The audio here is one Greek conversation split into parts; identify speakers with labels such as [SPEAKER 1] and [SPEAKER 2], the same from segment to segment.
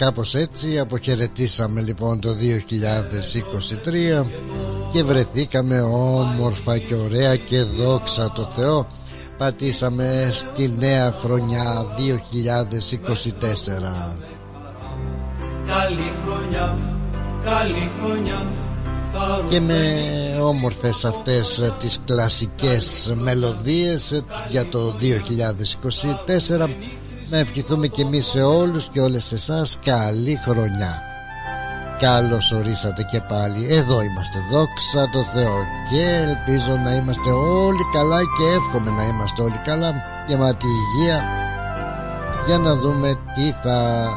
[SPEAKER 1] Κάπως, κάπως έτσι αποχαιρετήσαμε λοιπόν το 2023 και βρεθήκαμε όμορφα και ωραία και δόξα το Θεό πατήσαμε στη νέα χρονιά 2024
[SPEAKER 2] Καλή χρονιά, καλή χρονιά
[SPEAKER 1] και με όμορφες αυτές τις κλασικές μελωδίες για το 2024 να ευχηθούμε και εμείς σε όλους και όλες εσάς καλή χρονιά. Καλώς ορίσατε και πάλι. Εδώ είμαστε δόξα τω Θεώ. Και ελπίζω να είμαστε όλοι καλά Και εύχομαι να είμαστε όλοι καλά. Και τη υγεία. Για να δούμε τι θα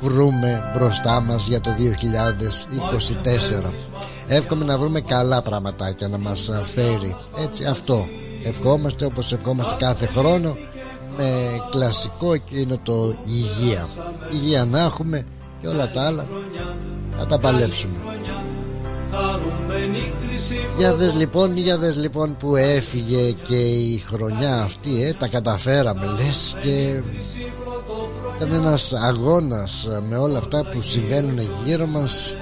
[SPEAKER 1] βρούμε μπροστά μας για το 2024 Εύχομαι να βρούμε καλά πραγματάκια να μας φέρει. Έτσι αυτό. Ευχόμαστε όπως ευχόμαστε κάθε χρόνο Με κλασικό εκείνο το υγεία. Υγεία να έχουμε και όλα τα άλλα θα τα παλέψουμε. Για δες λοιπόν, για δες λοιπόν που έφυγε και η χρονιά αυτή ε, τα καταφέραμε λες και ήταν ένας αγώνας με όλα αυτά που συμβαίνουν γύρω μας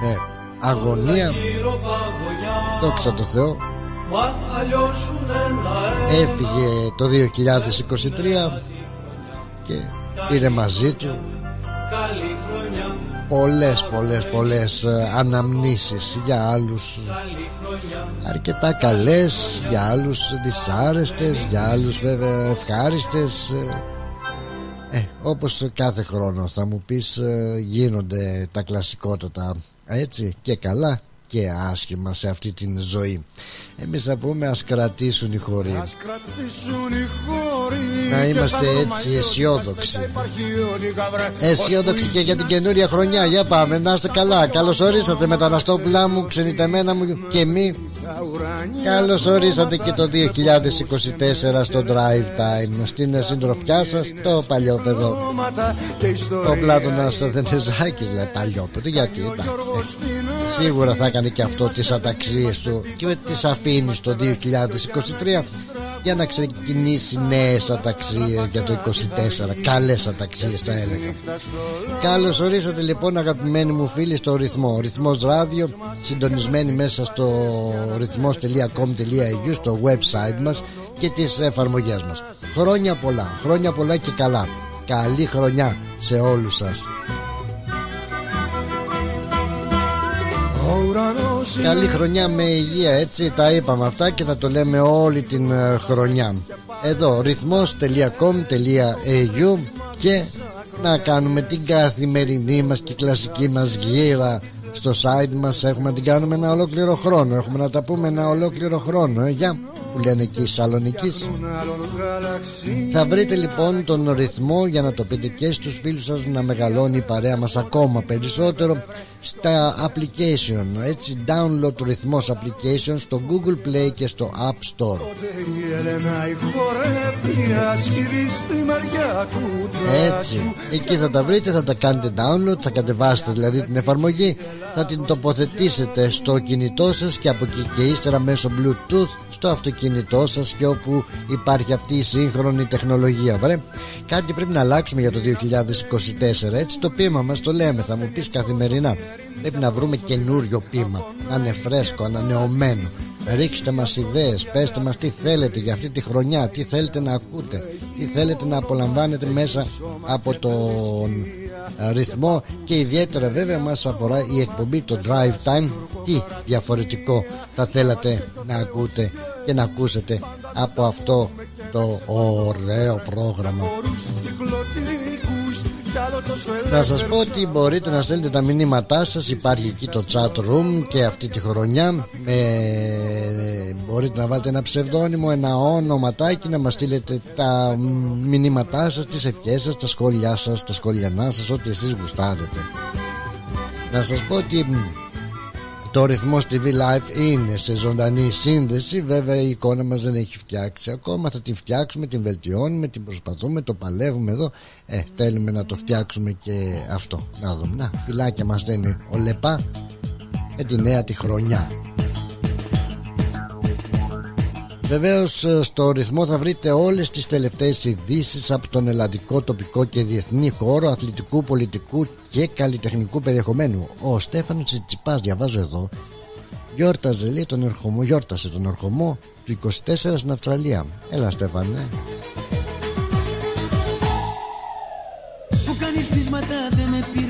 [SPEAKER 1] με αγωνία. Δόξα τω Θεώ έφυγε το 2023 και πήρε μαζί του πολλές πολλές πολλές ε, αναμνήσεις για άλλους. Αρκετά καλές για άλλους δυσάρεστες για άλλους βέβαια ευχάριστες. Ε, ε, όπως κάθε χρόνο θα μου πεις ε, γίνονται τα κλασικότατα έτσι και καλά και άσχημα σε αυτή την ζωή. Εμείς θα πούμε ας κρατήσουν οι χωροί. Να είμαστε έτσι αισιόδοξοι. Αισιόδοξοι και για την καινούρια χρονιά. Για πάμε να είστε καλά. Καλώς ορίσατε μεταναστόπουλά μου Ξενιτεμένα μου και μη. Καλώς ορίσατε και το 2024 στο Drive Time. Στην συντροφιά σας το παλιό παιδό. Ο Πλάτωνας Δενεζάκης λέει παλιό παιδό Γιατί εντάξει. Σίγουρα θα έκανε και αυτό τις αταξίες του Και τις αφήνεις στο 2023 για να ξεκινήσει νέες αταξίες για το 24 καλές αταξίες θα έλεγα. Καλώς ορίσατε λοιπόν αγαπημένοι μου φίλοι στο ρυθμό. Ρυθμός ράδιο συντονισμένοι μέσα στο ρυθμός.com.au στο website μας και τις εφαρμογές μας. Χρόνια πολλά, χρόνια πολλά και καλά. Καλή χρονιά σε όλους σας Καλή χρονιά με υγεία έτσι τα είπαμε αυτά και θα το λέμε όλη την ε, χρονιά. Εδώ ρυθμός.com.au και να κάνουμε την καθημερινή μας και κλασική μας γύρα. Στο site μας έχουμε να την κάνουμε ένα ολόκληρο χρόνο. Έχουμε να τα πούμε ένα ολόκληρο χρόνο ε, για που λένε εκεί οι Σαλονικής θα βρείτε λοιπόν τον ρυθμό για να το πείτε και στους φίλους σας να μεγαλώνει η παρέα μας ακόμα περισσότερο στα application έτσι download το ρυθμός application στο Google Play και στο App Store. Έτσι. εκεί θα τα βρείτε θα τα κάνετε download θα κατεβάσετε δηλαδή την εφαρμογή θα την τοποθετήσετε στο κινητό σας και από εκεί και ύστερα μέσω bluetooth στο αυτοκίνητό σας και όπου υπάρχει αυτή η σύγχρονη τεχνολογία βρε. κάτι πρέπει να αλλάξουμε για το 2024 έτσι το πείμα μας το λέμε θα μου πεις καθημερινά πρέπει να βρούμε καινούριο πείμα να είναι φρέσκο, ανανεωμένο. Ρίξτε μας ιδέες πέστε μας τι θέλετε για αυτή τη χρονιά τι θέλετε να ακούτε τι θέλετε να απολαμβάνετε μέσα από τον ρυθμό. Και ιδιαίτερα βέβαια μας αφορά η εκπομπή το drive time. Τι διαφορετικό θα θέλατε να ακούτε και να ακούσετε από αυτό το ωραίο πρόγραμμα να σας πω ότι μπορείτε να στέλνετε τα μηνύματά σας. Υπάρχει εκεί το chat room και αυτή τη χρονιά ε, Μπορείτε να βάλετε ένα ψευδόνυμο, ένα όνοματάκι Να μας στείλετε τα μηνύματά σας, τις ευχές σας, τα σχόλιά σας, τα σχόλιανά σας Ό,τι εσείς γουστάρετε. Να σας πω ότι το ρυθμό TV Live είναι σε ζωντανή σύνδεση. Βέβαια η εικόνα μας δεν έχει φτιάξει ακόμα. Θα την φτιάξουμε, την βελτιώνουμε, την προσπαθούμε Το παλεύουμε εδώ. Ε, θέλουμε να το φτιάξουμε και αυτό. Να δούμε, να, φυλάκια μας είναι ο Λεπά Με τη νέα τη χρονιά Βεβαίως ε, στο ρυθμό θα βρείτε όλες τις τελευταίες ειδήσει από τον ελλαντικό τοπικό και διεθνή χώρο αθλητικού, πολιτικού και καλλιτεχνικού περιεχομένου. Ο Στέφανος Τσιτσιπάς διαβάζω εδώ γιόρταζε λέει τον ερχομό, γιόρτασε τον ερχομό του 24 στην Αυστραλία. Έλα Στέφανε. Που κάνεις πείσματα δεν με πειράζει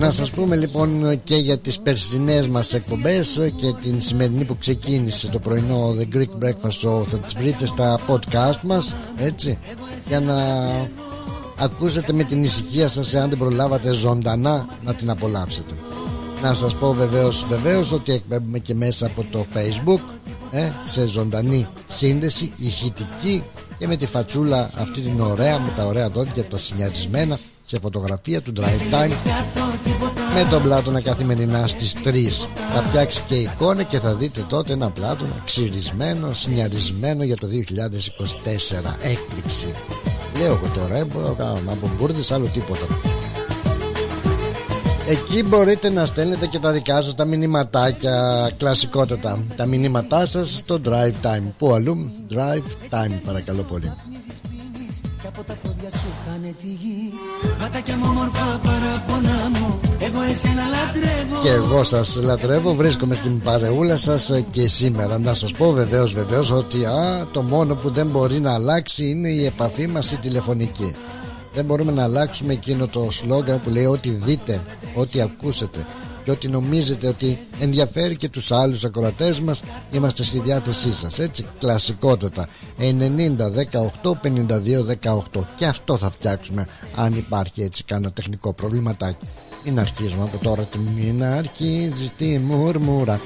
[SPEAKER 1] να σας πούμε λοιπόν και για τις περσινές μας εκπομπές και την σημερινή που ξεκίνησε το πρωινό The Greek Breakfast Show θα τις βρείτε στα podcast μας έτσι. Για να ακούσετε με την ησυχία σας εάν δεν προλάβατε ζωντανά να την απολαύσετε. Να σας πω βεβαίως βεβαίως ότι εκπέμπουμε και μέσα από το facebook ε, σε ζωντανή σύνδεση ηχητική και με τη φατσούλα αυτή την ωραία με τα ωραία δόντια τα συνιαρισμένα σε φωτογραφία του Drive Time με τον Πλάτωνα καθημερινά στις 3 θα φτιάξει και εικόνα και θα δείτε τότε ένα Πλάτωνα ξυρισμένο, συνιαρισμένο για το 2024 έκπληξη. Λέω εγώ τώρα ε, μπορώ να κάνω από μπουρδες άλλο τίποτα. Εκεί μπορείτε να στέλνετε και τα δικά σας τα μηνυματάκια κλασικότατα. Τα μηνύματά σας στο Drive Time. Πού αλλού Drive Time παρακαλώ πολύ από τα πόδια σου χάνε τη γη. Ματάκια μου όμορφα παραπονά μου. Εγώ εσένα λατρεύω. Και εγώ σας λατρεύω. Βρίσκομαι στην παρεούλα σας και σήμερα. Να σας πω βεβαίως βεβαίως ότι α, Το μόνο που δεν μπορεί να αλλάξει Είναι η επαφή μας η τηλεφωνική. Δεν μπορούμε να αλλάξουμε εκείνο το σλόγκαν που λέει Ό,τι δείτε, ό,τι ακούσετε και ότι νομίζετε ότι ενδιαφέρει και τους άλλους ακροατές μας είμαστε στη διάθεσή σας έτσι κλασικότατα. 90 18 52 18 και αυτό θα φτιάξουμε αν υπάρχει έτσι κάνα τεχνικό προβληματάκι. Μην αρχίζουμε από τώρα τη μην αρχίζεις τη μουρμούρα.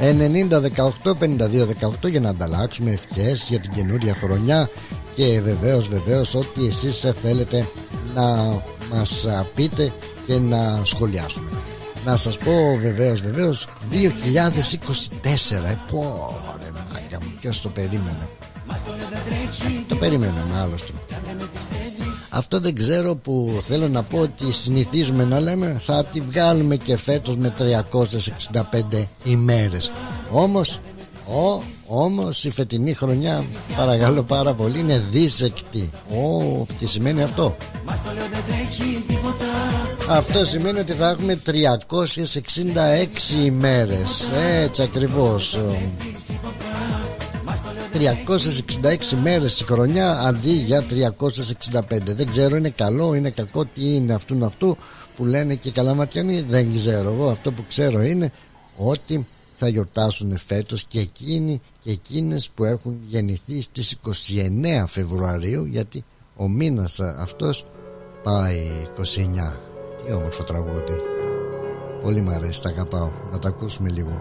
[SPEAKER 1] 90 18 52 18 για να ανταλλάξουμε ευχές για την καινούρια χρονιά. Και βεβαίως βεβαίως ό,τι εσείς θέλετε να μας πείτε και να σχολιάσουμε να σας πω βεβαίως βεβαίως 2024 ε, πω ρε μάγκα μου ποιος το περίμενε. Το περίμεναμε άλλωστε Αυτό δεν ξέρω που θέλω να πω ότι συνηθίζουμε να λέμε Θα τη βγάλουμε και φέτος με 365 ημέρες. Όμως Ω, όμως η φετινή χρονιά παρακαλώ πάρα πολύ είναι δίσεκτη. Ω, τι σημαίνει αυτό Αυτό σημαίνει ότι θα έχουμε 366 ημέρες. Έτσι ακριβώς. 366 μέρες τη χρονιά αντί για 365 Δεν ξέρω είναι καλό είναι κακό τι είναι αυτού αυτού που λένε και καλαματιανοί Δεν ξέρω εγώ. Αυτό που ξέρω είναι ότι θα γιορτάσουν φέτος και εκείνοι και εκείνες που έχουν γεννηθεί στις 29 Φεβρουαρίου γιατί ο μήνας αυτός πάει 29 τι όμορφο τραγούδι. Πολύ μου αρέσει, τα αγαπάω. Να τα ακούσουμε λίγο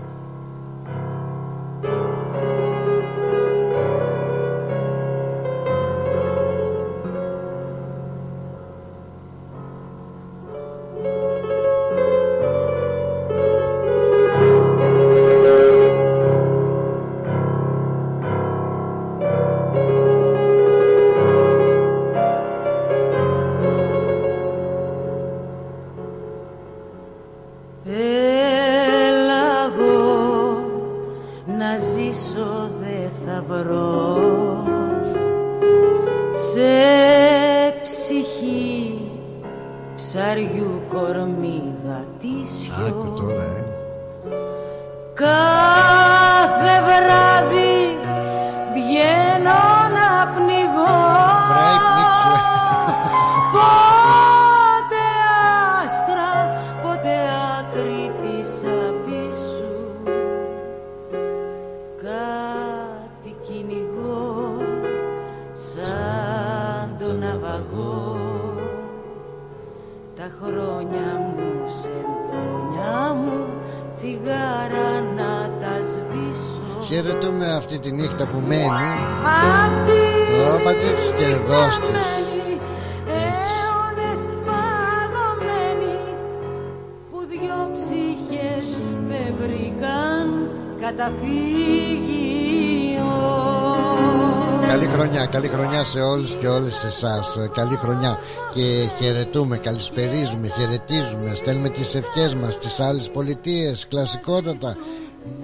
[SPEAKER 1] όλους και όλες εσάς Καλή χρονιά και χαιρετούμε, καλησπερίζουμε, χαιρετίζουμε Στέλνουμε τις ευχές μας στις άλλες πολιτείες Κλασικότατα.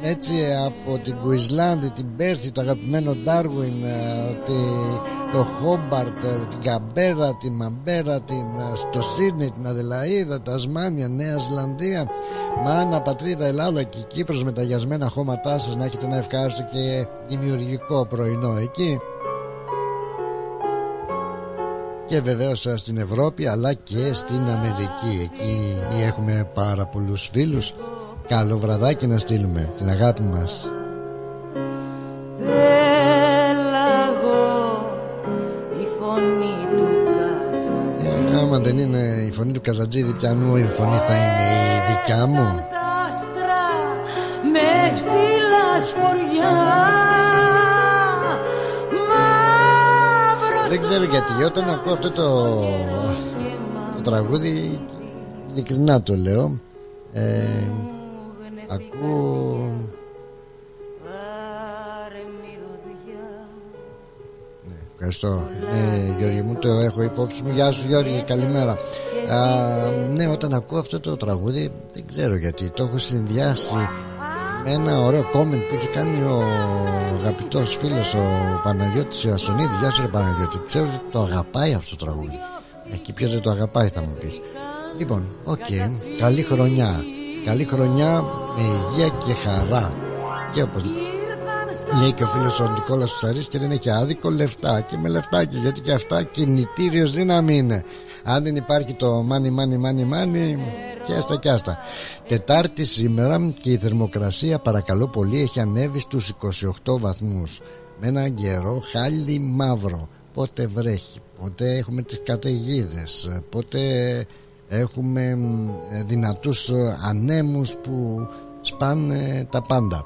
[SPEAKER 1] Έτσι από την Κουισλάνδη, την Πέρθη, το αγαπημένο Ντάρουιν, ε, το Χόμπαρτ, ε, την Καμπέρα, την Μαμπέρα, την, ε, στο Σίδνey, την Αδελαίδα, τα Ασμάνια, Νέα Ζηλανδία, Μάνα, Πατρίδα, Ελλάδα και Κύπρος με τα γιασμένα χώματά σας να έχετε ένα ευχάριστο και δημιουργικό πρωινό εκεί και βεβαίως στην Ευρώπη αλλά και στην Αμερική. Εκεί έχουμε πάρα πολλούς φίλους. Καλό βραδάκι να στείλουμε την αγάπη μας.
[SPEAKER 3] Η φωνή του Καζατζίδη
[SPEAKER 1] ε, Άμα δεν είναι η φωνή του Καζατζίδη πιανού η φωνή θα είναι η δικιά μου;
[SPEAKER 3] με στη λασποριά
[SPEAKER 1] Δεν ξέρω γιατί όταν ακούω αυτό το, το τραγούδι ειλικρινά το λέω ε, Ακούω ναι, Ευχαριστώ. Ναι, Γιώργη μου το έχω υπόψη μου. Γεια σου Γιώργη καλημέρα. Α, Ναι όταν ακούω αυτό το τραγούδι Δεν ξέρω γιατί το έχω συνδυάσει Με ένα ωραίο comment που έχει κάνει ο αγαπητός φίλος Ο Παναγιώτης Ιωασονίδη Γεια σου ρε Παναγιώτη. Ξέρω ότι το αγαπάει αυτό το τραγούδι. Εκεί ποιος δεν το αγαπάει θα μου πεις. Λοιπόν, OK, okay. καλή χρονιά. Καλή χρονιά με υγεία και χαρά. Και όπως λέει και ο φίλος ο Νικόλας Τσαρής Και δεν έχει άδικο λεφτά. Και με λεφτάκι γιατί και αυτά κινητήριος δύναμη είναι. Αν δεν υπάρχει το money money money money και άστα και άστα. Τετάρτη σήμερα και η θερμοκρασία παρακαλώ πολύ έχει ανέβει στους 28 βαθμούς. Με ένα καιρό χάλι μαύρο. Πότε βρέχει, πότε έχουμε τις καταιγίδες, πότε έχουμε δυνατούς ε, ανέμους που σπάνε τα πάντα.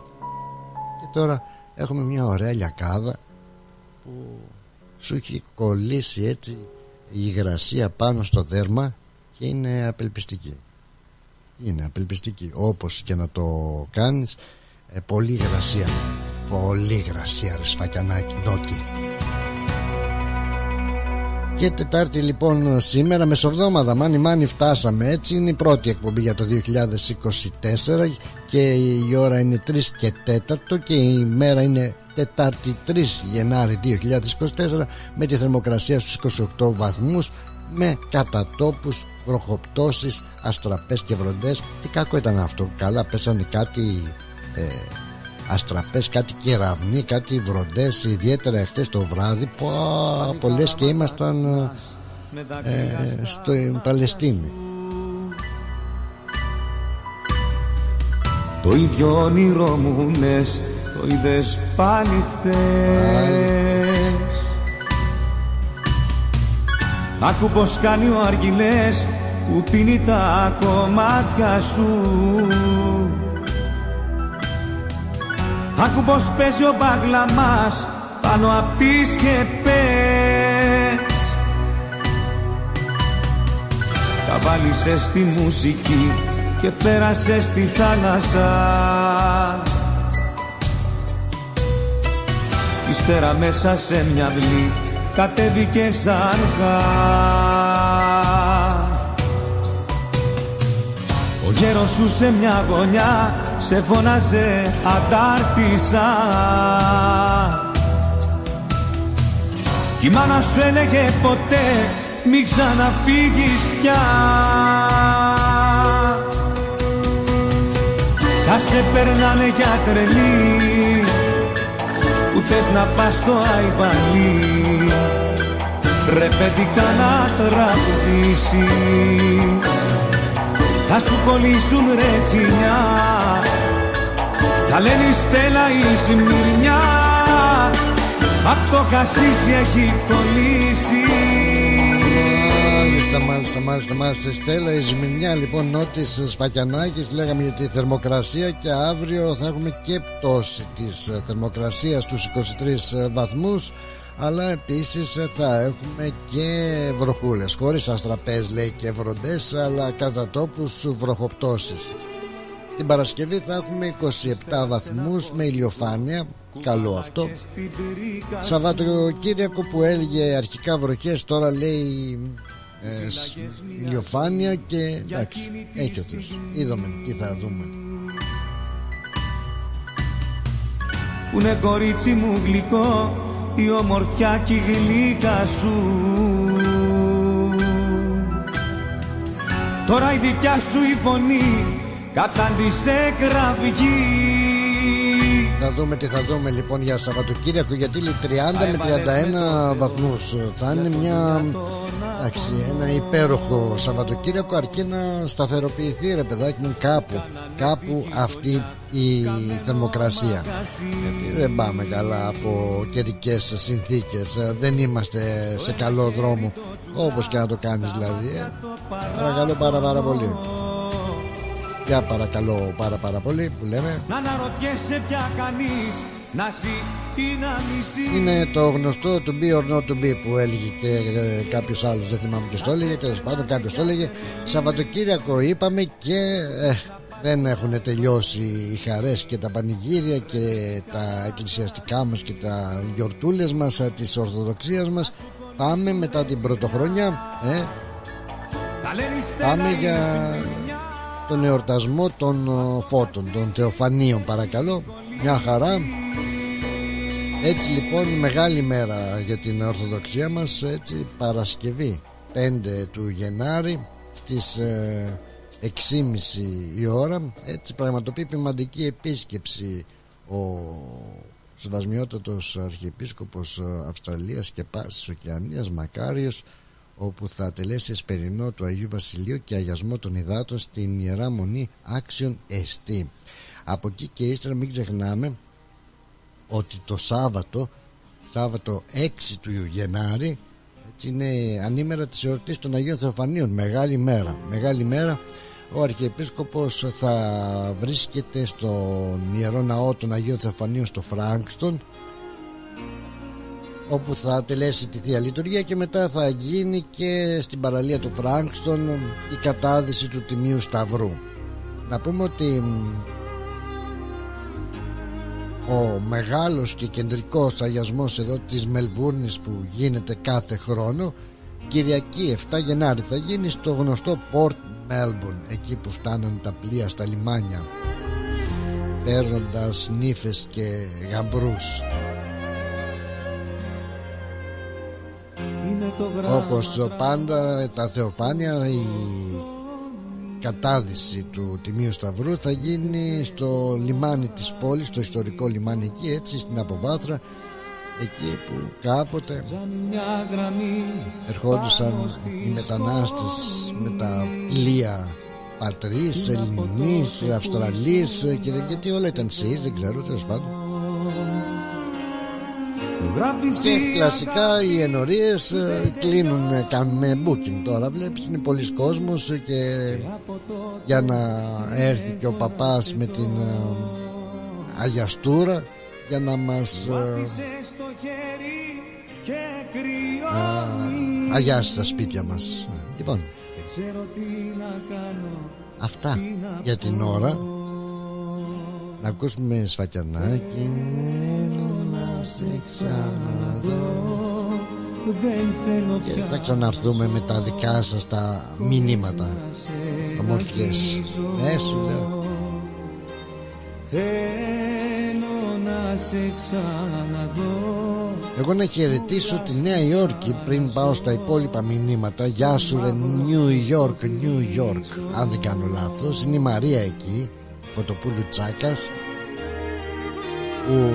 [SPEAKER 1] Και τώρα έχουμε μια ωραία λιακάδα που σου έχει κολλήσει έτσι η υγρασία πάνω στο δέρμα και είναι απελπιστική είναι απελπιστική όπως και να το κάνεις. Ε, πολύ υγρασία πολύ υγρασία ρε σφακιανάκι νότι και Τετάρτη λοιπόν σήμερα μεσοβδόμαδα μάνι μάνι φτάσαμε. Έτσι είναι η πρώτη εκπομπή για το 2024 και η ώρα είναι 3 και 4 και η μέρα είναι Τετάρτη 3 Γενάρη 2024 με τη θερμοκρασία στους 28 βαθμούς με κατατόπους, βροχοπτώσεις, αστραπές και βροντές. Και κακό ήταν αυτό. Καλά πέσανε κάτι ε, αστραπές, κάτι κεραυνοί, κάτι βροντές ιδιαίτερα εχθές το βράδυ. Που πολλές και ήμασταν ε, στο Παλαιστίνη.
[SPEAKER 4] Το ίδιο όνειρο μου λες, το είδες πάλι χθες Άκου πως κάνει ο Αργυλές που πίνει τα κομμάτια σου. Άκου πως παίζει ο μπάγλα μας πάνω απ' τις σκεπές. Καβάλισες στη μουσική και πέρασε στη θάλασσα. Ύστερα μέσα σε μια αυλή κατέβηκε αργά. Ο γέρος σου σε μια γωνιά σε φωνάζε αντάρτησα Κι η μάνα σου έλεγε ποτέ μη ξαναφύγεις πια Θα σε περνάνε για τρελή που θες να πας στο Αϊβαλί Ρε παιδικά να τραγουδήσεις θα σου κολλήσουν ρε τσινιά Τα λένε η Στέλλα η Σμυρνιά Απ' το χασίσι έχει κολλήσει
[SPEAKER 1] Μάλιστα, μάλιστα, μάλιστα, μάλιστα. Στέλλα, η Σμυρνιά λοιπόν νότι Σφακιανάκη. Λέγαμε για τη θερμοκρασία και αύριο θα έχουμε και πτώση της θερμοκρασίας στους 23 βαθμούς αλλά επίσης θα έχουμε και βροχούλες. Χωρίς αστραπές λέει και βροντές αλλά κατά τόπους βροχοπτώσεις. Την Παρασκευή θα έχουμε 27 βαθμούς με ηλιοφάνεια. Καλό αυτό. Σαββατοκύριακο που έλεγε αρχικά βροχές Τώρα λέει ε, ηλιοφάνεια και εντάξει έχει ο Είδαμε τι θα δούμε.
[SPEAKER 4] Που είναι κορίτσι μου γλυκό η ομορφιά και η γλύκα σου. Τώρα η δικιά σου η φωνή καθάντησε κραυγή
[SPEAKER 1] θα δούμε τι θα δούμε λοιπόν για Σαββατοκύριακο γιατί λέει 30 με 31 βαθμούς. Θα είναι μια εντάξει, ένα υπέροχο Σαββατοκύριακο αρκεί να σταθεροποιηθεί ρε παιδάκι μου κάπου κάπου αυτή η θερμοκρασία. Γιατί δεν πάμε καλά από καιρικές συνθήκες δεν είμαστε σε καλό δρόμο όπως και να το κάνεις δηλαδή. Ε. παρακαλώ πάρα πάρα πολύ για παρακαλώ πάρα πάρα πολύ που λέμε. Να αναρωτιέσαι πια κανείς να ζει ή να μισεί Είναι το γνωστό to be or not to be που έλεγε και ε, κάποιος άλλος δεν θυμάμαι ποιος το έλεγε τέλος πάντων κάποιος το έλεγε. Σαββατοκύριακο είπαμε και ε, δεν έχουν τελειώσει οι χαρές και τα πανηγύρια και τα εκκλησιαστικά μας και τα γιορτούλες μας ε, της Ορθοδοξίας μας. Πάμε μετά την πρωτοχρονιά ε, πάμε για τον εορτασμό των ε, φώτων των θεοφανίων παρακαλώ. Μια χαρά. Έτσι λοιπόν μεγάλη μέρα για την Ορθοδοξία μας έτσι Παρασκευή 5 του Γενάρη στις 6.30 ε, η ώρα. Έτσι πραγματοποιεί ποιμαντική επίσκεψη ο Σεβασμιότατος Αρχιεπίσκοπος ε, Αυστραλίας και Πάσης Οκεανίας Μακάριος όπου θα τελέσεις εσπερινό του Αγίου Βασιλείου και αγιασμό των υδάτων στην Ιερά Μονή Άξιον Εστί. Από εκεί και ύστερα μην ξεχνάμε ότι το Σάββατο, Σάββατο 6 του Γενάρη, έτσι είναι ανήμερα της εορτής των Αγίων Θεοφανίων, μεγάλη μέρα, μεγάλη μέρα. Ο Αρχιεπίσκοπος θα βρίσκεται στον Ιερό Ναό των Αγίων Θεοφανίων στο Φράγκστον όπου θα τελέσει τη Θεία Λειτουργία και μετά θα γίνει και στην παραλία του Φράγκστον η κατάδυση του Τιμίου Σταυρού. Να πούμε ότι ο μεγάλος και κεντρικός αγιασμός εδώ της Μελβούρνης που γίνεται κάθε χρόνο Κυριακή 7 Γενάρη θα γίνει στο γνωστό Port Melbourne εκεί που φτάνουν τα πλοία στα λιμάνια φέρνοντας νύφες και γαμπρούς όπως πάντα τα θεοφάνεια η κατάδυση του Τιμίου Σταυρού θα γίνει στο λιμάνι της πόλης στο ιστορικό λιμάνι εκεί έτσι στην Αποβάθρα εκεί που κάποτε ερχόντουσαν οι μετανάστες με τα πλοία πατρίς, ελληνής, αυστραλής και δεν γιατί όλα ήταν σεις, δεν ξέρω τέλος πάντων και κλασικά οι ενορίες ε, κλείνουν, ε, κάνουν booking τώρα βλέπεις είναι πολλοί κόσμος και για να έρθει και ο παπάς με την ε, αγιαστούρα για να μας αγιάσει τα σπίτια μας. Λοιπόν αυτά για την ώρα. Να ακούσουμε σφακιανάκι σε και θα ξαναρθούμε με τα δικά σας τα μηνύματα ομορφιές ναι σου λέω. Θέλω να σε ξαναδώ. Εγώ να χαιρετήσω τη Νέα Υόρκη πριν πάω στα υπόλοιπα μηνύματα. Γεια σου ρε New York, New York Αν δεν κάνω λάθος Είναι η Μαρία εκεί Φωτοπούλου Τσάκας που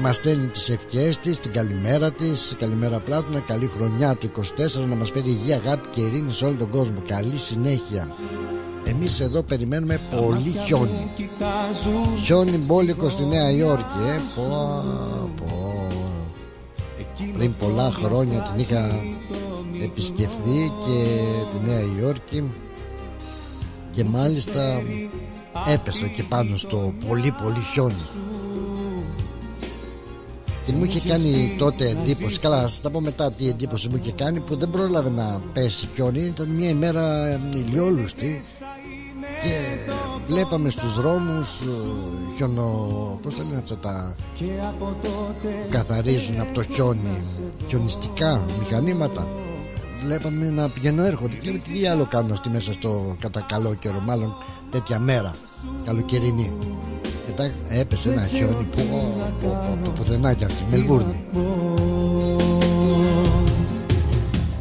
[SPEAKER 1] μας στέλνει τις ευχές της, την καλημέρα της. Καλημέρα Πλάτωνα, καλή χρονιά του 24 να μας φέρει υγεία, αγάπη και ειρήνη σε όλο τον κόσμο. Καλή συνέχεια. Εμείς εδώ περιμένουμε πολύ χιόνι. χιόνι μπόλικο στη Νέα Υόρκη ε. πω, πω. πριν πολλά χρόνια την είχα επισκεφθεί και τη Νέα Υόρκη. Και μάλιστα έπεσα και πάνω στο πολύ πολύ χιόνι και μου είχε κάνει τότε εντύπωση. Καλά θα τα πω μετά τι εντύπωση μου είχε κάνει Που δεν πρόλαβε να πέσει χιόνι Ήταν μια ημέρα ηλιόλουστη. Και βλέπαμε στους δρόμους ε, χιονο... πώς λένε αυτά τα καθαρίζουν από το χιόνι χιονιστικά μηχανήματα. Βλέπαμε να πηγαίνουν έρχονται και λέμε τι άλλο κάνουν αυτοί μέσα στο κατά καλό καιρό μάλλον τέτοια μέρα καλοκαιρινή και τα έπεσε ένα χιόνι που το πουθενά κι αυτή Μελβούρνη.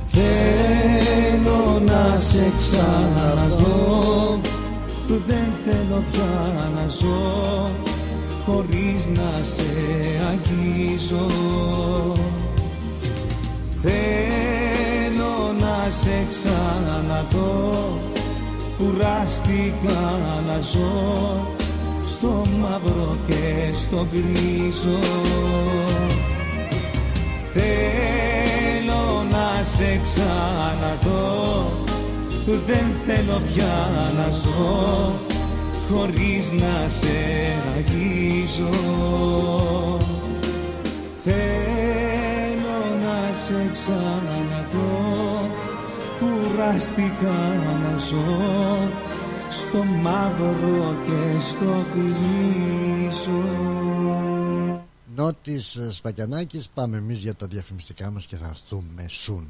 [SPEAKER 4] Θέλω να σε ξαναδώ Δεν θέλω πια να ζω Χωρίς να σε αγγίζω. Θέλω να σε ξαναδώ Κουράστηκα να ζω Στο μαύρο και στο γκρίζο. Θέλω να σε ξαναδώ Δεν θέλω πια να ζω Χωρίς να σε αγγίζω. Θέλω να σε ξαναδώ Κουράστηκα να ζω Στο μαύρο και στο γκρίζο
[SPEAKER 1] Νότης Σφακιανάκης Πάμε εμείς για τα διαφημιστικά μας Και θα έρθουμε σουν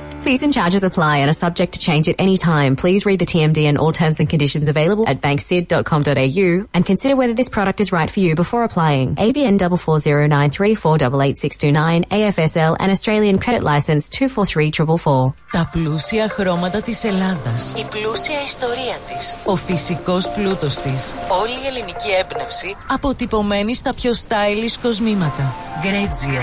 [SPEAKER 5] Fees and charges apply and are subject to change at any time. Please read the TMD and all terms and conditions available at banksid.com.au and consider whether this product is right for you before applying. ABN 44093488629 AFSL and Australian Credit License 243444.
[SPEAKER 6] Τα πλούσια χρώματα της Ελλάδας. Η πλούσια ιστορία της. Ο φυσικός πλούτος της. Όλη η ελληνική έμπνευση αποτυπωμένη στα πιο stylish κοσμήματα. Γκρέτζιο.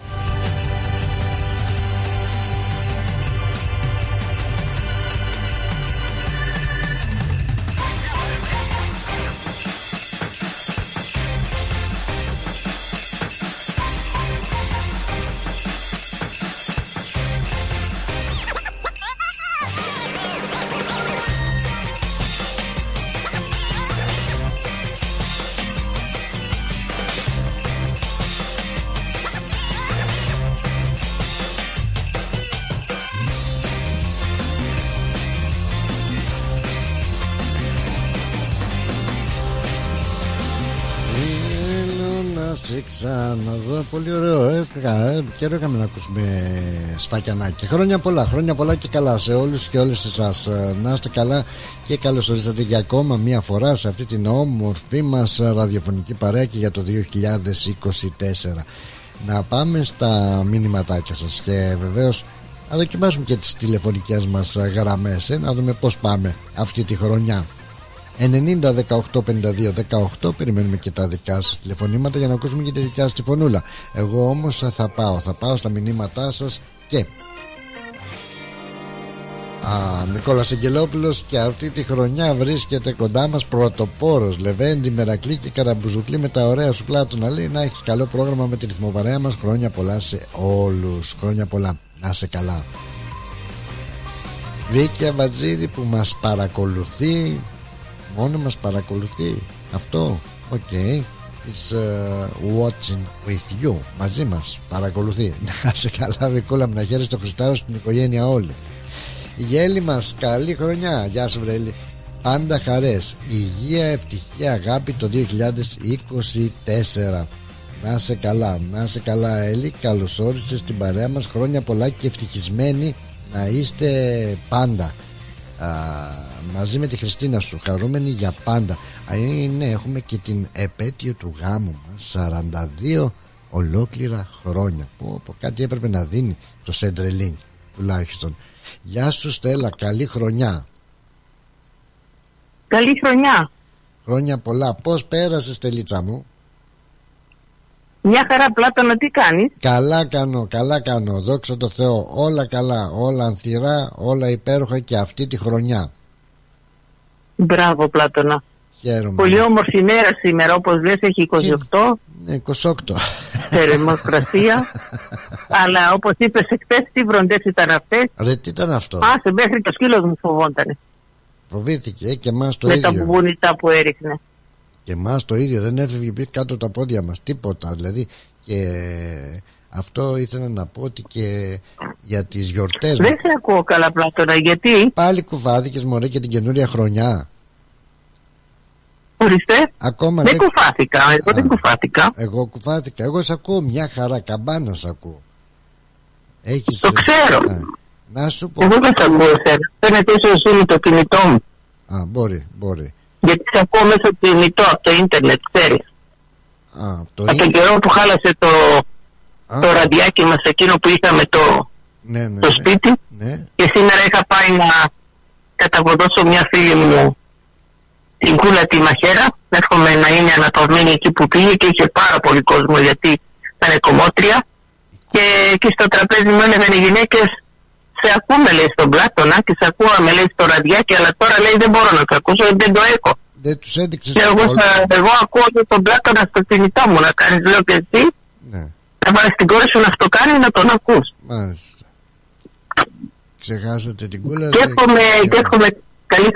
[SPEAKER 1] Καιρό είχαμε να ακούσουμε σφακιανάκι Χρόνια πολλά, χρόνια πολλά και καλά Σε όλους και όλες εσάς. Ε, Να είστε καλά και καλώς ορίσατε για ακόμα μία φορά Σε αυτή την όμορφη μας ραδιοφωνική παρέα Και για το 2024 Να πάμε στα μηνυματάκια σας Και βεβαίως να δοκιμάσουμε και τις τηλεφωνικές μας γραμμές ε, Να δούμε πως πάμε αυτή τη χρονιά 90 18 52 18 Περιμένουμε και τα δικά σας τηλεφωνήματα Για να ακούσουμε και τη δικιά σας τη φωνούλα. Εγώ όμως θα πάω Θα πάω στα μηνύματά σας Και Α, Νικόλας Αγγελόπουλος και αυτή τη χρονιά βρίσκεται κοντά μας πρωτοπόρος. Λεβέντη, Μερακλή και Καραμπουζουκλή με τα ωραία σου πλάτωνα λέει να έχεις καλό πρόγραμμα με τη ρυθμοπαρέα μας. Χρόνια πολλά σε όλους. Χρόνια πολλά. Να είσαι καλά. Βίκη Αβατζίδη που μας παρακολουθεί μόνο μας παρακολουθεί. Αυτό OK okay. is uh, watching with you μαζί μας παρακολουθεί. Να σε καλά Βικούλα μου να χαίρεσαι το Χρηστάρο στην οικογένεια όλη. Η Έλλη μας καλή χρονιά. Γεια σου βρε Έλλη. Πάντα χαρές. Υγεία, ευτυχία, αγάπη το 2024 Να σε καλά Να σε καλά Έλλη. Καλώς όρισες στην παρέα μας. Χρόνια πολλά και ευτυχισμένοι Να είστε πάντα. Α, Μαζί με τη Χριστίνα σου Χαρούμενοι για πάντα Α, ναι, έχουμε και την επέτειο του γάμου μας 42 ολόκληρα χρόνια που, που κάτι έπρεπε να δίνει το Centrelink τουλάχιστον Γεια σου Στέλλα, καλή χρονιά.
[SPEAKER 7] Καλή χρονιά.
[SPEAKER 1] Χρόνια πολλά. Πώς πέρασες Στελίτσα μου;
[SPEAKER 7] Μια χαρά Πλάτωνα τι κάνεις;
[SPEAKER 1] Καλά κάνω, καλά κάνω. Δόξα τω Θεώ. Όλα καλά, όλα ανθηρά, όλα υπέροχα και αυτή τη χρονιά.
[SPEAKER 7] Μπράβο Πλάτωνα.
[SPEAKER 1] Χαίρομαι.
[SPEAKER 7] Πολύ όμορφη μέρα σήμερα όπως λες έχει 28.
[SPEAKER 1] Ναι, 28.
[SPEAKER 7] Θερμοκρασία. Αλλά όπως είπες εχθές τι βροντές ήταν αυτές;
[SPEAKER 1] Ρε τι ήταν αυτό;
[SPEAKER 7] Άσε μέχρι το σκύλος μου φοβόντανε.
[SPEAKER 1] Φοβήθηκε ε, και εμάς το
[SPEAKER 7] με
[SPEAKER 1] ίδιο.
[SPEAKER 7] τα μπουνιτά που έριχνε.
[SPEAKER 1] Και εμάς το ίδιο δεν έφευγε πει κάτω τα πόδια μας τίποτα δηλαδή και αυτό ήθελα να πω ότι και για τις γιορτές
[SPEAKER 7] Δεν σε ακούω καλά πλάτωνα γιατί;
[SPEAKER 1] Πάλι κουβάδικες μωρέ και την καινούρια χρονιά
[SPEAKER 7] Ορίστε.
[SPEAKER 1] Ακόμα
[SPEAKER 7] δεν κουφάθηκα. Εγώ δεν κουφάθηκα.
[SPEAKER 1] Εγώ κουφάθηκα. Εγώ σε ακούω μια χαρά. Καμπάνα σε ακούω. Έχεις...
[SPEAKER 7] Το ξέρω.
[SPEAKER 1] Α, να σου πω.
[SPEAKER 7] Εγώ δεν σε ακούω εσένα. Φαίνεται ίσω είναι το κινητό μου.
[SPEAKER 1] Α, μπορεί, μπορεί.
[SPEAKER 7] Γιατί σε ακούω μέσα από το κινητό, από το ίντερνετ, ξέρεις.
[SPEAKER 1] Α, το
[SPEAKER 7] από τον καιρό που χάλασε το, Α. το ραδιάκι μας εκείνο που είχαμε το,
[SPEAKER 1] ναι, ναι,
[SPEAKER 7] το
[SPEAKER 1] ναι.
[SPEAKER 7] σπίτι.
[SPEAKER 1] Ναι.
[SPEAKER 7] Και σήμερα είχα πάει να καταβοδώσω μια φίλη μου την κούλα τη μαχαίρα. Εύχομαι να είναι ανατολμένη εκεί που πήγε και είχε πάρα πολύ κόσμο γιατί ήταν κομμότρια. Και, και στο τραπέζι μου έλεγαν οι γυναίκες, σε ακούμε λέει στον πλάτωνα και σε ακούω λέει στο ραδιάκι, αλλά τώρα λέει δεν μπορώ να το ακούσω, δεν το έχω.
[SPEAKER 1] Δεν τους έδειξες.
[SPEAKER 7] Και εγώ, θα, εγώ ακούω και τον πλάτωνα στο κινητό μου να κάνεις, λέω και εσύ.
[SPEAKER 1] Ναι.
[SPEAKER 7] Να βάλεις την κόρη σου να αυτό κάνει να τον ακούς.
[SPEAKER 1] Μάλιστα. Ξεχάσατε την κούλα.
[SPEAKER 7] Και εύχομαι, και εύχομαι καλή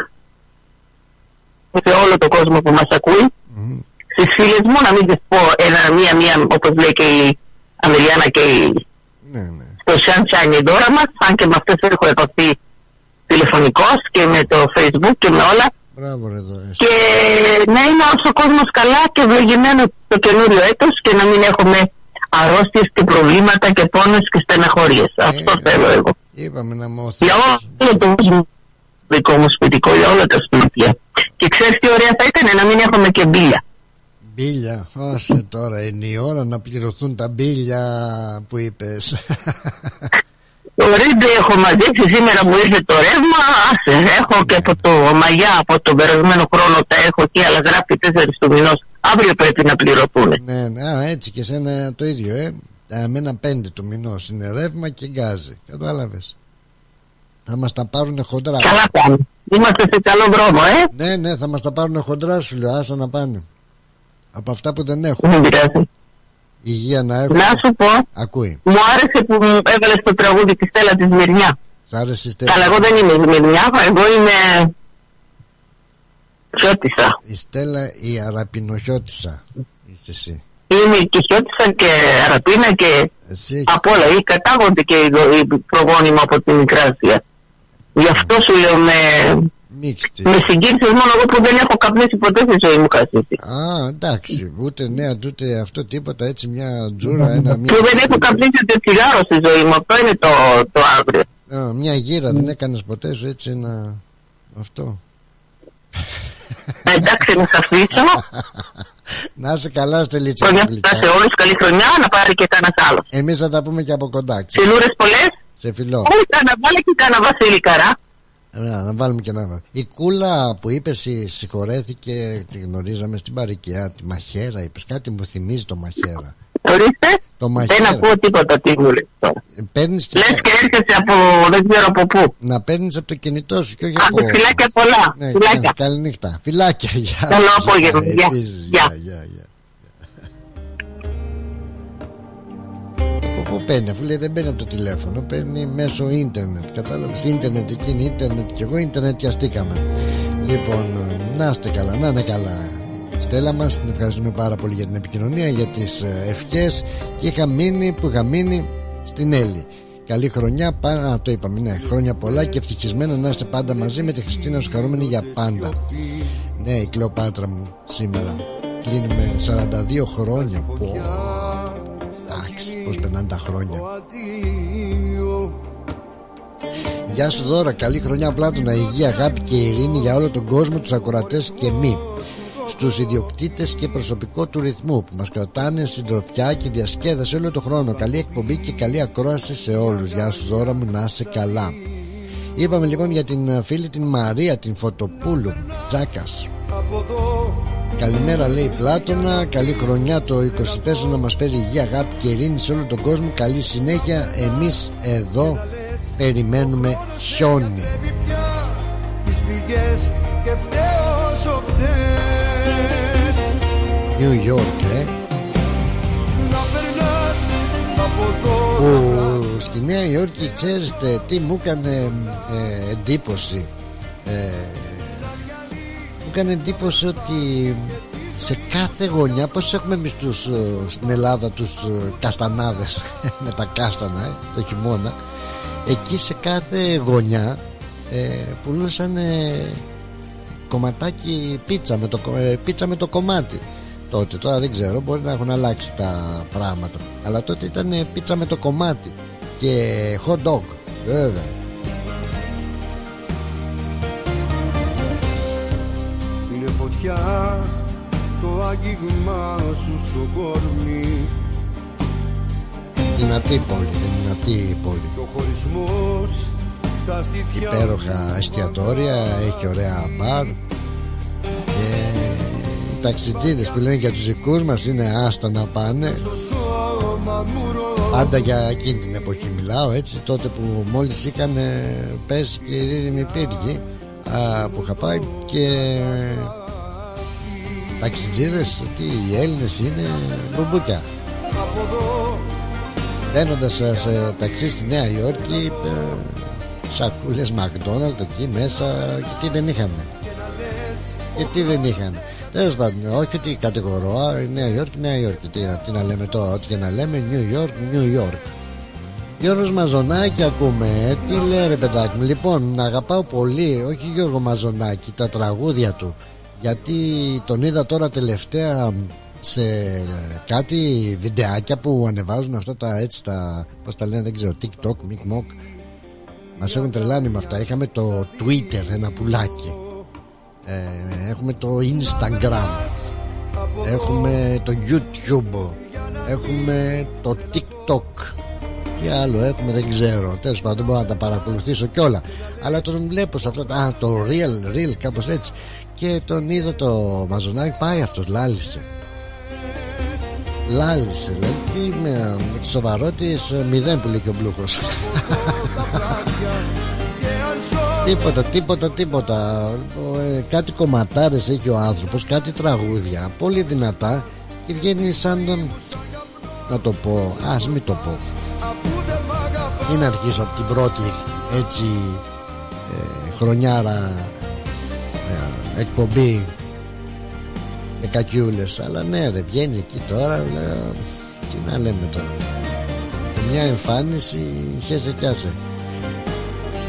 [SPEAKER 7] σε όλο τον κόσμο που μας ακούει. Mm-hmm. Στις φίλες μου να μην τις πω ένα, μία-μία όπως λέει και η Αμελιάνα και η...
[SPEAKER 1] Ναι, ναι.
[SPEAKER 7] στο Sunshine η δώρα μας, αν και με αυτές έχω επαφή τηλεφωνικός και με το facebook και με όλα.
[SPEAKER 1] Μπράβο ρε εδώ.
[SPEAKER 7] Και να είναι όσο ο κόσμος καλά και ευλογημένο το καινούριο έτος και να μην έχουμε αρρώστιες και προβλήματα και πόνες και στεναχώριες. Ε, Αυτό θέλω εγώ.
[SPEAKER 1] Είπαμε να μάθουμε.
[SPEAKER 7] Για όλο το κόσμο δικό μου σπιτικό, για όλα τα σπίτια. Και ξέρεις τι ωραία θα ήταν να μην έχουμε και μπίλια.
[SPEAKER 1] Μπίλια, άσε τώρα είναι η ώρα να πληρωθούν τα μπίλια που είπες.
[SPEAKER 7] Το ρίντ έχω μαζέψει σήμερα μου ήρθε το ρεύμα, άσε, έχω και από το μαγιά από τον περασμένο χρόνο τα έχω και αλλά γράφει τέσσερις του μηνός. Αύριο πρέπει να πληρωθούν.
[SPEAKER 1] Ναι, ναι, α, έτσι και σένα το ίδιο, ε. Με ένα πέντε του μηνός είναι ρεύμα και γκάζι. Κατάλαβες. Θα μας τα πάρουν χοντρά.
[SPEAKER 7] Καλά πάνε. Είμαστε σε καλό δρόμο, ε.
[SPEAKER 1] Ναι, ναι, θα μας τα πάρουν χοντρά σου λέω. Άσα να πάνε. Από αυτά που δεν έχουν.
[SPEAKER 7] Δεν πειράζει.
[SPEAKER 1] Υγεία να έχουν.
[SPEAKER 7] Να σου πω.
[SPEAKER 1] Ακούει.
[SPEAKER 7] Μου άρεσε που μου έβαλες το τραγούδι της Στέλλα της Μυρνιά.
[SPEAKER 1] Σ' άρεσε η Στέλλα.
[SPEAKER 7] Αλλά εγώ δεν είμαι η Μυρνιά, εγώ είμαι. Χιώτησα.
[SPEAKER 1] Η Στέλλα η Αραπινοχιώτησα. Είσαι εσύ.
[SPEAKER 7] Είμαι και Χιώτησα και Αραπίνα και
[SPEAKER 1] εσύ
[SPEAKER 7] από όλα. Ή κατάγονται και οι προγόνοι μου από την Μικράσια. Γι' αυτό σου λέω με,
[SPEAKER 1] Μίξτη.
[SPEAKER 7] με συγκίνησες μόνο εγώ που δεν έχω καπνίσει ποτέ στη ζωή μου κασίση.
[SPEAKER 1] Α, εντάξει. Ούτε νέα, ούτε αυτό τίποτα. Έτσι μια τζούρα, ένα μία.
[SPEAKER 7] Και δεν έχω καπνίσει ούτε τσιγάρο στη ζωή μου. Αυτό είναι το, το αύριο.
[SPEAKER 1] Α, μια γύρα δεν έκανες ποτέ σου έτσι ένα... Αυτό.
[SPEAKER 7] Εντάξει, να σα αφήσω.
[SPEAKER 1] να είσαι καλά, Στελίτσα.
[SPEAKER 7] Χρονιά σε όλου, καλή χρονιά, να πάρει και κανένας άλλος.
[SPEAKER 1] Εμείς θα τα πούμε και από κοντά.
[SPEAKER 7] Φιλούρες πολλές.
[SPEAKER 1] Σε φιλό.
[SPEAKER 7] Όχι, να βάλει και κανένα Βασίλη Καρά.
[SPEAKER 1] Να, να βάλουμε και ένα. Η κούλα που είπες συγχωρέθηκε, τη γνωρίζαμε στην παροικιά. Τη μαχαίρα, είπες κάτι μου θυμίζει το μαχαίρα.
[SPEAKER 7] Ορίστε.
[SPEAKER 1] Το
[SPEAKER 7] Δεν
[SPEAKER 1] μαχαίρα.
[SPEAKER 7] ακούω τίποτα τι μου λες τώρα.
[SPEAKER 1] Παίρνεις τη-
[SPEAKER 7] Λες και έρχεσαι από δεν ξέρω από πού.
[SPEAKER 1] Να παίρνεις από το κινητό σου και όχι
[SPEAKER 7] Άντε,
[SPEAKER 1] από.
[SPEAKER 7] φιλάκια πολλά.
[SPEAKER 1] Ναι,
[SPEAKER 7] Φιλάκια.
[SPEAKER 1] κα- Καληνύχτα. Φιλάκια. Γεια.
[SPEAKER 7] Καλό
[SPEAKER 1] σου,
[SPEAKER 7] απόγευμα.
[SPEAKER 1] γεια,
[SPEAKER 7] Γεια.
[SPEAKER 1] επίσης,
[SPEAKER 7] Γεια.
[SPEAKER 1] Πού παίρνει, αφού λέει δεν παίρνει από το τηλέφωνο, παίρνει μέσω ίντερνετ. Κατάλαβες. ίντερνετ εκείνη, ίντερνετ και εγώ ίντερνετ αστήκαμε. Λοιπόν, να είστε καλά, να είναι καλά. Η Στέλλα μας, την ευχαριστούμε πάρα πολύ για την επικοινωνία, για τις ευχές και είχα μείνει που είχα μείνει στην Έλλη. Καλή χρονιά, πα... Α, το είπαμε, ναι. Χρόνια πολλά και ευτυχισμένα να είστε πάντα μαζί με τη Χριστίνα σου χαρούμενη για πάντα. Ναι, η Κλεοπάτρα μου σήμερα. Κλείνουμε 42 χρόνια. Πω. Εντάξει, πώ περνάνε τα χρόνια. Γεια σου Δώρα, καλή χρονιά Πλάτωνα, υγεία, αγάπη και ειρήνη για όλο τον κόσμο, τους ακροατές και μη. Στους ιδιοκτήτες και προσωπικό του ρυθμού που μας κρατάνε συντροφιά και διασκέδαση όλο τον χρόνο. Καλή εκπομπή και καλή ακρόαση σε όλους. Γεια σου Δώρα μου. Να είσαι καλά. Είπαμε λοιπόν για την φίλη την Μαρία την Φωτοπούλου. Τσάκας Καλημέρα λέει Πλάτωνα. Καλή χρονιά το 24 να μας φέρει υγεία, αγάπη και ειρήνη σε όλο τον κόσμο. Καλή συνέχεια. Εμείς εδώ περιμένουμε χιόνι.
[SPEAKER 4] Τις πηγές και φταίω όσο φταίς
[SPEAKER 1] New York ε.
[SPEAKER 4] Να περνάς από εδώ
[SPEAKER 1] που στη Νέα Υόρκη ξέρετε τι μου έκανε ε, εντύπωση ε, μου έκανε εντύπωση ότι σε κάθε γωνιά πως έχουμε εμείς τους, ε, στην Ελλάδα τους ε, καστανάδες με τα κάστανα ε, το χειμώνα εκεί σε κάθε γωνιά ε, πουλούσαν ε, κομματάκι πίτσα με, το, κο- ε, πίτσα με το κομμάτι. Τότε τώρα δεν ξέρω μπορεί να έχουν αλλάξει τα πράγματα αλλά τότε ήταν ε, πίτσα με το κομμάτι και hot dog βέβαια
[SPEAKER 4] Είναι φωτιά το άγγιγμα σου στο κορμί.
[SPEAKER 1] Δυνατή πόλη δυνατή πόλη.
[SPEAKER 4] Και ο χωρισμός στα στήθια
[SPEAKER 1] υπέροχα εστιατόρια έχει ωραία μπαρ. Και οι ταξιτζίδες που λένε για τους δικούς μας είναι άστα να πάνε.
[SPEAKER 4] Στο σώμα μου ρο-
[SPEAKER 1] Πάντα για εκείνη την εποχή μιλάω έτσι τότε που μόλις είχαν πέσει και η δίδυμη πύργη α, που είχα πάει και ταξιτζίδες τι οι Έλληνες είναι μπουμπούκια.
[SPEAKER 4] Από εδώ
[SPEAKER 1] Μπαίνοντας σε, σε ταξί στη Νέα Υόρκη ε, σακούλες McDonald's εκεί μέσα και τι δεν είχαν και τι δεν είχαν Τέλος πάντων, όχι ότι κατηγορώ, α, η Νέα Υόρκη, Νέα Υόρκη. Τι, τι να λέμε τώρα, ό,τι και να λέμε, New York, New York. Γιώργος Μαζονάκη ακούμε. Ε, Τι λέει ρε παιδάκι μου Λοιπόν αγαπάω πολύ Όχι Γιώργο Μαζονάκη Τα τραγούδια του Γιατί τον είδα τώρα τελευταία Σε κάτι βιντεάκια Που ανεβάζουν αυτά τα έτσι τα Πώς τα λένε δεν ξέρω TikTok, Mikmok Μας έχουν τρελάνει με αυτά. Είχαμε το Twitter ένα πουλάκι. Ε, Έχουμε το Instagram. Έχουμε το YouTube. Έχουμε το TikTok. Τι άλλο έχουμε δεν ξέρω. Τέλος πάντων δεν μπορώ να τα παρακολουθήσω κιόλα Αλλά τον βλέπω σε αυτό Α το real real κάπως έτσι Και τον είδα το μαζονάκι Πάει αυτός λάλησε. Λάλησε δηλαδή τι με, με τη σοβαρότης Μηδέν που λέει και ο Μπλούκος. Τίποτα, τίποτα, τίποτα. Ε, Κάτι κομματάρες έχει ο άνθρωπος Κάτι τραγούδια Πολύ δυνατά Και βγαίνει σαν τον Να το πω, ας μην το πω. Μην αρχίσω από την πρώτη Έτσι ε, Χρονιάρα ε, Εκπομπή Με κακιούλες. Αλλά ναι ρε βγαίνει εκεί τώρα λέω, Τι να λέμε τώρα. Μια εμφάνιση Χέσε κι άσε.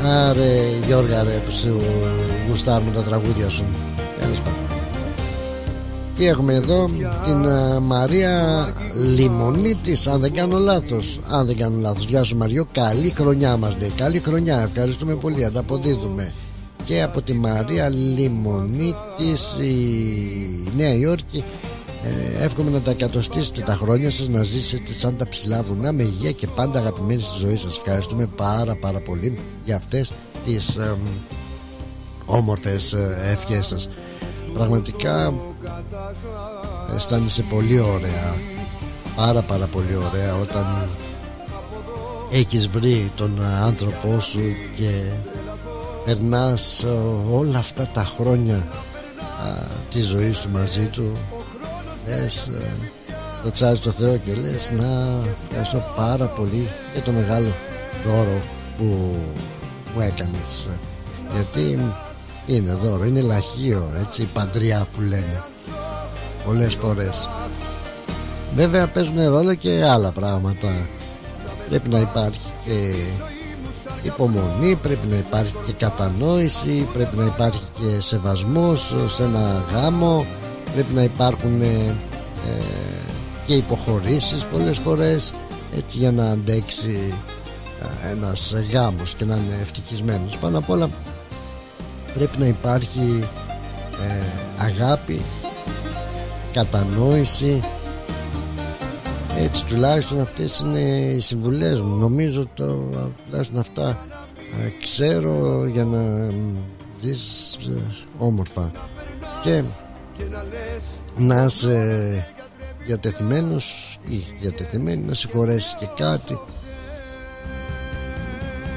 [SPEAKER 1] Άρε Γιώργα ρε που σου γουστάρουν τα τραγούδια σου. Τέλος πάντων. Τι έχουμε εδώ Την α, Μαρία Λιμονίτης Αν δεν κάνω λάθος. Αν δεν κάνω λάθος Γεια σου Μαριό Καλή χρονιά μας λέει Καλή χρονιά. Ευχαριστούμε πολύ Ανταποδίδουμε Και από τη Μαρία Λιμονίτης Η Νέα Υόρκη. Ε, εύχομαι να τα εκατοστήσετε τα χρόνια σας να ζήσετε σαν τα ψηλά βουνά με υγεία και πάντα αγαπημένοι στη ζωή σας. Ευχαριστούμε πάρα πάρα πολύ για αυτές τις ε, όμορφες ε, ευχές σας. Πραγματικά αισθάνεσαι πολύ ωραία. Πάρα πάρα πολύ ωραία όταν έχεις βρει τον άνθρωπό σου και περνάς όλα αυτά τα χρόνια α, τη ζωή σου μαζί του λες το τσάζεις το Θεό και λες να ευχαριστώ πάρα πολύ για το μεγάλο δώρο που μου έκανες γιατί είναι δώρο, είναι λαχείο έτσι η παντριά που λένε πολλές φορές. Βέβαια παίζουν ρόλο και άλλα πράγματα. Πρέπει να υπάρχει και υπομονή πρέπει να υπάρχει και κατανόηση πρέπει να υπάρχει και σεβασμός σε ένα γάμο πρέπει να υπάρχουν ε, και υποχωρήσεις πολλές φορές έτσι για να αντέξει ε, ένας γάμος και να είναι ευτυχισμένος. Πάνω απ' όλα πρέπει να υπάρχει ε, αγάπη κατανόηση έτσι τουλάχιστον αυτές είναι οι συμβουλές μου. Νομίζω το, τουλάχιστον αυτά ε, ξέρω για να ζεις ε, όμορφα. Και να είσαι διατεθειμένος ή διατεθειμένη να συγχωρέσεις και κάτι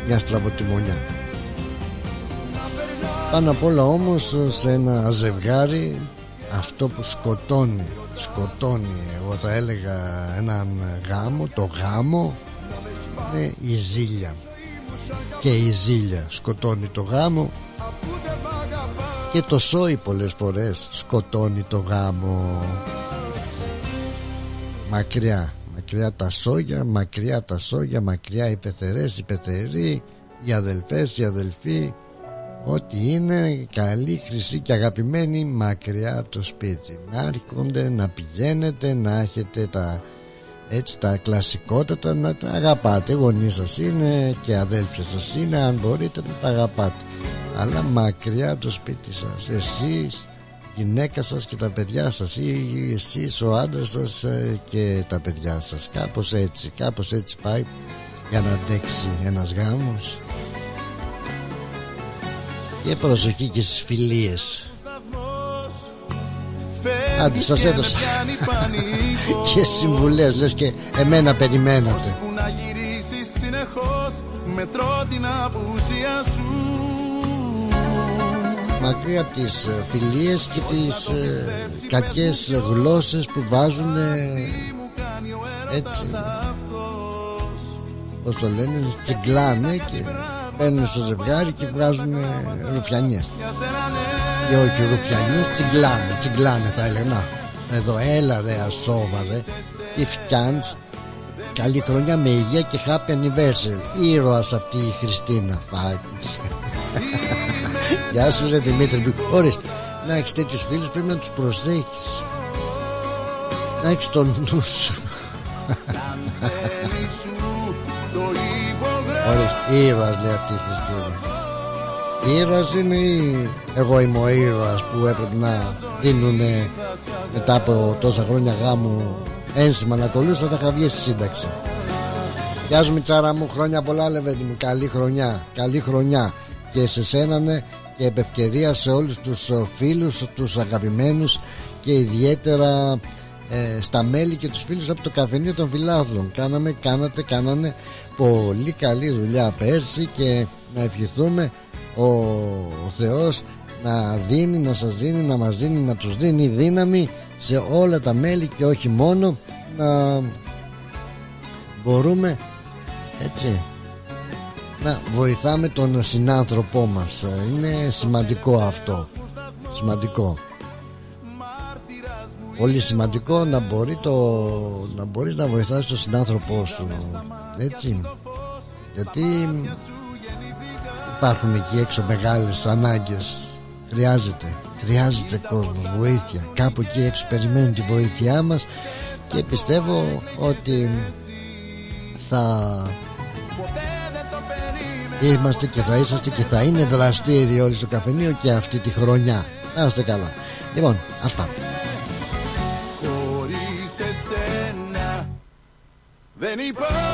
[SPEAKER 1] μια στραβοτιμονιά. Πάνω απ' όλα όμως σε ένα ζευγάρι αυτό που σκοτώνει σκοτώνει εγώ θα έλεγα έναν γάμο το γάμο. Είναι η ζήλια. Και η ζήλια σκοτώνει το γάμο. Και το σόι πολλές φορές σκοτώνει το γάμο. Μακριά μακριά τα σόγια μακριά τα σόγια μακριά οι πεθερές οι πεθεροί οι αδελφές οι αδελφοί Ό,τι είναι καλή, χρυσή και αγαπημένη μακριά από το σπίτι. Να έρχονται, να πηγαίνετε, να έχετε τα έτσι τα κλασικότατα να τα αγαπάτε. Γονείς σας είναι και αδέλφια σας είναι αν μπορείτε να τα αγαπάτε. Αλλά μακριά από το σπίτι σας. Εσείς γυναίκα σας και τα παιδιά σας ή εσείς ο άντρας σας ε, και τα παιδιά σας. Κάπως έτσι κάπως έτσι πάει για να αντέξει ένας γάμος και προσοχή και στις φιλίες. Άντε σας έδωσα. Και συμβουλές λες και εμένα περιμένατε. Μακριά από τις ε, φιλίες και τις ε, κακές γλώσσες που βάζουν έτσι. Πώς το λένε τσιγκλάνε και μπαίνουν στο ζευγάρι και βγάζουν ρουφιανιές. Και όχι ρουφιανιές τσιγκλάνε τσιγκλάνε θα έλεγα. Εδώ έλα ρε ασόβαρε τι φτιάνεις. Καλή χρονιά με υγεία και happy anniversary. Ήρωας αυτή η Χριστίνα Γεια σου ρε Δημήτρη. Ορίστε να έχεις τέτοιους φίλους πρέπει να τους προσέχεις. Να έχεις τον νου σου Ορίστε, ήρωας λέει αυτή η Χριστίνα Ήρωας είναι ή εγώ είμαι ο ήρωας που έπρεπε να δίνουν μετά από τόσα χρόνια γάμου ένσημα να κολλούσα θα είχα βγει στη σύνταξη. Γεια σου Μιτσάρα μου χρόνια πολλά λεβέντη μου καλή χρονιά καλή χρονιά. Και σε σένα ναι, και επευκαιρία σε όλους τους φίλους τους αγαπημένους και ιδιαίτερα ε, στα μέλη και τους φίλους από το καφενείο των φιλάθλων. Κάναμε, κάνατε, κάνανε πολύ καλή δουλειά πέρσι και να ευχηθούμε ο, ο Θεός να δίνει, να σας δίνει, να μας δίνει, να τους δίνει δύναμη σε όλα τα μέλη και όχι μόνο να μπορούμε έτσι να βοηθάμε τον συνάνθρωπό μας. Είναι σημαντικό αυτό. Σημαντικό πολύ σημαντικό να, μπορεί το, να μπορείς να βοηθάς τον συνάνθρωπό σου έτσι. Γιατί υπάρχουν εκεί έξω μεγάλες ανάγκες. Χρειάζεται χρειάζεται κόσμος βοήθεια. Κάπου εκεί έξω περιμένουν τη βοήθειά μας και πιστεύω ότι θα είμαστε και θα είσαστε και θα είναι δραστήριοι όλοι στο καφενείο και αυτή τη χρονιά. Να είστε καλά. Λοιπόν αυτά δεν υπάρχω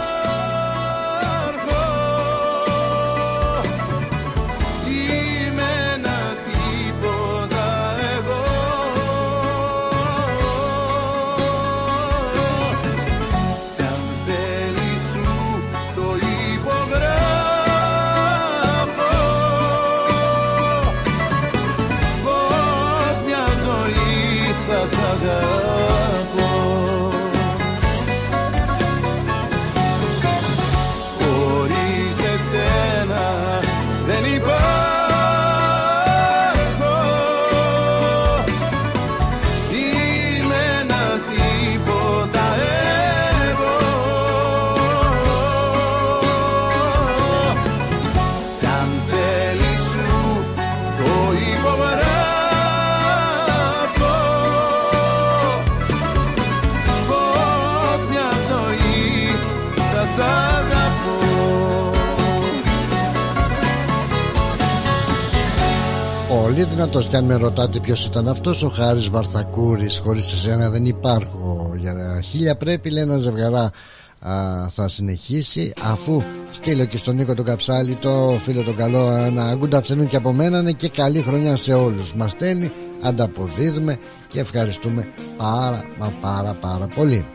[SPEAKER 1] δυνατό κι αν με ρωτάτε ποιος ήταν αυτός, ο Χάρης Βαρθακούρης. Χωρίς εσένα δεν υπάρχω. Για χίλια πρέπει, λέει ένα ζευγαρά. Α, θα συνεχίσει αφού στείλω και στον Νίκο τον Καψάλη το φίλο τον καλό ένα good afternoon και από μένα ναι, και καλή χρονιά σε όλους μας στέλνει ανταποδίδουμε και ευχαριστούμε πάρα μα πάρα πάρα πολύ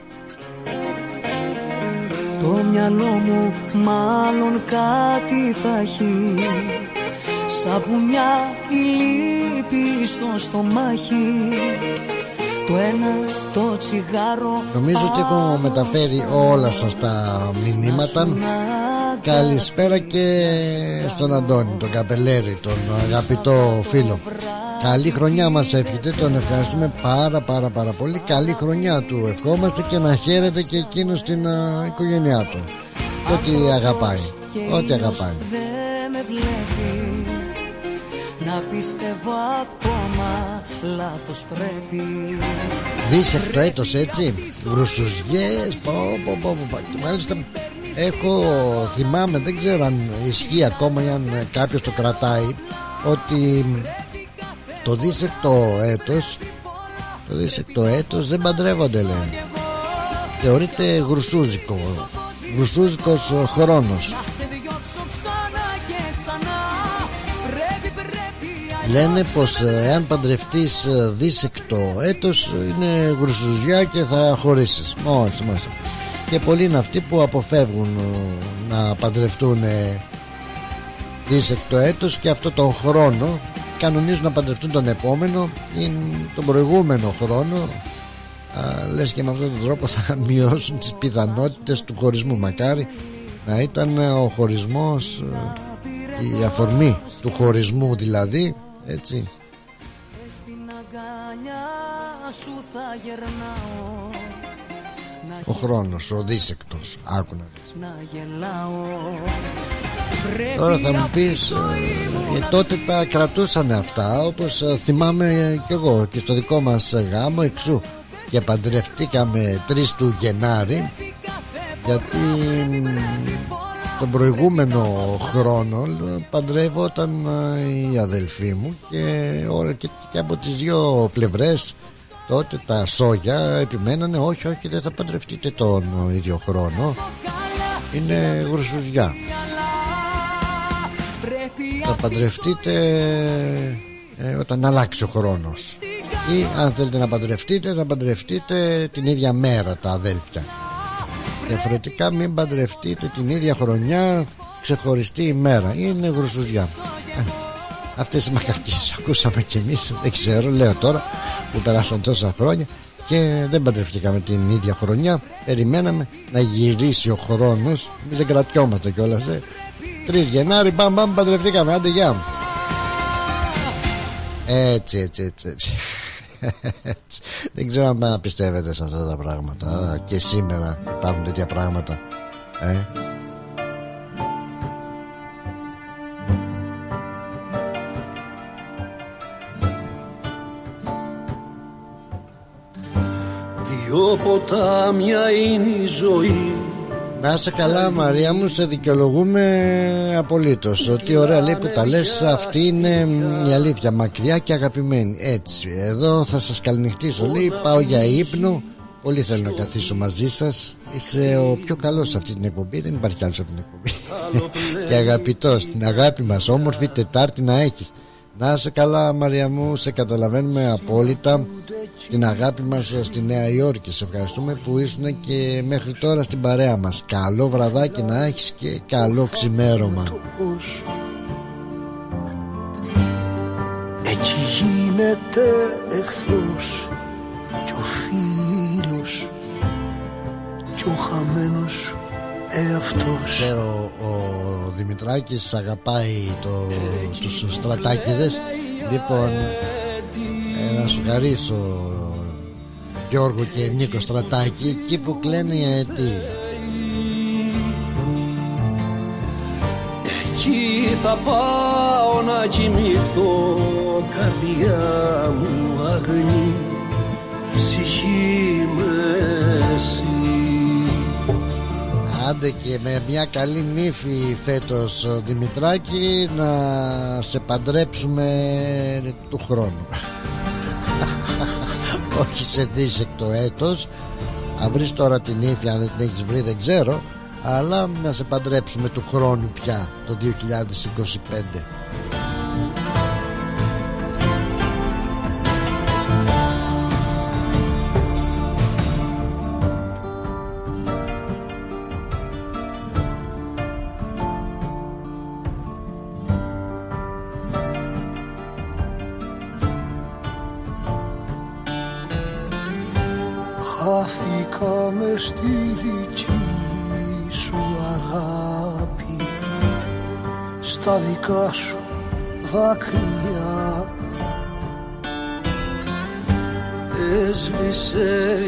[SPEAKER 4] Το μυαλό μου μάλλον κάτι θα έχει Σαπουνιά η λύπη στο στομάχι. Το ένα το τσιγάρο
[SPEAKER 1] Νομίζω ότι έχω μεταφέρει όλα σας τα μηνύματα. Καλησπέρα και στον Αντώνη, τον Καπελέρη, τον αγαπητό φίλο. Καλή χρονιά μας εύχεται, τον ευχαριστούμε πάρα πάρα πάρα πολύ. Καλή χρονιά του ευχόμαστε και να χαίρεται και εκείνος στην α, οικογένειά του. Ό,τι αγαπάει, ό,τι αγαπάει.
[SPEAKER 4] Δεν με βλέπει να πιστεύω ακόμα λάθος πρέπει.
[SPEAKER 1] Δίσεκτο έτος έτσι. Βρουσουζιές πω, πω, πω, πω, πω. Και μάλιστα έχω θυμάμαι δεν ξέρω αν ισχύει ακόμα ή αν κάποιος το κρατάει ότι το δίσεκτο έτος το δίσεκτο έτος δεν παντρεύονται λένε. Θεωρείται γρουσούζικο γρουσούζικος χρόνος Λένε πως εάν παντρευτείς ε, δίσεκτο έτος είναι γρουσουζιά και θα χωρίσεις. Μόνος μας Και πολλοί είναι αυτοί που αποφεύγουν ε, να παντρευτούν ε, δίσεκτο έτος και αυτό τον χρόνο. Κανονίζουν να παντρευτούν τον επόμενο ή τον προηγούμενο χρόνο. Α, λες και με αυτόν τον τρόπο θα μειώσουν τις πιθανότητες του χωρισμού. Μακάρι να ήταν ο χωρισμός η αφορμή του χωρισμού δηλαδή έτσι. Ο χρόνος, ο δίσεκτος. Άκου να δεις. Τώρα θα μου πεις ε, Τότε τα κρατούσαν αυτά Όπως ε, θυμάμαι κι εγώ Και στο δικό μας γάμο εξού. Και παντρευτήκαμε 3 του Γενάρη Γιατί τον προηγούμενο χρόνο παντρεύονταν η αδελφή μου και, όλα, και, και από τις δύο πλευρές τότε τα σόγια επιμένανε όχι όχι δεν θα παντρευτείτε τον ίδιο χρόνο είναι γρουσουζιά θα παντρευτείτε ε, όταν αλλάξει ο χρόνος. Ή αν θέλετε να παντρευτείτε θα παντρευτείτε την ίδια μέρα τα αδέλφια Διαφορετικά μην παντρευτείτε την ίδια χρονιά ξεχωριστή ημέρα. Είναι γρουσουζιά. Ε, αυτές οι μακακίες ακούσαμε κι εμείς, δεν ξέρω, λέω τώρα που περάσαν τόσα χρόνια και δεν παντρευτήκαμε την ίδια χρονιά. Περιμέναμε να γυρίσει ο χρόνος. Εμείς δεν κρατιόμαστε κιόλας. Ε. 3 Γενάρη, μπαμ, μπαμ, παντρευτήκαμε. Άντε, γεια. Έτσι, έτσι, έτσι, έτσι. Δεν ξέρω αν πιστεύετε σε αυτά τα πράγματα. Και σήμερα υπάρχουν τέτοια πράγματα. Ε;
[SPEAKER 8] Δυο ποτάμια είναι η ζωή
[SPEAKER 1] να είσαι καλά Μαρία μου Σε δικαιολογούμε απολύτως. Ότι ωραία λέει που τα λες Αυτή είναι η αλήθεια. Μακριά και αγαπημένη. Έτσι. Εδώ θα σας καληνυχτήσω Λέει πάω για ύπνο. Πολύ θέλω να καθίσω μαζί σας. Είσαι ο πιο καλός σε αυτή την εκπομπή. Δεν υπάρχει άλλος σε αυτή την εκπομπή. Και αγαπητός Την αγάπη μας όμορφη Τετάρτη να έχεις να είσαι καλά Μαρία μου Σε καταλαβαίνουμε απόλυτα. Την αγάπη μας στη Νέα Υόρκη σε ευχαριστούμε που ήσουν και μέχρι τώρα στην παρέα μας. Καλό βραδάκι να έχεις και καλό ξημέρωμα.
[SPEAKER 8] Έτσι γίνεται εχθρός και ο φίλος και ο χαμένος εαυτός.
[SPEAKER 1] Ξέρω ο Δημητράκης αγαπάει το, τους στρατάκιδες λοιπόν να σου χαρίσω Γιώργο και Νίκο Στρατάκη εκεί που κλαίνε οι αετοί
[SPEAKER 8] Εκεί θα πάω να κοιμηθώ καρδιά μου αγνή ψυχή με εσύ
[SPEAKER 1] Άντε και με μια καλή νύφη φέτος Δημητράκη να σε παντρέψουμε του χρόνου. Όχι σε δίσεκτο έτος. Αν βρεις τώρα την ύφη αν δεν την έχεις βρει δεν ξέρω. Αλλά να σε παντρέψουμε του χρόνου πια το 2025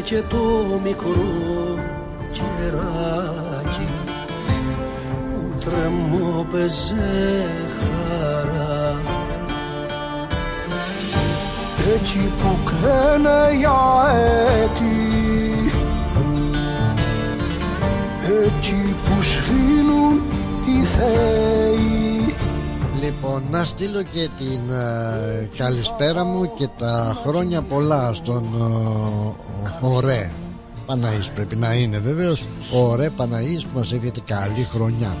[SPEAKER 9] και το μικρό κεράκι που τρεμόπαιζε χαρά. Εκεί που κλαίνε για έτη εκεί που σφίνουν οι θεοί
[SPEAKER 1] Λοιπόν, να στείλω και την uh, καλησπέρα μου και τα χρόνια πολλά στον uh, Ωρέ Παναής πρέπει να είναι βεβαίως. Ο Ωρέ Παναής που μας έβγαινε καλή χρονιά.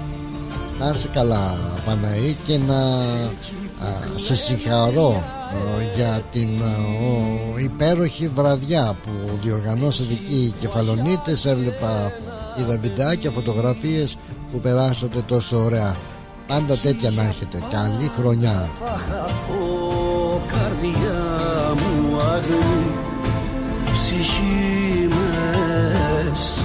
[SPEAKER 1] Να είσαι καλά Παναή και να uh, σε συγχαρώ για την υπέροχη βραδιά που διοργανώσατε εκεί οι κεφαλονίτες. Έβλεπα είδα βιντεάκια, φωτογραφίες που περάσατε τόσο ωραία. Πάντα τέτοια να έχετε. Καλή χρονιά.
[SPEAKER 9] Θα χαθώ καρδιά μου αγρή Ψυχή μέση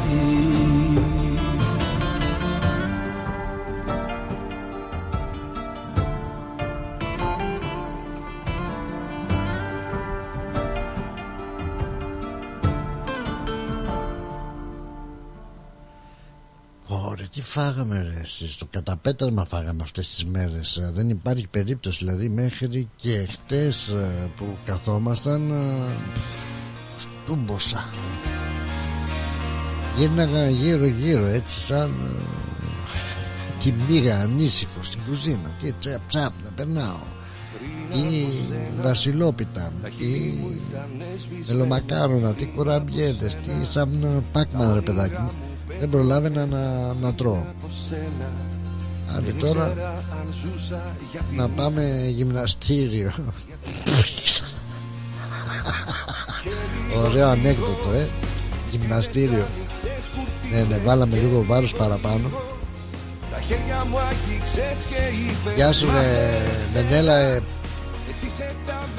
[SPEAKER 1] τι φάγαμε ρε εσείς Το καταπέτασμα φάγαμε αυτές τις μέρες. Ε, Δεν υπάρχει περίπτωση δηλαδή Μέχρι και χτες ε, που καθόμασταν ε, Στούμποσα Γύρναγα γύρω γύρω έτσι σαν Τη μίγα ανήσυχο στην κουζίνα. Τι τσαπ τσαπ να περνάω. Τι βασιλόπιτα Τι μελομακάρονα Τι κουραμπιέδες Τι σαν πάκμαν ρε παιδάκι μου. Δεν προλάβαινα να, να τρώω. Άντε τώρα να πάμε γυμναστήριο Ωραίο ανέκδοτο ε. Γυμναστήριο. Ναι ναι βάλαμε λίγο βάρος παραπάνω. Γεια σου ρε Μενέλα ε,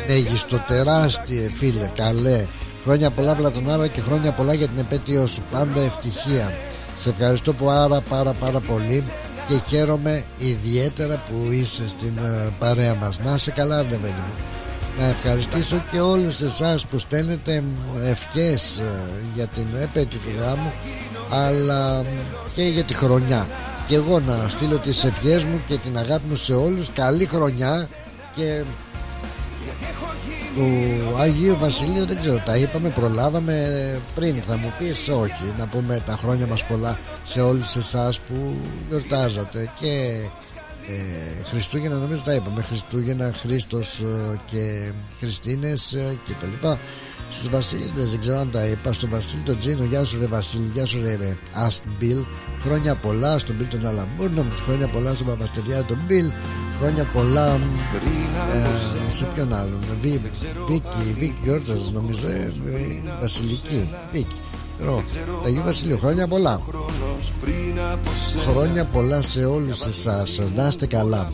[SPEAKER 1] Μεγιστοτεράστιε φίλε Καλέ. Χρόνια πολλά Πλατωνάρα και χρόνια πολλά για την επέτειο σου. Πάντα ευτυχία. Σε ευχαριστώ πάρα πάρα πάρα πολύ και χαίρομαι ιδιαίτερα που είσαι στην uh, παρέα μας. Να σε καλά ρε μου Να ευχαριστήσω και όλους εσάς που στέλνετε ευχές uh, για την επέτειο του γάμου Αλλά και για τη χρονιά. Και εγώ να στείλω τις ευχές μου και την αγάπη μου σε όλους. Καλή χρονιά και του Αγίου Βασιλείου δεν ξέρω τα είπαμε προλάβαμε πριν. Θα μου πεις όχι να πούμε τα χρόνια μας πολλά σε όλους εσάς που γιορτάζατε. Και ε, Χριστούγεννα νομίζω τα είπαμε. Χριστούγεννα, Χρήστος ε, και Χριστίνες ε, και τα λοιπά. Στους Βασίλειδες δεν ξέρω αν τα είπα στον Βασίλη τον Τζίνο γεια σου ρε Βασίλη γεια σου ρε Αστ Μπιλ χρόνια πολλά στον Μπιλ τον Αλαμπούρνο χρόνια πολλά στον Παπαστεριά τον Μπιλ χρόνια πολλά ε, σε ποιον άλλον Βίκη, Βίκη Γιόρτας νομίζω ε, Βασιλική Βίκη Αγίου Βασιλείου χρόνια πολλά. Χρόνια πολλά σε όλους εσάς. Να είστε καλά.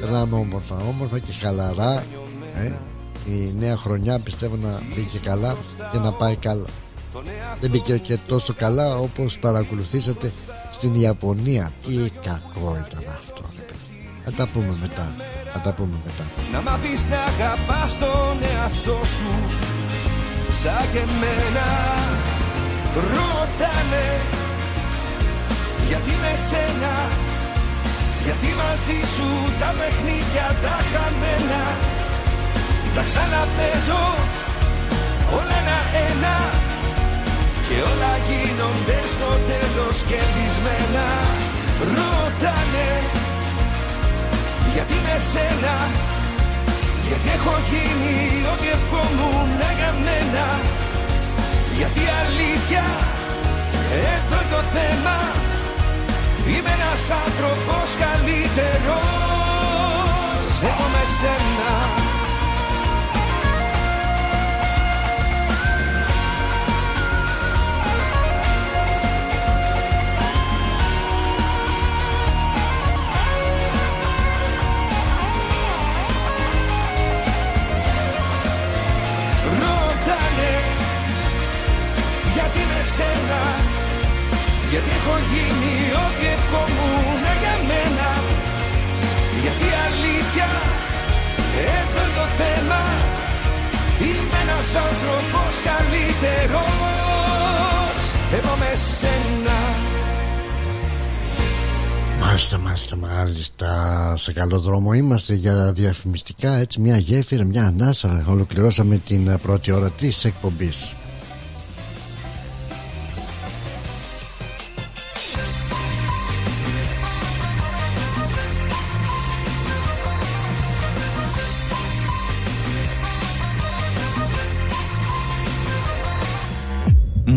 [SPEAKER 1] Περνάμε όμορφα Όμορφα και χαλαρά ε, Η νέα χρονιά πιστεύω να μπήκε καλά Και να πάει καλά. Δεν μπήκε και τόσο καλά Όπως παρακολουθήσατε Στην Ιαπωνία. Τι κακό ήταν αυτό Θα τα πούμε μετά. Θα τα πούμε μετά.
[SPEAKER 8] Να μάθεις να αγαπάς τον εαυτό σου Σαν και εμένα Ρωτάνε γιατί με σένα Γιατί μαζί σου τα παιχνίδια τα χαμένα. Τα ξαναπέζω όλα ένα-ένα Και όλα γίνονται στο τέλος κερδισμένα. Ρωτάνε γιατί με σένα Γιατί έχω γίνει ό,τι ευχόμουν για μένα Γιατί αλήθεια εδώ το θέμα. Είμαι ένας άνθρωπος καλύτερος. Εγώ με σένα σένα Γιατί έχω γίνει ό,τι ευχόμουν για μένα Γιατί αλήθεια εδώ το θέμα Είμαι ένας άνθρωπος καλύτερος Εγώ με σένα
[SPEAKER 1] Μάλιστα, μάλιστα, μάλιστα. Σε καλό δρόμο είμαστε για διαφημιστικά. Έτσι, μια γέφυρα, μια ανάσα. Ολοκληρώσαμε την πρώτη ώρα της εκπομπής.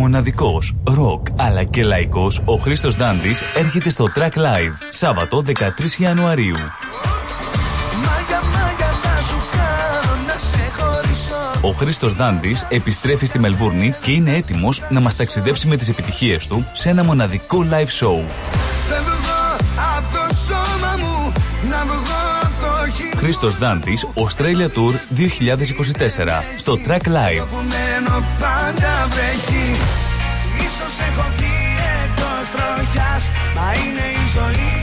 [SPEAKER 10] Μοναδικός, ροκ αλλά και λαϊκός, ο Χρήστος Δάντης έρχεται στο Track Live, Σάββατο 13 Ιανουαρίου. Ο Χρήστος Δάντης επιστρέφει στη Μελβούρνη και είναι έτοιμος να μας ταξιδέψει με τις επιτυχίες του σε ένα μοναδικό live show. Χρήστος Δάντης, Australia Tour 2024 στο Track Live.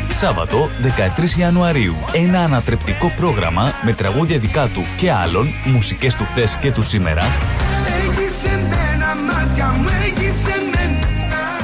[SPEAKER 10] Σάββατο 13 Ιανουαρίου. Ένα ανατρεπτικό πρόγραμμα με τραγούδια δικά του και άλλων, μουσικές του χθες και του σήμερα.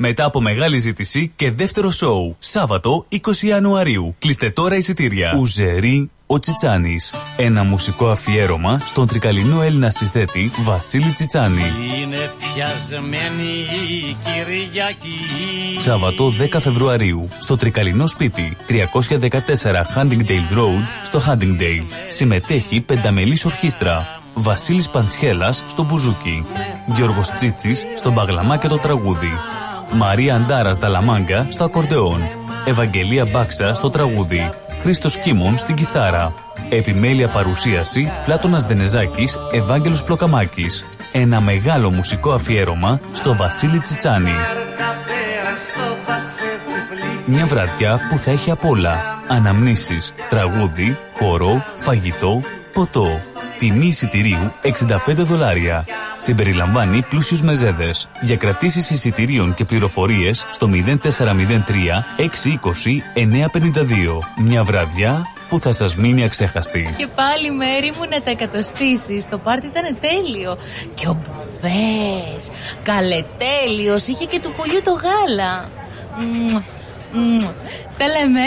[SPEAKER 10] Μετά από μεγάλη ζήτηση και δεύτερο σοου. Σάββατο 20 Ιανουαρίου. Κλείστε τώρα εισιτήρια. Ουζερή ο Τσιτσάνης. Ένα μουσικό αφιέρωμα στον τρικαλινό Έλληνα συνθέτη Βασίλη Τσιτσάνη. Είναι πιασμένη η Κυριακή. Σάββατο 10 Φεβρουαρίου. Στο τρικαλινό σπίτι 314 Huntingdale Road στο Huntingdale. Συμμετέχει πενταμελής ορχήστρα. Βασίλης Παντσχέλας στο Μπουζούκι. Γιώργος Τσίτσης στο Μπαγλαμά και το τραγούδι. Μαρία Αντάρας Δαλαμάγκα στο ακορντεόν. Ευαγγελία Μπάξα στο τραγούδι. Χρήστος Κίμων στην κιθάρα. Επιμέλεια παρουσίαση Πλάτωνας Δενεζάκης, Ευάγγελος Πλοκαμάκης. Ένα μεγάλο μουσικό αφιέρωμα στο Βασίλη Τσιτσάνη. Μια βραδιά που θα έχει απ' όλα. Αναμνήσεις, τραγούδι, χορό, φαγητό, ποτό. Τιμή εισιτηρίου 65 δολάρια. Συμπεριλαμβάνει πλούσιους μεζέδες. Για κρατήσεις εισιτηρίων και πληροφορίες στο 0403 620 952. Μια βραδιά που θα σας μείνει αξέχαστη.
[SPEAKER 11] Και πάλι μέρη μου να τα εκατοστήσεις. Το πάρτι ήταν τέλειο. Και ο Μπουδές, καλετέλειος, είχε και του πολιού το γάλα. Τα λέμε,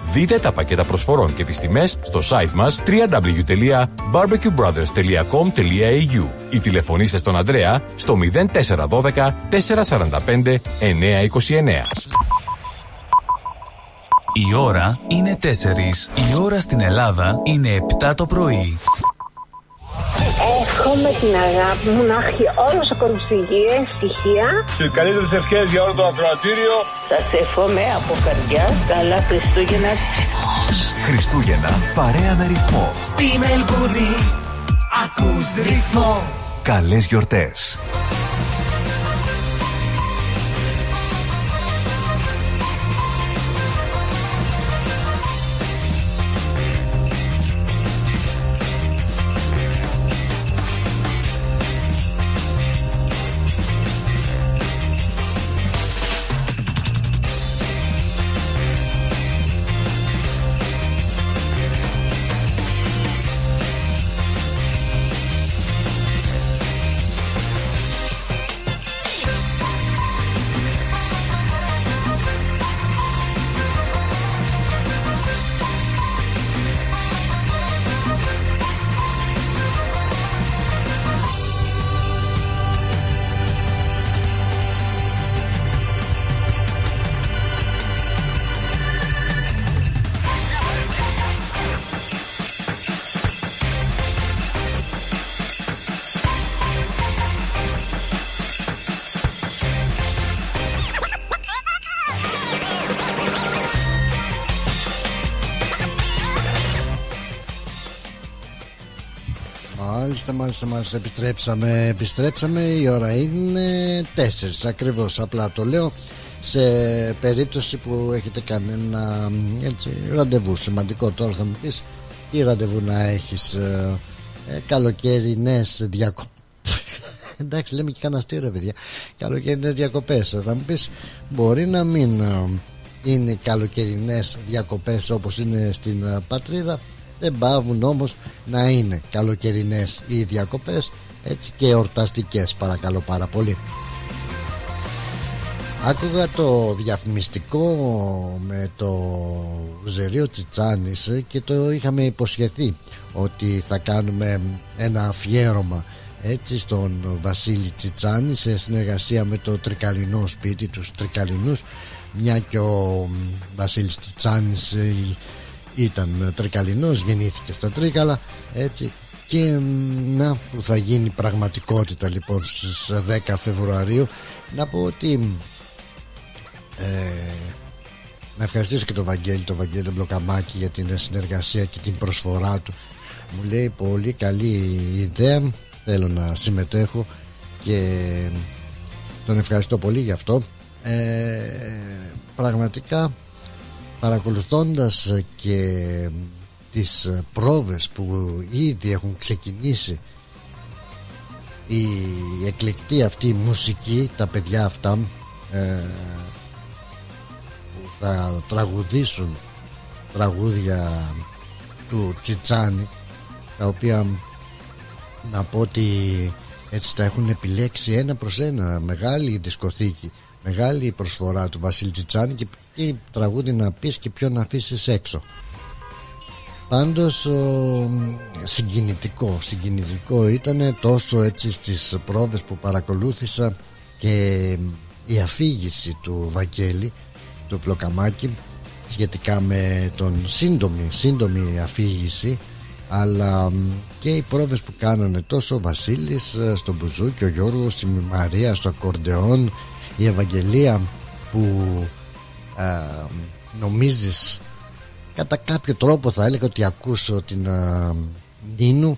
[SPEAKER 12] Δείτε τα πακέτα προσφορών και τις τιμές στο site μας www.barbecuebrothers.com.au ή τηλεφωνήστε στον Ανδρέα στο 0412 445 929.
[SPEAKER 10] Η ώρα είναι 4. Η ώρα στην Ελλάδα είναι 7 το πρωί.
[SPEAKER 13] Εύχομαι την αγάπη μου να έχει όλος ο κόσμος υγεία, ευτυχία.
[SPEAKER 14] Τι καλύτερες ευχές για όλο το ακροατήριο.
[SPEAKER 13] Σα εύχομαι από καρδιά καλά Χριστούγεννα.
[SPEAKER 15] Χριστούγεννα παρέα με ρυθμό.
[SPEAKER 16] Στη Μελβούνι ακούς ρυθμό.
[SPEAKER 15] Καλές γιορτές.
[SPEAKER 1] Μάλιστα, μάλιστα, μας επιστρέψαμε, επιστρέψαμε, η ώρα είναι 4 ακριβώς, απλά το λέω σε περίπτωση που έχετε κανένα έτσι, ραντεβού σημαντικό. Τώρα θα μου πεις τι ραντεβού να έχεις ε, ε, καλοκαιρινές διακοπές. Εντάξει λέμε και κανένα αστείο ρε παιδιά. Καλοκαιρινές διακοπές. Θα μου πεις μπορεί να μην ε, είναι καλοκαιρινές διακοπές όπως είναι στην ε, πατρίδα; Δεν πάβουν όμως να είναι καλοκαιρινές οι διακοπές έτσι και εορταστικές παρακαλώ πάρα πολύ. Άκουγα το διαφημιστικό με το Ζερίο Τσιτσάνης και το είχαμε υποσχεθεί ότι θα κάνουμε ένα αφιέρωμα έτσι στον Βασίλη Τσιτσάνη σε συνεργασία με το Τρικαλινό σπίτι τους Τρικαλινούς μια και ο Βασίλης Τσιτσάνης ήταν τρικαλινός γεννήθηκε στα Τρίκαλα έτσι. Και να που θα γίνει πραγματικότητα λοιπόν στις 10 Φεβρουαρίου να πω ότι ε, να ευχαριστήσω και τον Βαγγέλη τον Βαγγέλη τον Μπλοκαμάκη για την συνεργασία και την προσφορά του. Μου λέει πολύ καλή ιδέα θέλω να συμμετέχω και τον ευχαριστώ πολύ γι' αυτό ε, πραγματικά παρακολουθώντας και τις πρόβες που ήδη έχουν ξεκινήσει η εκλεκτή αυτή μουσική τα παιδιά αυτά ε, που θα τραγουδήσουν τραγούδια του Τσιτσάνη τα οποία να πω ότι έτσι τα έχουν επιλέξει ένα προς ένα μεγάλη δισκοθήκη μεγάλη προσφορά του Βασίλη Τσιτσάνη και τι τραγούδι να πεις και ποιο να αφήσεις έξω. Πάντως συγκινητικό συγκινητικό ήταν τόσο έτσι στις πρόβες που παρακολούθησα και η αφήγηση του Βαγγέλη του Πλοκαμάκη σχετικά με τον σύντομη, σύντομη αφήγηση αλλά και οι πρόβες που κάνανε τόσο ο Βασίλης ε, στον Μπουζούκι, ο Γιώργος, η Μαρία στο ακορντεόν η Ευαγγελία που α, νομίζεις κατά κάποιο τρόπο θα έλεγα ότι ακούσω την α, Νίνου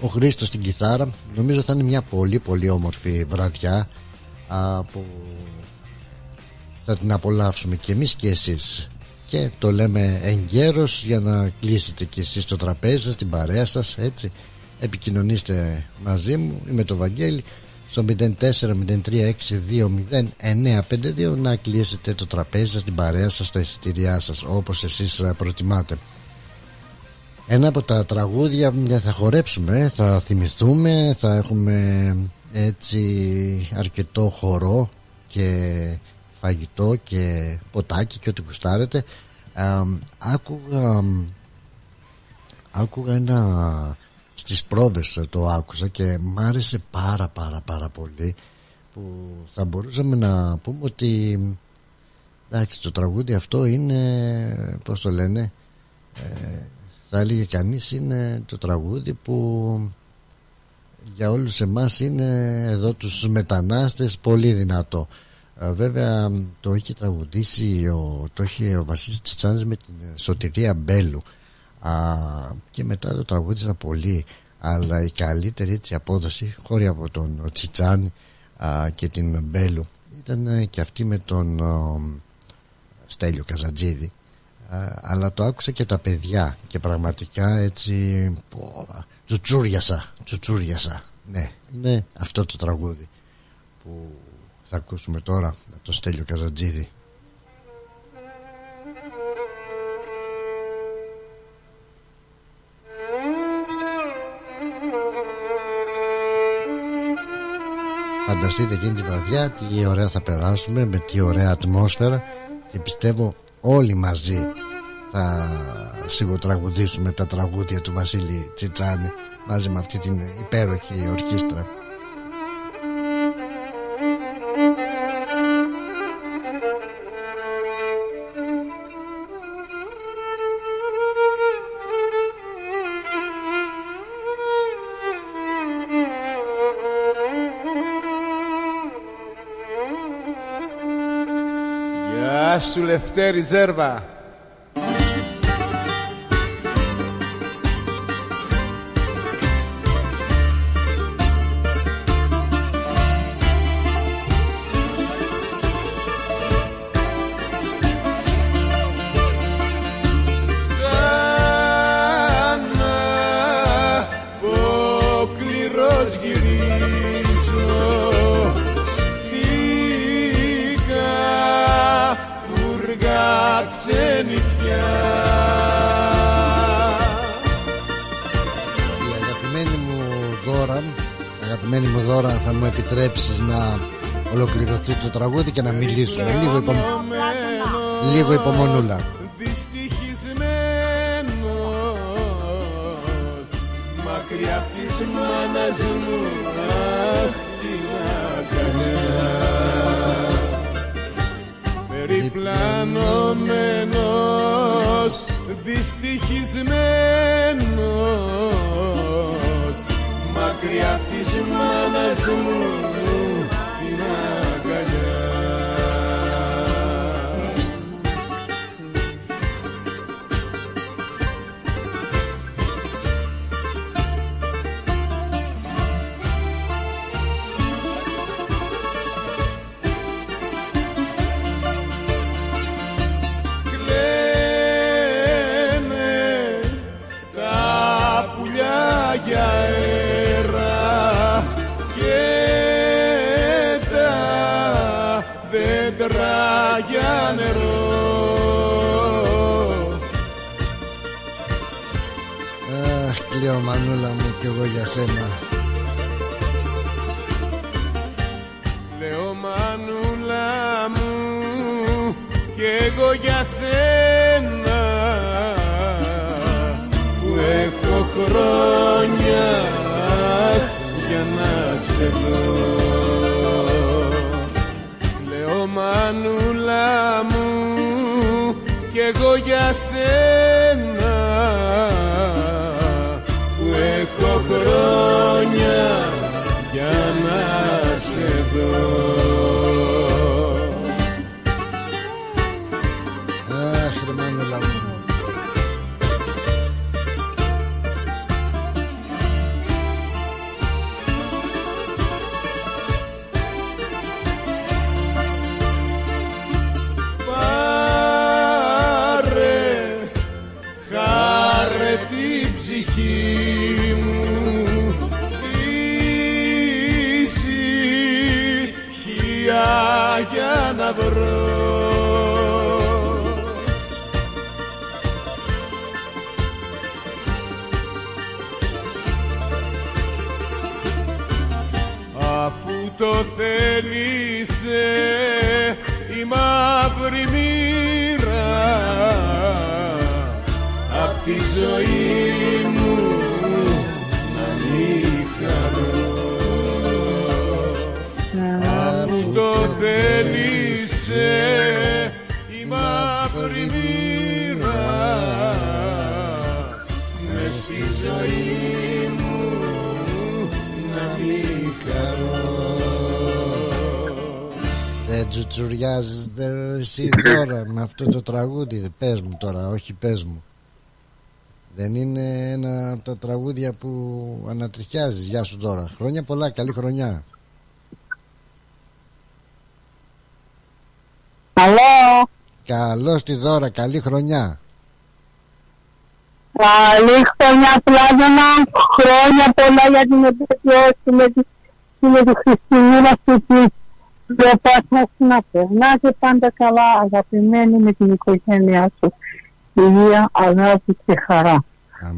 [SPEAKER 1] ο Χρήστος στην κιθάρα. Νομίζω θα είναι μια πολύ πολύ όμορφη βραδιά που θα την απολαύσουμε και εμείς και εσείς. Και το λέμε εγκαίρος για να κλείσετε και εσείς το τραπέζι σας, την παρέα σας έτσι. Επικοινωνήστε μαζί μου ή με το Βαγγέλη στο 04-03-62-0952 να κλείσετε το τραπέζι σας, την παρέα σας, τα εισιτήριά σας όπως εσείς προτιμάτε. Ένα από τα τραγούδια θα χορέψουμε, θα θυμηθούμε, θα έχουμε έτσι αρκετό χορό και φαγητό και ποτάκι και ό,τι γουστάρετε ε, άκουγα άκουγα ένα στις πρόβες το άκουσα και μ' άρεσε πάρα πάρα πάρα πολύ που θα μπορούσαμε να πούμε ότι εντάξει το τραγούδι αυτό είναι πως το λένε ε, θα έλεγε κανείς είναι το τραγούδι που για όλους εμάς είναι εδώ τους μετανάστες πολύ δυνατό. Ε, βέβαια το έχει τραγουδήσει ο, το έχει ο Βασίλης Τσιτσάνης με την σωτηρία Μπέλου Α, και μετά το τραγούδισα πολύ αλλά η καλύτερη έτσι απόδοση χώρια από τον Τσιτσάνη α, και την Μπέλου ήταν ε, και αυτή με τον Στέλιο Καζατζίδη. Αλλά το άκουσα και τα παιδιά και πραγματικά έτσι πω, τσουτσούριασα, τσουτσούριασα. Ναι, είναι αυτό το τραγούδι που θα ακούσουμε τώρα από το Στέλιο Καζατζίδη Φανταστείτε εκείνη τη βραδιά τι ωραία θα περάσουμε με τι ωραία ατμόσφαιρα και πιστεύω όλοι μαζί θα σιγοτραγουδήσουμε τα τραγούδια του Βασίλη Τσιτσάνη μαζί με αυτή την υπέροχη ορχήστρα
[SPEAKER 9] σου Λευτέρη Ζέρβα τραγούδι και να μιλήσουμε. Λίγο, υπο... λίγο υπομονούλα ζωή μου να μην χαρώ.
[SPEAKER 1] Δεν τζουτσουριάζεσαι εσύ τώρα με αυτό το τραγούδι. Πες μου τώρα, όχι πες μου. Δεν είναι ένα από τα τραγούδια που ανατριχιάζεις. Γεια σου τώρα. Χρόνια πολλά, καλή χρονιά.
[SPEAKER 17] Καλό.
[SPEAKER 1] Καλώς τη δώρα, καλή χρονιά
[SPEAKER 17] Καλή χρονιά πλάτωνα. Χρόνια πολλά για την επέτειο σου με τη, με τη Χριστινίνα σου τη διαπάθμας να περνάτε πάντα καλά αγαπημένοι με την οικογένειά σου. Υγεία, αγάπη και χαρά.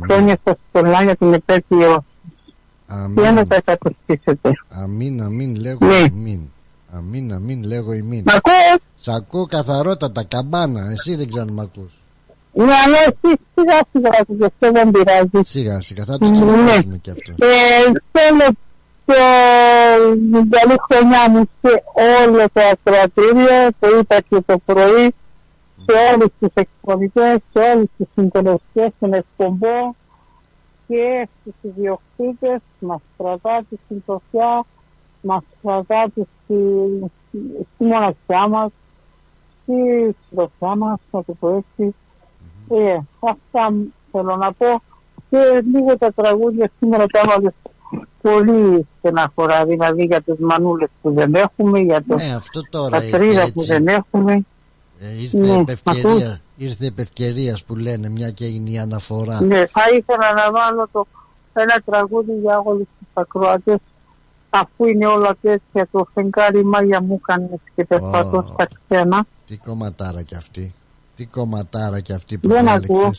[SPEAKER 17] Χρόνια σας πολλά για την επέτειο και να τα εκατοστήσετε.
[SPEAKER 1] Αμήν, αμήν, λέγω
[SPEAKER 17] Ναι.
[SPEAKER 1] αμήν Αμήν, αμήν, λέγω ημίν
[SPEAKER 17] Μ' ακούς;
[SPEAKER 1] Σ' ακούω καθαρότατα, καμπάνα Εσύ δεν ξέρω αν μ' ακούς
[SPEAKER 17] Ναι, αλλά εσύ σιγά σιγά και αυτό δεν πειράζει.
[SPEAKER 1] Σιγά σιγά θα το
[SPEAKER 17] Ναι.
[SPEAKER 1] τελειώσουμε κι αυτό
[SPEAKER 17] Και θέλω το την καλή χρονιά μου σε όλο το ακροατήριο, το είπα και το πρωί, σε όλους τους εκπονητές, σε όλους τους συντονιστές των εκπομπών και στους ιδιοκτήτες, μας κρατάτε στην τροφιά, μας κρατάτε στη, στη μοναξιά μας, στη τροφιά μας, να το πω έτσι. Ε, αυτά θέλω να πω και λίγο τα τραγούδια σήμερα τα έβαλες πολύ στεναχωρά, δηλαδή για τις μανούλες που δεν έχουμε, για το
[SPEAKER 1] Ναι, αυτό τώρα ήρθε
[SPEAKER 17] πατρίδα που
[SPEAKER 1] έτσι.
[SPEAKER 17] δεν έχουμε.
[SPEAKER 1] Ε, ήρθε
[SPEAKER 17] Ναι,
[SPEAKER 1] επ' ευκαιρία,
[SPEAKER 17] ακούς;
[SPEAKER 1] ήρθε επ' ευκαιρίας που λένε μια και έγινε η αναφορά.
[SPEAKER 17] Ναι, θα ήθελα να βάλω το, ένα τραγούδι για όλους τους ακροατές αφού είναι όλα τέτοια το φεγγάρι μάγια μου κάνεις και περπατώ
[SPEAKER 1] Ω.
[SPEAKER 17] στα ξένα.
[SPEAKER 1] Τι κομματάρα κι αυτή. Τι κομματάρα κι αυτή που
[SPEAKER 17] Δεν
[SPEAKER 1] διάλεξες.
[SPEAKER 17] ακούω.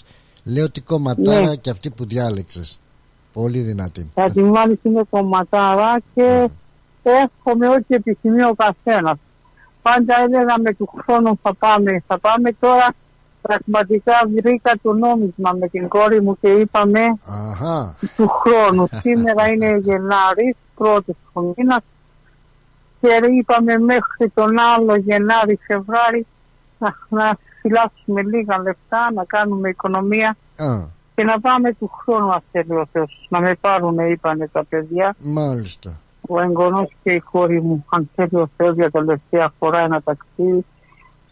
[SPEAKER 1] Λέω τι κομματάρα
[SPEAKER 17] Ναι.
[SPEAKER 1] κι αυτή που διάλεξες. Πολύ δυνατή.
[SPEAKER 17] Θα την βάλεις είναι κομματάρα και εύχομαι ό,τι επιθυμεί ο καθένας. Πάντα έλεγα με του χρόνου θα πάμε, θα πάμε τώρα πραγματικά βρήκα το νόμισμα με την κόρη μου και είπαμε
[SPEAKER 1] Αχα.
[SPEAKER 17] του χρόνου. Σήμερα είναι Γενάρης, πρώτης του μήνας και είπαμε μέχρι τον άλλο Γενάρη, Φεβράρι να, να φυλάξουμε λίγα λεφτά, να κάνουμε οικονομία
[SPEAKER 1] Α,
[SPEAKER 17] και να πάμε του χρόνου αν θέλει ο Θεός. Να με πάρουν, είπανε τα παιδιά,
[SPEAKER 1] μάλιστα.
[SPEAKER 17] ο εγγονός και η κόρη μου, αν θέλει ο Θεός για τελευταία φορά ένα ταξίδι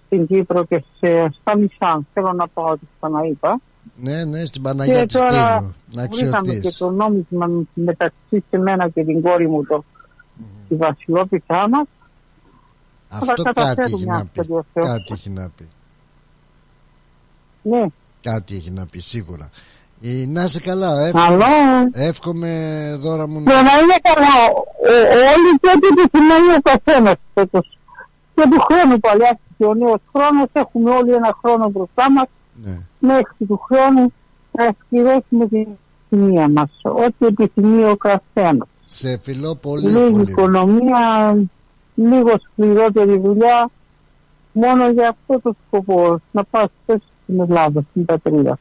[SPEAKER 17] στην Κύπρο και σε, στα Μισάν. Θέλω να πάω ό,τι ξαναείπα.
[SPEAKER 1] Ναι, ναι, στην Παναγία της
[SPEAKER 17] τώρα
[SPEAKER 1] Τίμου. Να
[SPEAKER 17] βρήκαμε και
[SPEAKER 1] αξιωθείς.
[SPEAKER 17] το νόμισμα μεταξύ σε μένα και την κόρη μου το, τη βασιλόπιτά μας.
[SPEAKER 1] Αυτό
[SPEAKER 17] τα
[SPEAKER 1] κάτι
[SPEAKER 17] καταφέρουμε,
[SPEAKER 1] έχει να
[SPEAKER 17] αν
[SPEAKER 1] πει.
[SPEAKER 17] θέλει ο Θεός.
[SPEAKER 1] Κάτι έχει να πει.
[SPEAKER 17] Ναι.
[SPEAKER 1] Κάτι έχει να πει σίγουρα. Ε, να είσαι καλά.
[SPEAKER 17] Καλό.
[SPEAKER 1] Εύχομαι, εύχομαι δώρα μου
[SPEAKER 17] Και να είναι καλά. Ο- Όλοι και ό,τι επιθυμεί ο καθένας φέτος. Και του χρόνου παλιά και ο νέος χρόνος έχουμε όλοι ένα χρόνο μπροστά μας
[SPEAKER 1] Ναι.
[SPEAKER 17] μέχρι του χρόνου να εκπληρώσουμε την επιθυμία μας. Ό,τι επιθυμεί ο καθένας.
[SPEAKER 1] Σε φιλώ πολύ
[SPEAKER 17] Λίγη
[SPEAKER 1] πολύ.
[SPEAKER 17] οικονομία, λίγο σκληρότερη δουλειά, μόνο για αυτό το σκοπό. Να πας πες στην Ελλάδα, στην πατρίδα.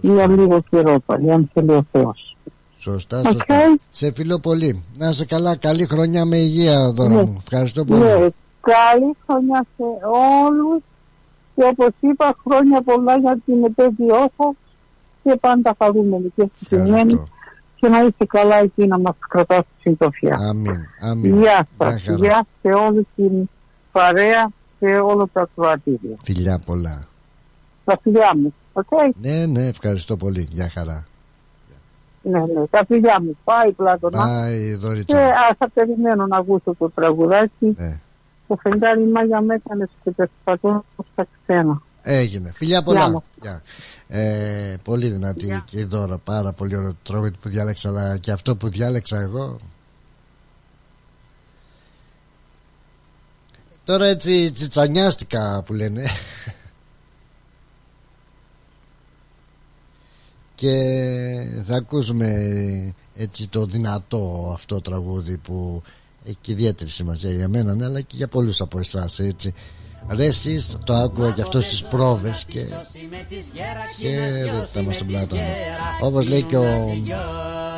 [SPEAKER 17] Για λίγο καιρό πάλι, αν θέλει ο Θεός.
[SPEAKER 1] Σωστά,
[SPEAKER 17] Οκ.
[SPEAKER 1] σωστά. Σε φιλώ πολύ. Να είσαι καλά. Καλή χρονιά με υγεία, Δώρα
[SPEAKER 17] Ναι.
[SPEAKER 1] μου. Ευχαριστώ πολύ.
[SPEAKER 17] Ναι, καλή χρονιά σε όλους και όπως είπα χρόνια πολλά για την επέτειό σας και πάντα χαρούμενοι και ευτυχισμένοι και να είστε καλά εκεί να μας κρατάς στη συντροφιά.
[SPEAKER 1] Αμήν. Αμήν.
[SPEAKER 17] Γεια
[SPEAKER 1] Γεια
[SPEAKER 17] σας,
[SPEAKER 1] χαρά.
[SPEAKER 17] γεια σε όλη την παρέα και όλο το ακροατήριο.
[SPEAKER 1] Φιλιά πολλά.
[SPEAKER 17] Τα φιλιά μου, οκ;
[SPEAKER 1] Ναι, ναι, ευχαριστώ πολύ. Γεια χαρά.
[SPEAKER 17] Ναι, ναι, τα φιλιά μου. Bye Πλάτωνα.
[SPEAKER 1] Bye,
[SPEAKER 17] Και
[SPEAKER 1] Δωρίτσα.
[SPEAKER 17] ας, θα περιμένω να ακούσω το τραγουδάκι.
[SPEAKER 1] Ναι.
[SPEAKER 17] Το φεγγάρι μάγια με έκανε και περπατώ στα ξένα.
[SPEAKER 1] Έγινε. Φιλιά
[SPEAKER 17] Γεια
[SPEAKER 1] πολλά.
[SPEAKER 17] μου.
[SPEAKER 1] Γεια. Ε, πολύ δυνατή και η δώρα. Πάρα πολύ ωραίο το τραγούδι που διάλεξα. Αλλά και αυτό που διάλεξα εγώ. Τώρα έτσι τσιτσανιάστηκα που λένε. Και θα ακούσουμε έτσι το δυνατό αυτό τραγούδι που έχει και ιδιαίτερη σημασία για μένα ναι, αλλά και για πολλούς από εσάς έτσι. Ρε εσείς το άκουγα και αυτός στις πρόβες και χαίρετα μας τον πλάτανο όπως λέει και ο,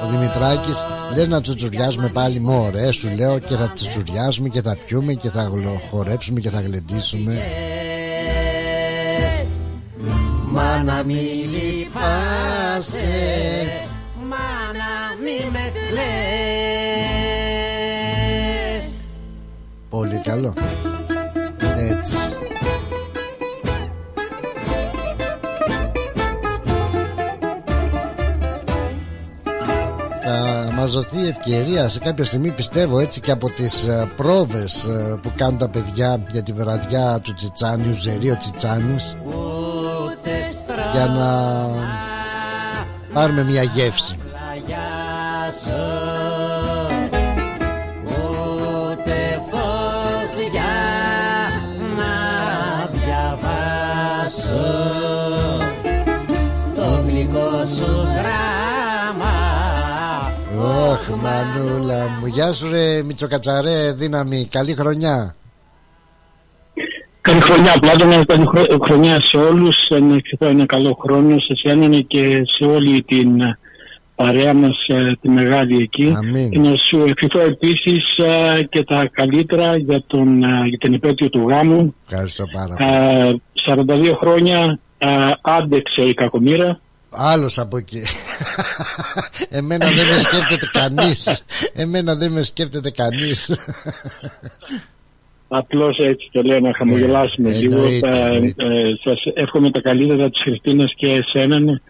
[SPEAKER 1] ο Δημητράκης λες να τσουτσουριάζουμε πάλι μωρέ σου λέω και θα τσουτσουριάζουμε και θα πιούμε και θα χορέψουμε και θα γλεντήσουμε Μα να μην λυπάσαι Μα να μην με κλαις. Πολύ καλό. Έτσι. Θα μας δοθεί ευκαιρία. Σε κάποια στιγμή πιστεύω έτσι και από τις ε, πρόβες ε, που κάνουν τα παιδιά για τη βραδιά του Τσιτσάνιου Ζερίο Τσιτσάνιους για να πάρουμε μια γεύση. Ωχ μανούλα μου. Γεια σου ρε Μητσοκατσαρέ Δύναμη. Καλή χρονιά
[SPEAKER 18] Καλή χρονιά Πλάτωνα Καλή χρονιά σε όλους. Να ευχηθώ ένα καλό χρόνο σε σένα και σε όλη την παρέα μας ε, τη μεγάλη εκεί.
[SPEAKER 1] Αμήν.
[SPEAKER 18] και να σου ευχηθώ επίσης ε, και τα καλύτερα για, τον, ε, για την επέτειο του γάμου.
[SPEAKER 1] Ευχαριστώ πάρα πολύ
[SPEAKER 18] 42 χρόνια άντεξε η κακομήρα
[SPEAKER 1] Άλλος από εκεί. Εμένα δεν με σκέφτεται κανείς. Εμένα δεν με σκέφτεται κανείς
[SPEAKER 18] Απλώς έτσι το λέω να χαμογελάσουμε.
[SPEAKER 1] Ε,
[SPEAKER 18] λίγο
[SPEAKER 1] εννοείται,
[SPEAKER 18] Θα,
[SPEAKER 1] εννοείται.
[SPEAKER 18] ε, Σας εύχομαι τα καλύτερα της Χριστίνας και εσένα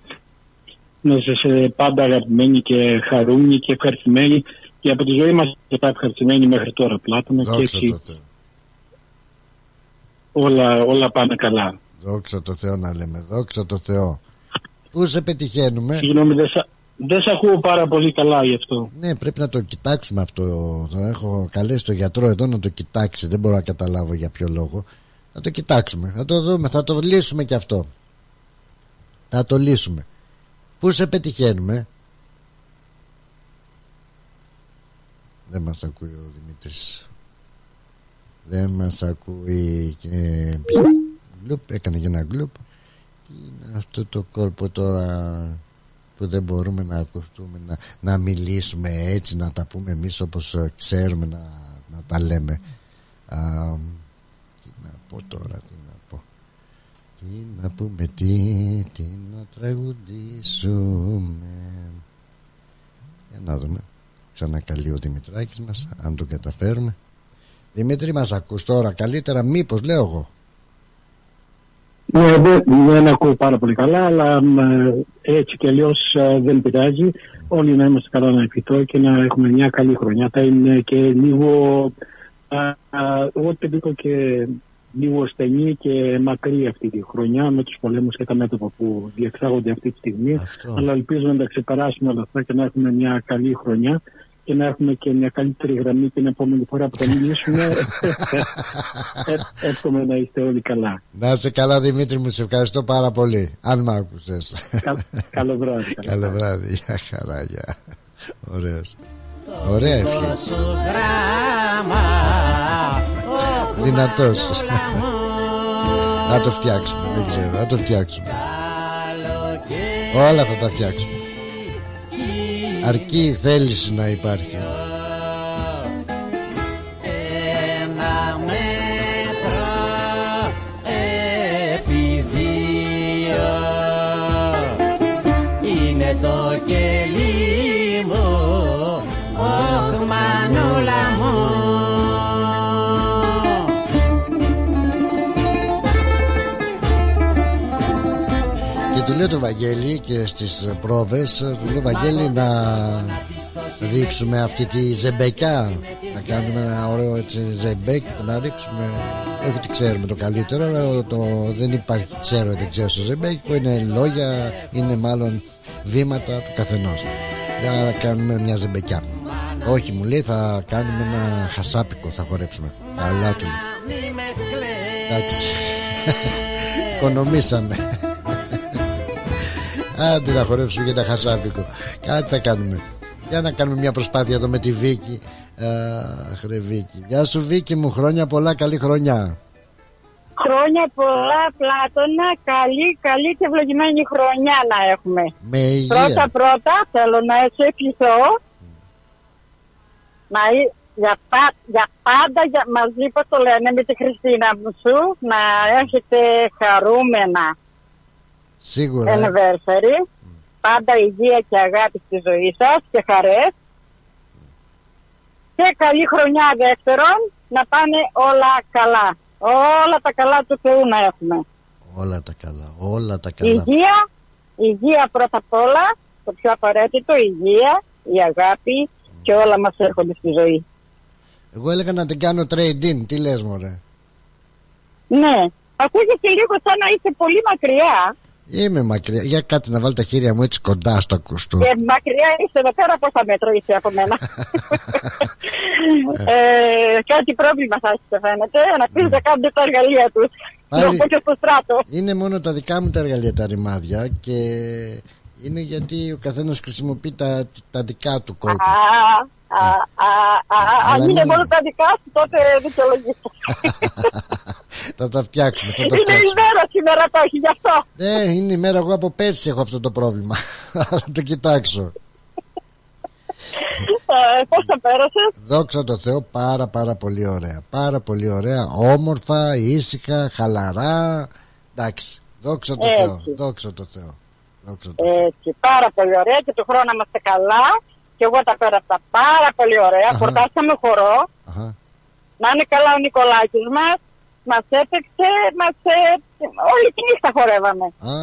[SPEAKER 18] Να είστε πάντα αγαπημένοι και χαρούμενοι και ευχαριστημένοι. Και από τη ζωή μας και τα ευχαριστημένοι μέχρι τώρα Πλάτωνα και
[SPEAKER 1] Δόξα
[SPEAKER 18] έτσι
[SPEAKER 1] τω Θεώ.
[SPEAKER 18] Όλα, όλα πάνε καλά.
[SPEAKER 1] Δόξα τω Θεώ να λέμε. Δόξα τω Θεώ. Πού σε πετυχαίνουμε;
[SPEAKER 18] Συγγνώμη δεν, σα- δεν σε ακούω πάρα πολύ καλά γι' αυτό.
[SPEAKER 1] Ναι πρέπει να το κοιτάξουμε αυτό. Το έχω καλέσει τον γιατρό εδώ να το κοιτάξει. Δεν μπορώ να καταλάβω για ποιο λόγο. Θα το κοιτάξουμε. Θα το δούμε. Θα το λύσουμε και αυτό. Θα το λύσουμε. Πού σε πετυχαίνουμε; Δεν μας ακούει ο Δημήτρης. Δεν μας ακούει και... Γκλουπ, έκανε και ένα γκλουπ. Τι είναι αυτό το κόλπο τώρα που δεν μπορούμε να ακουστούμε να, να μιλήσουμε έτσι να τα πούμε εμείς όπως ε, ξέρουμε να, να τα λέμε. Α, τι να πω τώρα τι να πω. Τι να πούμε τι, τι να τραγουδήσουμε. Για να δούμε. Ξανακαλεί ο Δημητράκης μας αν το καταφέρουμε. Δημήτρη μας ακούς τώρα καλύτερα μήπως λέω εγώ
[SPEAKER 18] Ναι, δεν, δεν ακούω πάρα πολύ καλά, αλλά μ, ε, έτσι και αλλιώς δεν πειράζει. Όλοι να είμαστε καλά να ευχηθώ και να έχουμε μια καλή χρονιά. Θα είναι και λίγο, α, α, εγώ το και λίγο στενή και μακρύ αυτή τη χρονιά με τους πολέμους και τα μέτωπα που διεξάγονται αυτή τη στιγμή. Αλλά ελπίζω να τα ξεπεράσουμε όλα αυτά και να έχουμε μια καλή χρονιά και να έχουμε και μια καλύτερη γραμμή την επόμενη φορά που θα μιλήσουμε. Ε, Εύχομαι να είστε όλοι καλά.
[SPEAKER 1] Να είσαι καλά Δημήτρη μου, σε ευχαριστώ πάρα πολύ. Αν μ' άκουσες.
[SPEAKER 18] Καλό βράδυ.
[SPEAKER 1] Καλό βράδυ, για χαρά, για. Ωραίος. Ωραία ευχή. Δυνατός. Θα το φτιάξουμε, δεν ξέρω, θα το φτιάξουμε. Όλα θα τα φτιάξουμε. Αρκεί η θέληση να υπάρχει. Λέω το Βαγγέλη και στις πρόβες Του λέω Βαγγέλη να ρίξουμε αυτή τη ζεμπεκιά. Να κάνουμε ένα ωραίο έτσι ζεμπέκ Να ρίξουμε. Όχι ότι ξέρουμε το καλύτερο Αλλά το, δεν υπάρχει ξέρω δεν ξέρω στο ζεμπέκ Που είναι λόγια Είναι μάλλον βήματα του καθενός. Να κάνουμε μια ζεμπεκιά. Όχι μου λέει θα κάνουμε ένα χασάπικο Θα χορέψουμε. Καλά του λέει. Εντάξει. Οικονομήσαμε Άντε να χορέψουμε για τα χασάπικο. Κάτι θα κάνουμε. Για να κάνουμε μια προσπάθεια εδώ με τη Βίκη. Αχ ρε Βίκη. Γεια σου Βίκη μου. Χρόνια πολλά καλή χρονιά.
[SPEAKER 19] Χρόνια πολλά, Πλάτωνα. Καλή, καλή και ευλογημένη χρονιά να έχουμε.
[SPEAKER 1] Με υγεία.
[SPEAKER 19] Πρώτα πρώτα θέλω να σε ευχηθώ. Να, εί- για, πα, για πάντα για, μαζί πως το λένε με τη Χριστίνα μου σου να έχετε χαρούμενα
[SPEAKER 1] Σίγουρα. ε.
[SPEAKER 19] anniversary. Πάντα υγεία και αγάπη στη ζωή σας και χαρές. Και καλή χρονιά δεύτερον να πάνε όλα καλά. Όλα τα καλά του Θεού να έχουμε.
[SPEAKER 1] Όλα τα καλά. Όλα τα καλά.
[SPEAKER 19] Υγεία, υγεία πρώτα απ' όλα, το πιο απαραίτητο, υγεία, η αγάπη και όλα μας έρχονται στη ζωή.
[SPEAKER 1] Εγώ έλεγα να την κάνω trade-in. Τι λες μωρέ;
[SPEAKER 19] Ναι, ακούγεται λίγο σαν να είσαι πολύ μακριά
[SPEAKER 1] Είμαι μακριά. Για κάτι να βάλω τα χέρια μου έτσι κοντά στο ακουστό.
[SPEAKER 19] και μακριά είσαι εδώ πέρα πόσα μέτρα είσαι από μένα. ε, κάτι πρόβλημα θα έχεις φαίνεται, να πεις να κάνετε τα εργαλεία τους.
[SPEAKER 1] Πάλι-
[SPEAKER 19] Να πω και στο στράτο.
[SPEAKER 1] Είναι μόνο τα δικά μου τα εργαλεία τα ρημάδια και είναι γιατί ο καθένας χρησιμοποιεί τα, τα δικά του
[SPEAKER 19] Α,
[SPEAKER 1] κόλπα.
[SPEAKER 19] α, α, α,
[SPEAKER 1] Αλλά
[SPEAKER 19] αν είναι
[SPEAKER 1] μην-
[SPEAKER 19] μόνο τα δικά σου, τότε δικαιολογείται.
[SPEAKER 1] θα τα φτιάξουμε. Θα τα
[SPEAKER 19] Είναι η
[SPEAKER 1] φτιάξουμε.
[SPEAKER 19] μέρα σήμερα το έχει γι' αυτό.
[SPEAKER 1] Ναι, είναι η μέρα. Εγώ από πέρσι έχω αυτό το πρόβλημα. Θα το κοιτάξω.
[SPEAKER 19] Ε, Πώς θα πέρασες;
[SPEAKER 1] Δόξα τω Θεώ πάρα πάρα πολύ ωραία. Πάρα πολύ ωραία. Όμορφα, ήσυχα, χαλαρά. Εντάξει. Δόξα τω
[SPEAKER 19] Έτσι.
[SPEAKER 1] Θεώ. Δόξα τω Θεώ. Δόξα τω
[SPEAKER 19] Έτσι, πάρα πολύ ωραία και του χρόνου να είμαστε καλά. Και εγώ τα πέρασα πάρα πολύ ωραία.
[SPEAKER 1] Αχα.
[SPEAKER 19] Χορτάσαμε χορό.
[SPEAKER 1] Αχα.
[SPEAKER 19] Να είναι καλά ο Νικολάκης μας. Μας έπαιξε, μας, ε, όλη τη νύχτα χορεύαμε.
[SPEAKER 1] Α,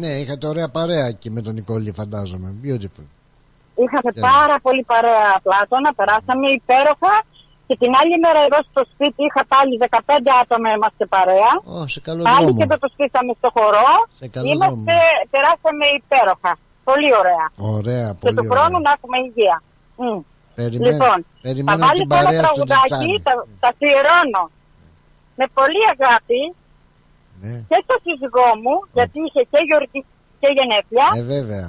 [SPEAKER 1] ναι, είχατε ωραία παρέα εκεί με τον Νικόλη, φαντάζομαι. Beautiful.
[SPEAKER 19] Είχαμε
[SPEAKER 1] Τέλεια.
[SPEAKER 19] πάρα πολύ παρέα πλάτωνα, περάσαμε υπέροχα. Και την άλλη μέρα εδώ στο σπίτι είχα πάλι 15 άτομα είμαστε παρέα.
[SPEAKER 1] Ω, σε καλό
[SPEAKER 19] Πάλι
[SPEAKER 1] δρόμο.
[SPEAKER 19] και εδώ το στήσαμε στο χορό.
[SPEAKER 1] Σε καλό
[SPEAKER 19] Είμαστε, περάσαμε υπέροχα. Πολύ ωραία.
[SPEAKER 1] Ωραία,
[SPEAKER 19] και
[SPEAKER 1] πολύ
[SPEAKER 19] του
[SPEAKER 1] ωραία.
[SPEAKER 19] χρόνου να έχουμε υγεία. Μμ.
[SPEAKER 1] Περιμένω,
[SPEAKER 19] Λοιπόν, θα
[SPEAKER 1] περιμένω
[SPEAKER 19] βάλει
[SPEAKER 1] την
[SPEAKER 19] ένα
[SPEAKER 1] παρέα στο
[SPEAKER 19] τραγουδάκι,
[SPEAKER 1] τζιτσάνι.
[SPEAKER 19] τα, τα αφιερώνω. Με πολύ αγάπη
[SPEAKER 1] Ναι.
[SPEAKER 19] και στο σύζυγό μου, γιατί είχε και γιορτή και γενέθλια.
[SPEAKER 1] Ε, βέβαια.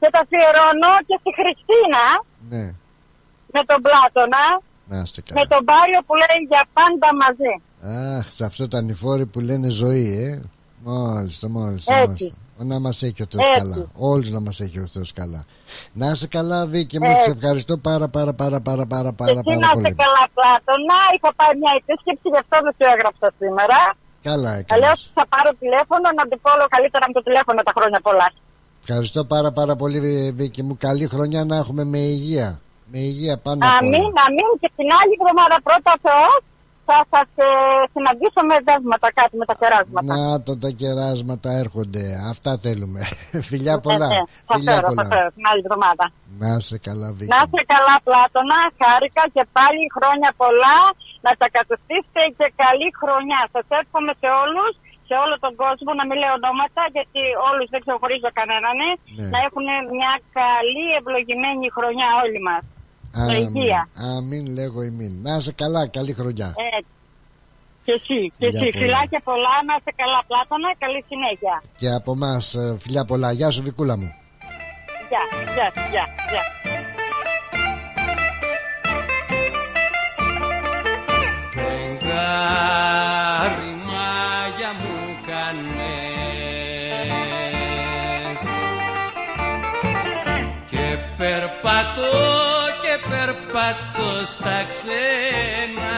[SPEAKER 19] Και τα αφιερώνω και στη Χριστίνα,
[SPEAKER 1] Ναι,
[SPEAKER 19] με τον Πλάτωνα,
[SPEAKER 1] να είστε καλά.
[SPEAKER 19] με τον Πάριο που λέει για πάντα μαζί.
[SPEAKER 1] Αχ, σε αυτό το ανηφόρι που λένε ζωή, ε. Μάλιστα, μάλιστα.
[SPEAKER 19] Έτσι.
[SPEAKER 1] μάλιστα. Να μας έχει ο Θεός
[SPEAKER 19] Έτσι.
[SPEAKER 1] καλά. Όλους να μας έχει ο Θεός καλά. Να είσαι καλά, Βίκυ μου.
[SPEAKER 19] Έτσι.
[SPEAKER 1] Σε ευχαριστώ πάρα, πάρα, πάρα, πάρα, πάρα,
[SPEAKER 19] Και
[SPEAKER 1] πάρα,
[SPEAKER 19] εσύ
[SPEAKER 1] πάρα
[SPEAKER 19] να είσαι
[SPEAKER 1] πολύ.
[SPEAKER 19] καλά Πλάτωνα, είχα πάρει μια επίσκεψη, γι' αυτό δεν σου έγραψα σήμερα.
[SPEAKER 1] Καλά
[SPEAKER 19] Αλλιώ
[SPEAKER 1] έκανες.
[SPEAKER 19] θα πάρω τηλέφωνο να του πω όλο καλύτερα με το τηλέφωνο τα χρόνια πολλά.
[SPEAKER 1] Ευχαριστώ πάρα, πάρα πολύ, Βίκυ μου. Καλή χρονιά να έχουμε με υγεία. Με υγεία πάνω απ'
[SPEAKER 19] Αμήν,
[SPEAKER 1] όλα.
[SPEAKER 19] αμήν και την άλλη εβδομάδα πρώτα Θεός θα σας ε, συναντήσω με δέσματα κάτι με τα κεράσματα.
[SPEAKER 1] Να το τα κεράσματα έρχονται. Αυτά θέλουμε. Φιλιά πολλά.
[SPEAKER 19] Ε, ε, θα
[SPEAKER 1] Φιλιά
[SPEAKER 19] φέρω, θα
[SPEAKER 1] πολλά.
[SPEAKER 19] φέρω την άλλη εβδομάδα.
[SPEAKER 1] Να είσαι καλά, Βίκυ.
[SPEAKER 19] Να είστε καλά Πλάτωνα, χάρηκα και πάλι χρόνια πολλά να τα κατουστήσετε και καλή χρονιά. Σας εύχομαι σε όλους, σε όλο τον κόσμο, να μην λέω ονόματα γιατί όλους δεν ξεχωρίζω κανέναν,
[SPEAKER 1] Ναι.
[SPEAKER 19] να έχουν μια καλή ευλογημένη χρονιά όλοι μας. Με
[SPEAKER 1] Αμήν.
[SPEAKER 19] υγεία.
[SPEAKER 1] Αμήν λέγω ημίν. Να είσαι καλά, καλή χρονιά.
[SPEAKER 19] Έτσι. Και εσύ, και
[SPEAKER 1] Φιλιά
[SPEAKER 19] εσύ.
[SPEAKER 1] πολλά.
[SPEAKER 19] Φιλάκια πολλά, να είστε καλά Πλάτωνα, καλή συνέχεια.
[SPEAKER 1] Και από εμάς, φιλιά πολλά. Γεια σου, Βικούλα μου.
[SPEAKER 19] Γεια, γεια, γεια, γεια.
[SPEAKER 4] Φεγγάρι μάγια μου κάνες Και περπατώ και περπατώ στα ξένα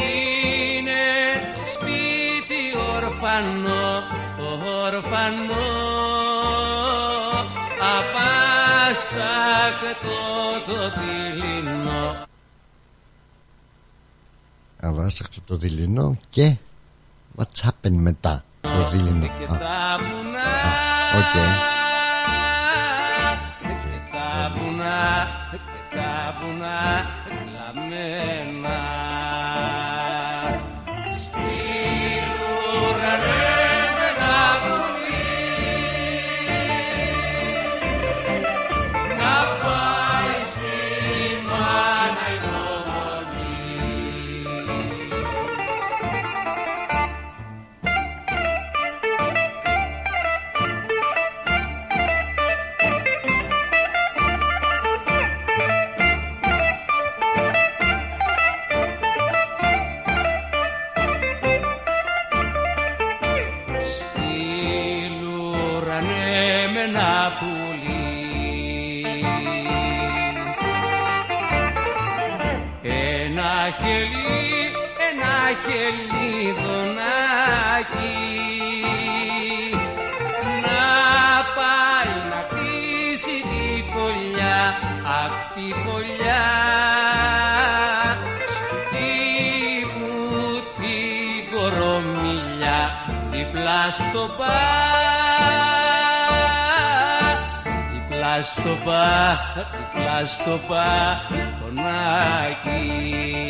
[SPEAKER 4] Είναι σπίτι ορφανό, ορφανό Απάστακτο το δειλινό
[SPEAKER 1] Αβάσταχτο το δειλινό και what's happened μετά το δειλινό.
[SPEAKER 4] Και
[SPEAKER 1] Α,
[SPEAKER 4] τα βουνά
[SPEAKER 1] οκ.
[SPEAKER 4] Βουνά στο πα, δίπλα στο παγωνάκι. Σπύρουρανε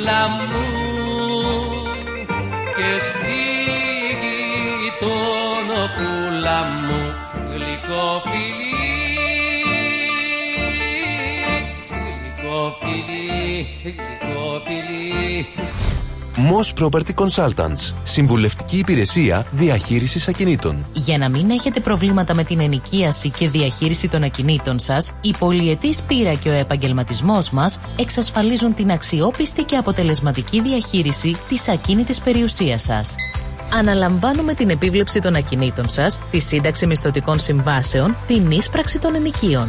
[SPEAKER 4] αδερφούλα μου και στη γειτονοπούλα μου γλυκό φιλί, γλυκό φιλί, γλυκό φιλί
[SPEAKER 20] Moss Property Consultants. Συμβουλευτική υπηρεσία διαχείρισης ακινήτων.
[SPEAKER 11] Για να μην έχετε προβλήματα με την ενοικίαση και διαχείριση των ακινήτων σας, η πολυετής πείρα και ο επαγγελματισμός μας εξασφαλίζουν την αξιόπιστη και αποτελεσματική διαχείριση της ακίνητης περιουσίας σας. Αναλαμβάνουμε την επίβλεψη των ακινήτων σας, τη σύνταξη μισθωτικών συμβάσεων, την ίσπραξη των ενοικίων.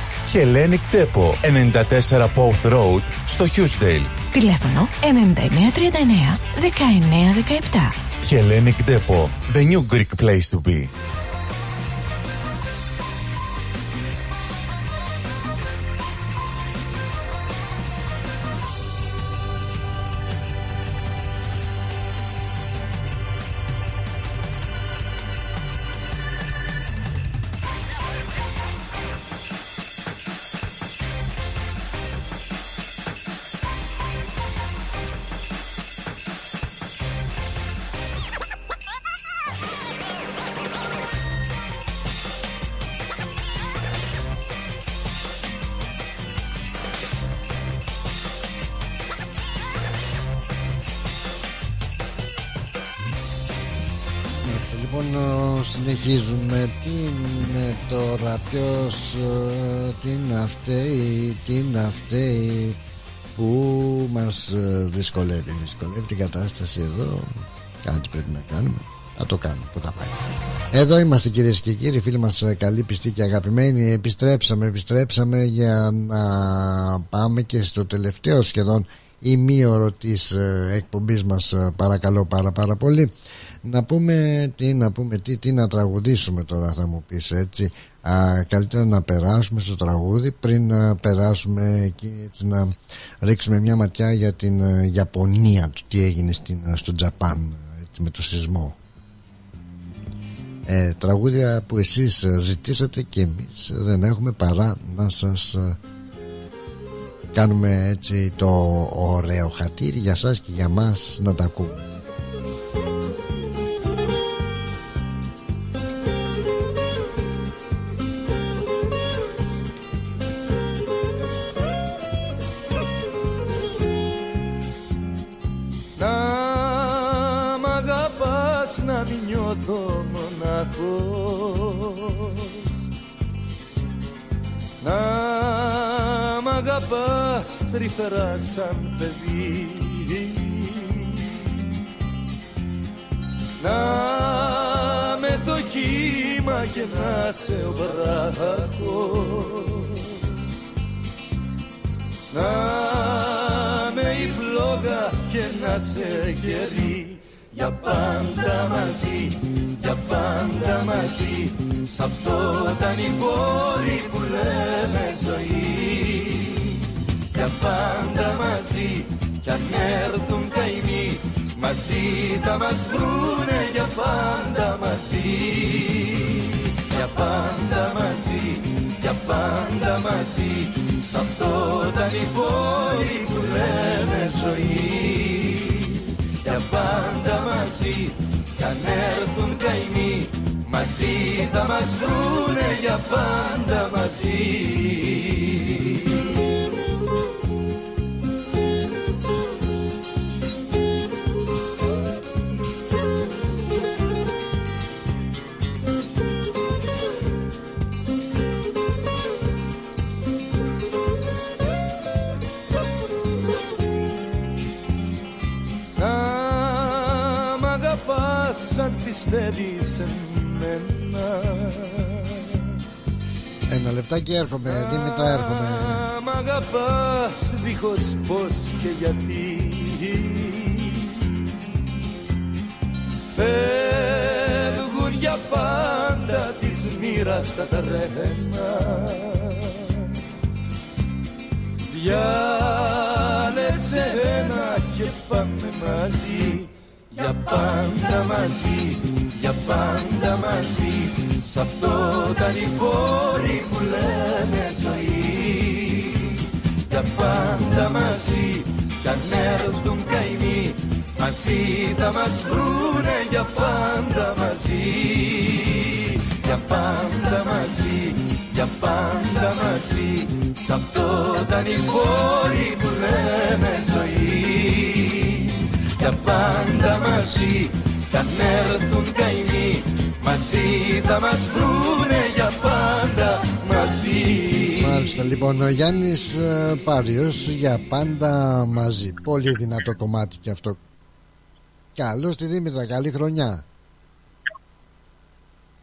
[SPEAKER 21] Χελένη Κτέπο, 94 Pouth Road, στο Χιούσδελ.
[SPEAKER 22] Τηλέφωνο 9939 1917.
[SPEAKER 21] Χελένη Κτέπο, the new Greek place to be.
[SPEAKER 1] Τώρα, ποιο. Τι να φταίει, τι να φταίει που μας ε, δυσκολεύει. Δυσκολεύει την κατάσταση εδώ. Κάτι πρέπει να κάνουμε. Θα το κάνουμε. Πού θα πάει. Εδώ είμαστε κυρίες και κύριοι, φίλοι μας καλοί, πιστοί και αγαπημένοι. Επιστρέψαμε, επιστρέψαμε για να πάμε και στο τελευταίο σχεδόν ημίωρο της εκπομπής μας. Παρακαλώ πάρα πάρα πολύ Να πούμε τι, να πούμε τι, τι να τραγουδήσουμε τώρα θα μου πεις έτσι Α, Καλύτερα να περάσουμε στο τραγούδι πριν να περάσουμε εκεί έτσι να ρίξουμε μια ματιά για την uh, Ιαπωνία του τι έγινε στην, uh, στο Τζαπάν έτσι, με το σεισμό. Ε, τραγούδια που εσείς ζητήσατε και εμείς δεν έχουμε παρά να σας κάνουμε έτσι το ωραίο χατήρι για σας και για μας να τα ακούμε
[SPEAKER 9] αγαπάς τρυφερά σαν παιδί. Να με το κύμα και να σε ο βράχος. Να με η φλόγα και να σε γερί για πάντα μαζί, για πάντα μαζί. Σ' αυτό τα νηπόρη που λέμε ζωή για πάντα μαζί. Κι αν έρθουν καημοί μαζί θα μας βρούνε για πάντα μαζί. Για πάντα μαζί, για πάντα μαζί. Σ' αυτό τα νηπόρη που λέμε ζωή. Για πάντα μαζί κι αν έρθουν καημοί μαζί θα μας βρούνε για πάντα μαζί σαν πιστεύεις σε μένα
[SPEAKER 1] Ένα λεπτάκι έρχομαι Δήμητρα έρχομαι.
[SPEAKER 9] Να μ' αγαπάς δίχως πως και γιατί. Φεύγουν για πάντα της μοίρας τα τρένα. Διάλεξε ένα και πάμε μαζί. Για πάντα μαζί, για πάντα μαζί Σ' αυτό τα λιφόρη που λένε ζωή. Για πάντα μαζί κι αν έρθουν καημοί Μαζί θα μας βρούνε για πάντα μαζί. Για πάντα μαζί, για πάντα μαζί. Σ' αυτό τα νηφόρη που λέμε ζωή Για πάντα μαζί κι αν έρθουν καημοί Μαζί θα μας βρούνε για πάντα μαζί
[SPEAKER 1] Μάλιστα λοιπόν ο Γιάννης ε, Πάριος για πάντα μαζί Πολύ δυνατό κομμάτι και αυτό Καλώς τη Δήμητρα, καλή χρονιά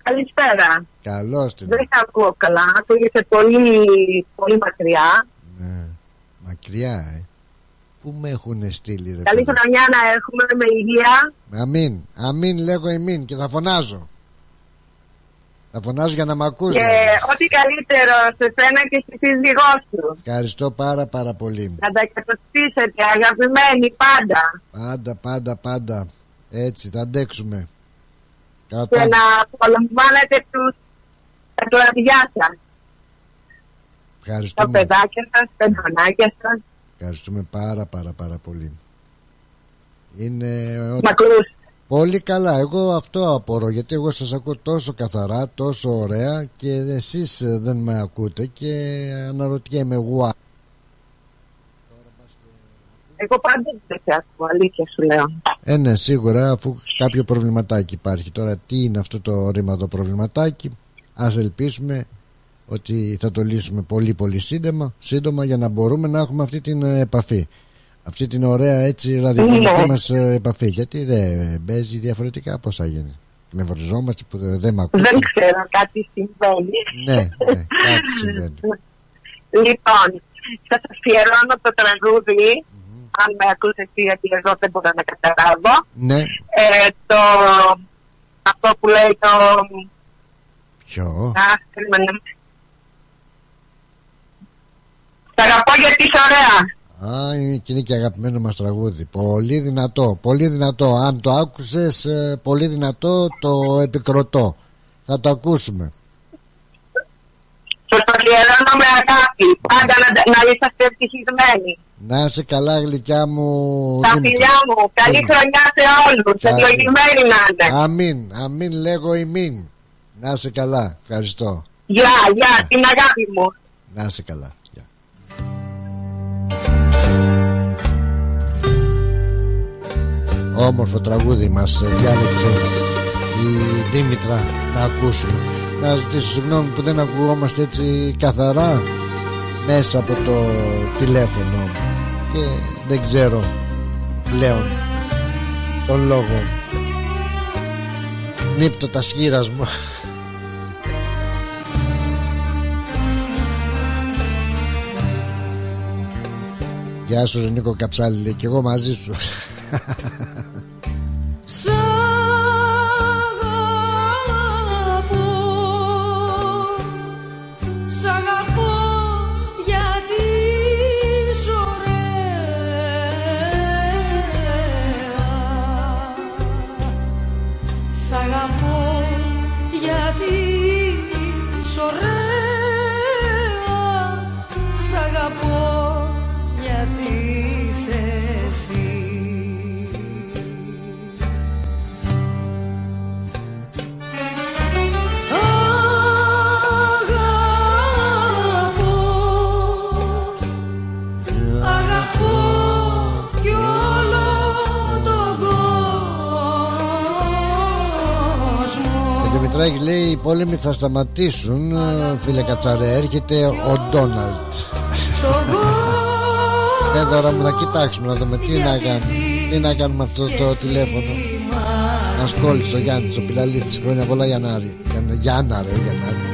[SPEAKER 17] Καλησπέρα.
[SPEAKER 1] Καλώς την
[SPEAKER 17] Δεν θα ακούω καλά. Ακούγεται πολύ, πολύ μακριά.
[SPEAKER 1] ναι. Μακριά ε Πού με έχουν στείλει ρε
[SPEAKER 17] Καλή
[SPEAKER 1] παιδί;
[SPEAKER 17] χρονιά να έχουμε με υγεία.
[SPEAKER 1] Αμήν, αμήν λέγω εμήν και θα φωνάζω Θα φωνάζω για να μ' ακούς
[SPEAKER 17] Και
[SPEAKER 1] δηλαδή.
[SPEAKER 17] ό,τι καλύτερο σε σένα και στη σύζυγός σου.
[SPEAKER 1] Ευχαριστώ πάρα πάρα πολύ
[SPEAKER 17] Να τα εκατοστήσετε αγαπημένοι πάντα.
[SPEAKER 1] Πάντα πάντα πάντα Έτσι θα αντέξουμε
[SPEAKER 17] Και
[SPEAKER 1] Κατά...
[SPEAKER 17] να απολαμβάνετε τους τα κλαδιά σας. Τα
[SPEAKER 1] Ευχαριστούμε
[SPEAKER 17] παιδάκια σας, τα εντονάκια σας.
[SPEAKER 1] Ευχαριστούμε πάρα πάρα πάρα πολύ Είναι ό-
[SPEAKER 17] Μ' ακούς.
[SPEAKER 1] πολύ καλά Εγώ αυτό απορώ γιατί εγώ σας ακούω τόσο καθαρά Τόσο ωραία Και εσείς ε, δεν με ακούτε Και αναρωτιέμαι εγώ
[SPEAKER 17] Εγώ πάντα δεν σε ακούω, αλήθεια σου λέω.
[SPEAKER 1] Ε ναι σίγουρα αφού κάποιο προβληματάκι υπάρχει Τώρα τι είναι αυτό το ρήμα το προβληματάκι Ας ελπίσουμε ότι θα το λύσουμε πολύ πολύ σύντομα, σύντομα για να μπορούμε να έχουμε αυτή την ε, επαφή αυτή την ωραία έτσι ραδιοφωνική
[SPEAKER 17] Ναι.
[SPEAKER 1] μας ε, επαφή γιατί δεν παίζει διαφορετικά πως θα γίνει με βριζόμαστε που δεν δεν με ακούτε
[SPEAKER 17] Δεν ξέρω, κάτι συμβαίνει.
[SPEAKER 1] ναι, ναι, κάτι συμβαίνει
[SPEAKER 17] Λοιπόν, θα σας αφιερώνω το τραγούδι
[SPEAKER 7] αν με ακούς εσύ γιατί εδώ δεν μπορώ να καταλάβω.
[SPEAKER 1] Ναι.
[SPEAKER 7] Ε, το, αυτό που λέει το...
[SPEAKER 1] Ποιο;
[SPEAKER 7] Α, περίμενε. Σ' αγαπώ γιατί είσαι ωραία.
[SPEAKER 1] Α, είναι και είναι και αγαπημένο μας τραγούδι. Πολύ δυνατό, πολύ δυνατό. Αν το άκουσες, ε, πολύ δυνατό, το επικροτώ. Θα το ακούσουμε.
[SPEAKER 7] Σας το αφιερώνω με αγάπη. Πάντα να, να είσαστε ευτυχισμένοι.
[SPEAKER 1] Να είσαι καλά γλυκιά μου
[SPEAKER 7] Τα
[SPEAKER 1] Δήμητρα.
[SPEAKER 7] φιλιά μου. Καλή
[SPEAKER 1] Δήμητρα.
[SPEAKER 7] χρονιά σε όλους.
[SPEAKER 1] Καλή.
[SPEAKER 7] Ευλογημένοι να είναι.
[SPEAKER 1] Αμήν, αμήν λέγω ημίν. Να είσαι καλά, ευχαριστώ.
[SPEAKER 7] Γεια, γεια, την αγάπη μου.
[SPEAKER 1] Να είσαι καλά. Όμορφο τραγούδι μας ε, διάλεξε η Δήμητρα να ακούσουμε. Να ζητήσω συγγνώμη που δεν ακουγόμαστε έτσι καθαρά μέσα από το τηλέφωνο και δεν ξέρω πλέον τον λόγο. Νύπτω τα σχήρας μου. Γεια σου ρε Νίκο Καψάλη λέει, και εγώ μαζί σου πόλεμοι θα σταματήσουν ε, Φίλε Κατσαρέ έρχεται ο Ντόναλτ. Ε τώρα μου να κοιτάξουμε να δούμε τι να κάνουμε. Τι να κάνουμε αυτό το τηλέφωνο. Μας κόλλησε ο Γιάννης ο Πιλαλίτης Χρόνια πολλά Γιαννάρη. Γιάννα, Γιάννα ρε Γιαννάρη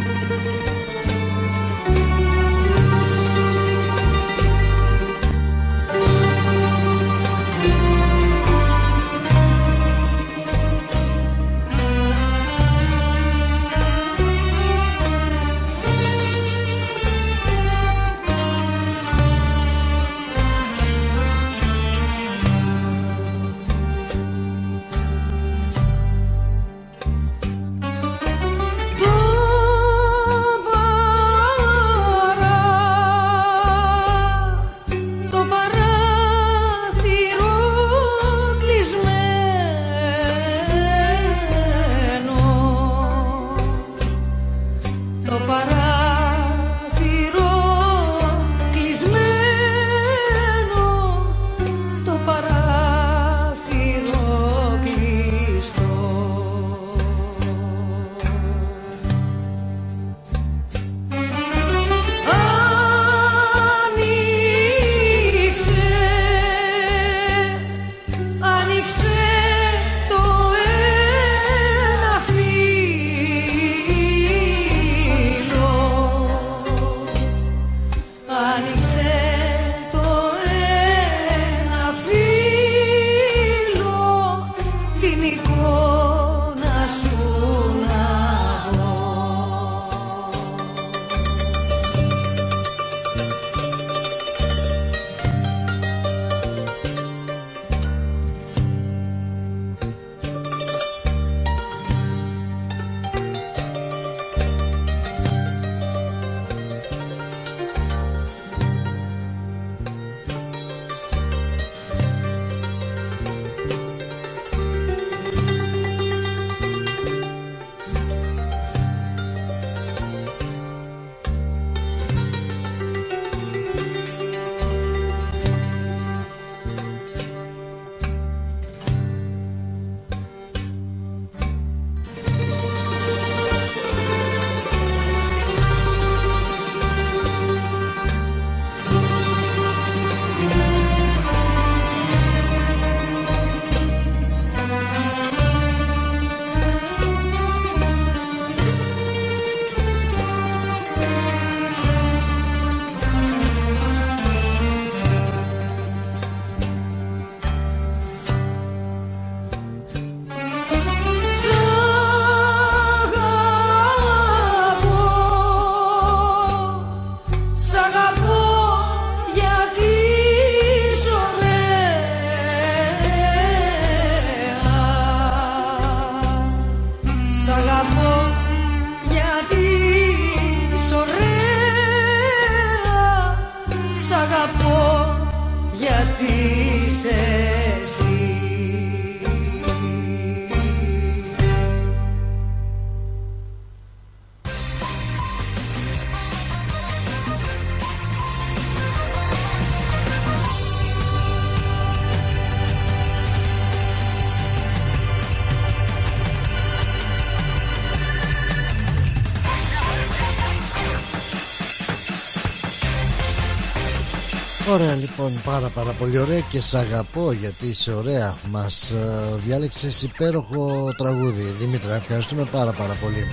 [SPEAKER 1] λοιπόν πάρα πάρα πολύ ωραία και σ' αγαπώ γιατί είσαι ωραία. Μας ε, διάλεξες υπέροχο τραγούδι. Δήμητρα ευχαριστούμε πάρα πάρα πολύ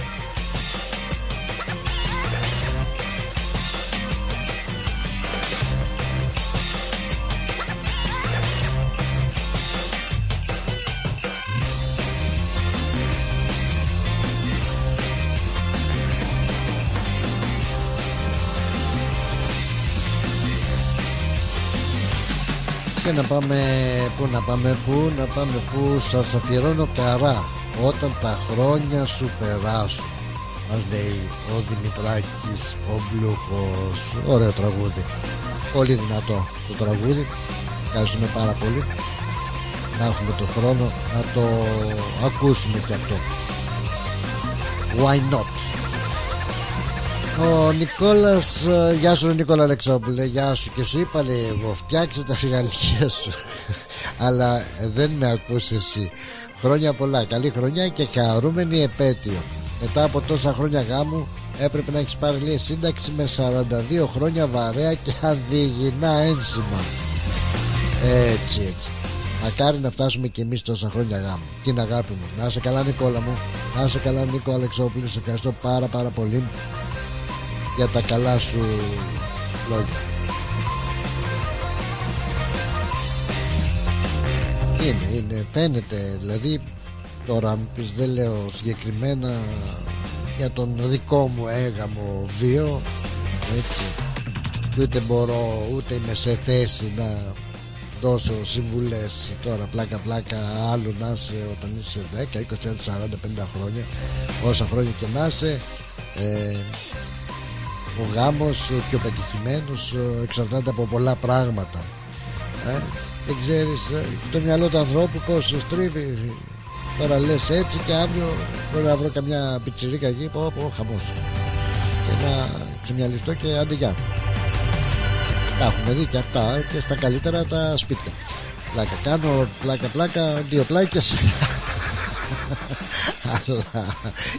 [SPEAKER 1] να πάμε που να πάμε που να πάμε που σας αφιερώνω καρά. Όταν τα χρόνια σου περάσουν Μας λέει ο Δημητράκης ο Μπλούχος. Ωραίο τραγούδι. Πολύ δυνατό το τραγούδι. Ευχαριστούμε πάρα πολύ. Να έχουμε το χρόνο να το ακούσουμε και αυτό. Why not; Ο Νικόλας ε, Γεια σου Νικόλα Αλεξόπουλε Γεια σου. Και σου είπα λέει εγώ Φτιάξε τα φυγαλιά σου Αλλά ε, δεν με ακούς εσύ. Χρόνια πολλά. Καλή χρονιά και χαρούμενη επέτειο. Μετά από τόσα χρόνια γάμου Έπρεπε να έχεις πάρει λέει σύνταξη Με 42 χρόνια βαρέα Και αδειγινά ένσημα. Έτσι έτσι. Μακάρι να φτάσουμε και εμείς τόσα χρόνια γάμου. Την αγάπη μου. Να είσαι καλά Νικόλα μου. Να είσαι καλά Νίκο Αλεξόπουλε. Σε ευχαριστώ πάρα πάρα πολύ για τα καλά σου λόγια. Είναι, είναι, φαίνεται. Δηλαδή τώρα πεις δεν λέω συγκεκριμένα για τον δικό μου έγαμο βίο έτσι. Ούτε μπορώ ούτε είμαι σε θέση να δώσω συμβουλές τώρα πλάκα πλάκα άλλο να είσαι όταν είσαι 10, 20, 40, 50 χρόνια όσα χρόνια και να είσαι. Ε, ο γάμος και ο πετυχημένος εξαρτάται από πολλά πράγματα. Ε, δεν ξέρεις ε, το μυαλό του ανθρώπου πως στρίβει. Τώρα λες έτσι και αύριο μπορεί να βρω καμιά πιτσιρίκα εκεί πω πω χαμός. Και να ξεμυαλιστώ και άντε γεια. Τα έχουμε δει και αυτά και στα καλύτερα τα σπίτια. Πλάκα κάνω πλάκα πλάκα δύο πλάκες αλλά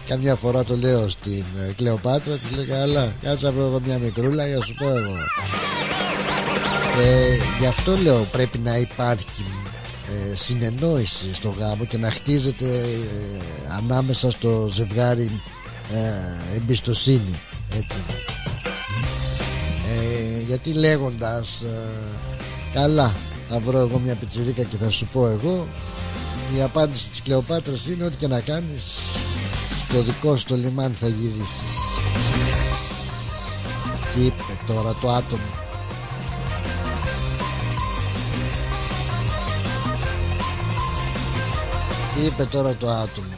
[SPEAKER 1] καμιά φορά το λέω στην ε, Κλεοπάτρα της λέει καλά κάτσε να βρω μια μικρούλα για σου πω εγώ ε, γι' αυτό λέω πρέπει να υπάρχει ε, συνεννόηση στο γάμο και να χτίζεται ε, ανάμεσα στο ζευγάρι ε, εμπιστοσύνη έτσι. Ε, γιατί λέγοντας καλά θα βρω εγώ μια πιτσιρίκα και θα σου πω εγώ η απάντηση της Κλεοπάτρας είναι ότι και να κάνεις στο δικό σου το λιμάνι θα γυρίσεις. Τι είπε τώρα το άτομο; Τι είπε τώρα το άτομο;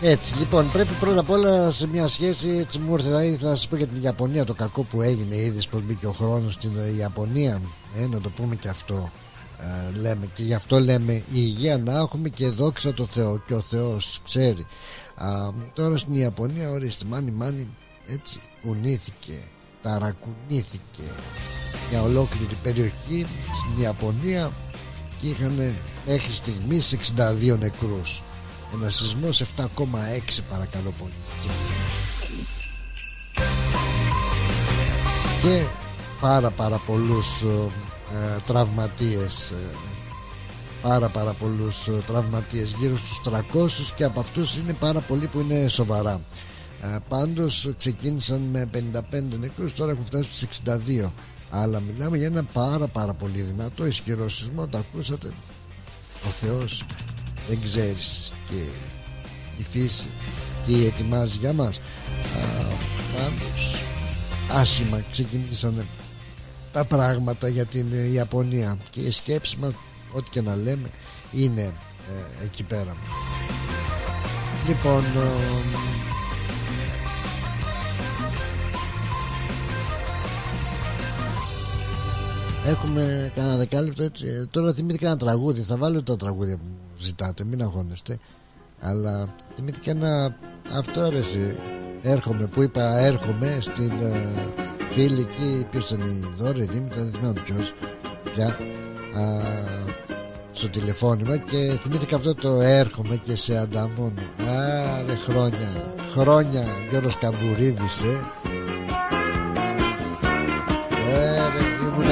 [SPEAKER 1] Έτσι λοιπόν πρέπει πρώτα απ' όλα σε μια σχέση έτσι μου ήρθε δηλαδή, να σας πω για την Ιαπωνία το κακό που έγινε ήδη πως μπήκε ο χρόνος στην Ιαπωνία. Ε, να το πούμε και αυτό ε, λέμε και γι' αυτό λέμε η υγεία να έχουμε και δόξα το Θεό και ο Θεός ξέρει. Α, τώρα στην Ιαπωνία ορίστε μάνι μάνι έτσι κουνήθηκε ταρακουνήθηκε μια ολόκληρη περιοχή στην Ιαπωνία και είχαν μέχρι στιγμής 62 νεκρούς. Ένα σεισμός 7,6 παρακαλώ πολύ. Και πάρα πάρα πολλούς ε, ε, τραυματίες ε, πάρα πάρα πολλούς ε, τραυματίες γύρω στους 300 και από αυτούς είναι πάρα πολλοί που είναι σοβαρά. Ε, πάντως ξεκίνησαν με 55 νεκρούς τώρα έχουν φτάσει στους 62 αλλά μιλάμε για ένα πάρα πάρα πολύ δυνατό ισχυρό σεισμό το ακούσατε. Ο Θεός δεν ξέρεις και η φύση τι ετοιμάζει για μας. Πάντως άσχημα ξεκίνησαν τα πράγματα για την ε, Ιαπωνία και οι σκέψεις μας ό,τι και να λέμε είναι ε, εκεί πέρα λοιπόν Έχουμε κανένα δεκάλεπτο έτσι. Ε, τώρα θυμήθηκα ένα τραγούδι. Θα βάλω τα τραγούδια που ζητάτε, μην αγχώνεστε. Αλλά θυμήθηκα ένα αυτό αρέσει. Έρχομαι που είπα έρχομαι στην uh, φίλη εκεί. Ποιο ήταν η Δόρη, Δήμητρα, δεν θυμάμαι ποιος πια. Uh, στο τηλεφώνημα και θυμήθηκα αυτό το έρχομαι και σε ανταμώνω. Άρε χρόνια, χρόνια Γιώργος Καμπουρίδης, ε.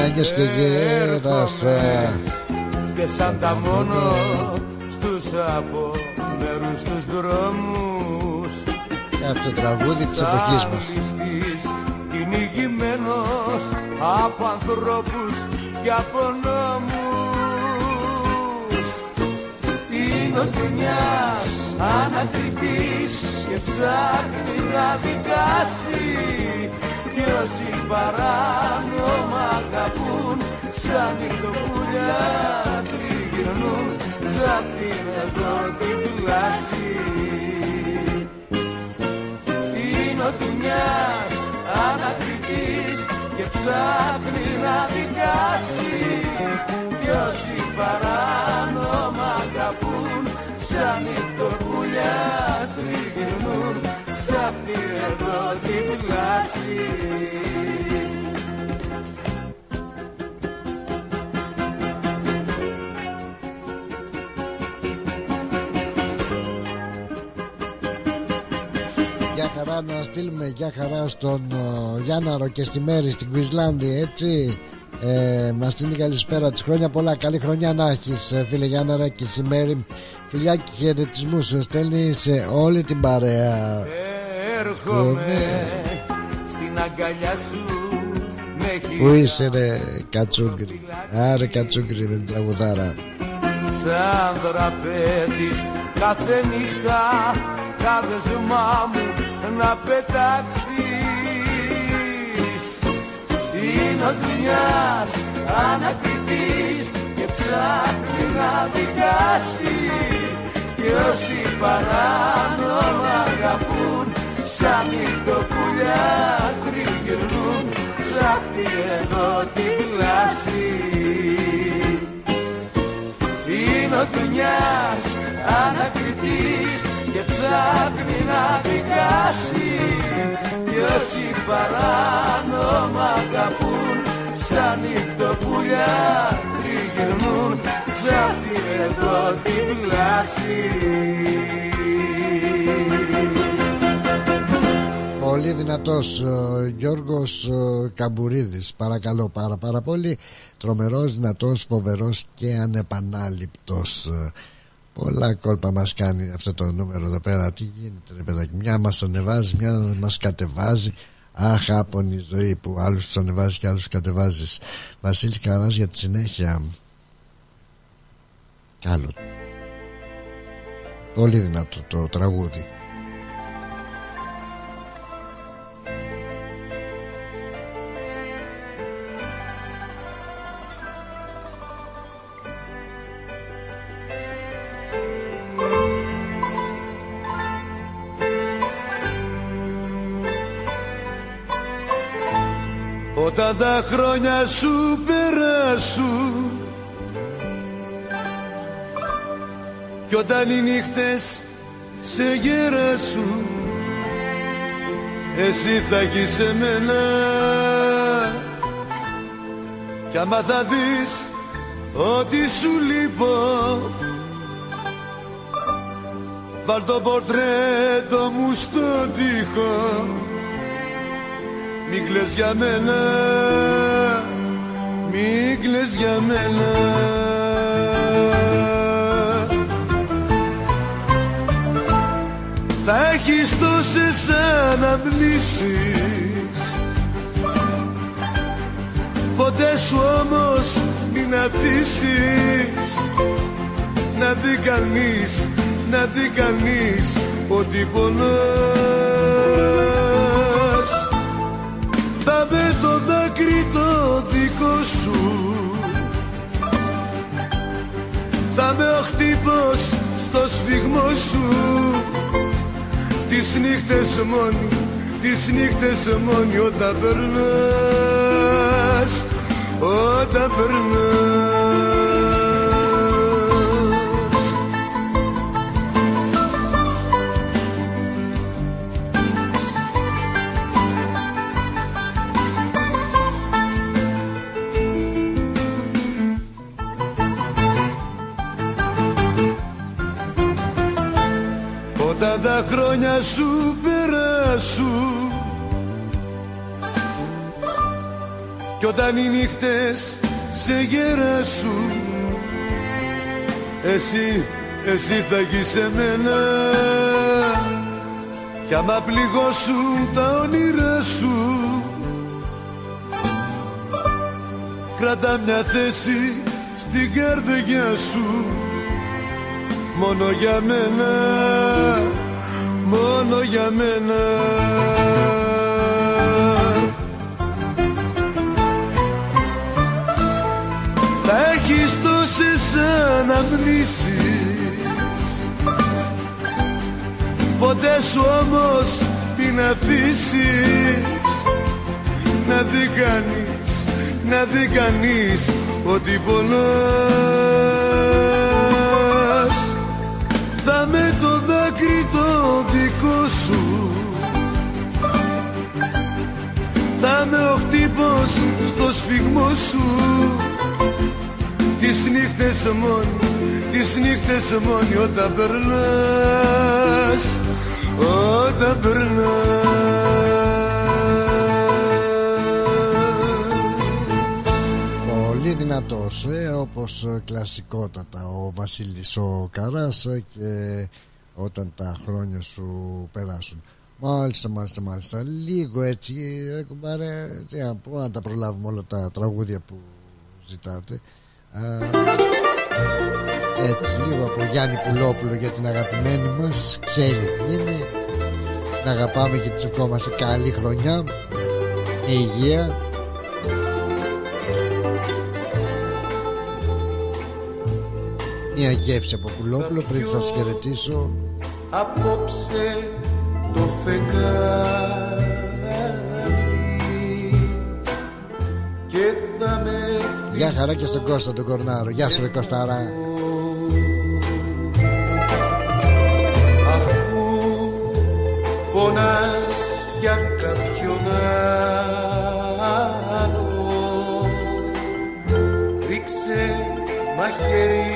[SPEAKER 1] Άνιος και γέρασα
[SPEAKER 4] Και σαν τα μόνο στους μέρους τους δρόμους
[SPEAKER 1] Αυτό το τραγούδι της εποχής μας
[SPEAKER 4] Κυνηγημένος από ανθρώπους και από νόμους. Είναι ο ταινιάς ανακριτής και ψάχνει να δικάσει κι όσοι παράνομα αγαπούν σαν νυχτοπούλια τριγυρνούν σαν την εδώ την πλάση. Είναι ο μιας ανακριτής και ψάχνει να δικάσει κι όσοι παράνομα αγαπούν σαν νυχτοπούλια τριγυρνούν σ' αυτή εδώ την πλάση
[SPEAKER 1] Για χαρά να στείλουμε για χαρά στον uh, Γιάνναρο και στη Μέρη στην Κουισλάνδη έτσι ε, Μας στείλει καλησπέρα της χρόνια πολλά. Καλή χρονιά να έχεις, ε, φίλε Γιάνναρα και στη Μέρη. Φιλιά και χαιρετισμούς σου στέλνει σε όλη την παρέα.
[SPEAKER 4] Έρχομαι στην αγκαλιά σου
[SPEAKER 1] Πού είσαι ρε κατσούγκρι; Άρε κατσούγκρι με την τραγουδάρα
[SPEAKER 4] Σαν δραπέτης κάθε νύχτα κάθε ζουμά μου να πετάξεις. Είναι ο δουλειάς ανακριτής και ψάχνει να δικάσει. Και όσοι παράνομα αγαπούν σαν νυχτοπουλιά τριγυρνούν. Σ' αυτή εδώ την πλάση Είναι ο δουλειάς ανακριτής και ψάχνει να δικάσει και όσοι παράνομα αγαπούν σαν νυχτοπουλιά τριγυρνούν σ' αυτή εδώ την πλάση
[SPEAKER 1] Πολύ δυνατός ο Γιώργος Καμπουρίδης. Παρακαλώ πάρα πάρα πολύ. Τρομερός, δυνατός, φοβερός και ανεπανάληπτος Πολλά κόλπα μας κάνει αυτό το νούμερο εδώ πέρα. Τι γίνεται ρε παιδάκι Μια μας ανεβάζει, μια μας κατεβάζει. Αχ άπονη ζωή που άλλους τους ανεβάζει και άλλους κατεβάζεις. Βασίλης Καράς για τη συνέχεια. Καλό. Πολύ δυνατό το τραγούδι
[SPEAKER 4] Όταν τα χρόνια σου περάσουν Κι όταν οι νύχτες σε γεράσουν Εσύ θα έχεις εμένα. Κι άμα θα δεις ότι σου λείπω Βάλ το πορτρέτο μου στο τοίχο Μην κλαις για μένα Μην κλαις για μένα. Θα έχεις τόσες αναμνήσεις. Ποτέ σου όμως μην αφήσεις Να δει κανείς, να δει κανείς ότι πονάς. Θα με το δάκρυ το δικό σου. Θα με ο χτύπος στο σφιγμό σου. Τις νύχτες μόνοι, τις νύχτες μόνοι όταν περνάς
[SPEAKER 9] όταν περνάς τα χρόνια σου. Περάσουν Κι όταν οι νύχτες σε γεράσουν Εσύ, εσύ θα γεις σε μένα Κι άμα πληγώσουν τα όνειρά σου Κράτα μια θέση στην καρδιά σου. Μόνο για μένα, μόνο για μένα. Θα έχεις τόσες αναμνήσεις. Ποτέ σου όμως την αφήσεις Να δει κανείς, να δει κανείς ότι πονάς. Θα με το με ο χτύπος στο σφιγμό σου. Τις νύχτες μόνοι, τις νύχτες μόνοι όταν περνάς Όταν περνάς.
[SPEAKER 1] Πολύ δυνατός ε, όπως ε, κλασικότατα. Ο Βασίλης ο Καράς ε, και όταν τα χρόνια σου περάσουν Μάλιστα, μάλιστα, μάλιστα. Λίγο έτσι, ρε κουμπάρε, τι να πω, να τα προλάβουμε όλα τα τραγούδια που ζητάτε. Α, έτσι, λίγο από Γιάννη Πουλόπουλο για την αγαπημένη μας, ξέρει τι είναι. Να αγαπάμε και της ευχόμαστε καλή χρονιά, υγεία. Μια γεύση από Πουλόπουλο πριν σας χαιρετήσω.
[SPEAKER 8] Απόψε το φεγγάρι και θα με
[SPEAKER 1] Γεια χαρά και στον Κώστα τον Κορνάρο. Γεια σου ρε Κωστάρα.
[SPEAKER 8] αφού πονάς για κάποιον άλλο ρίξε μαχαίρι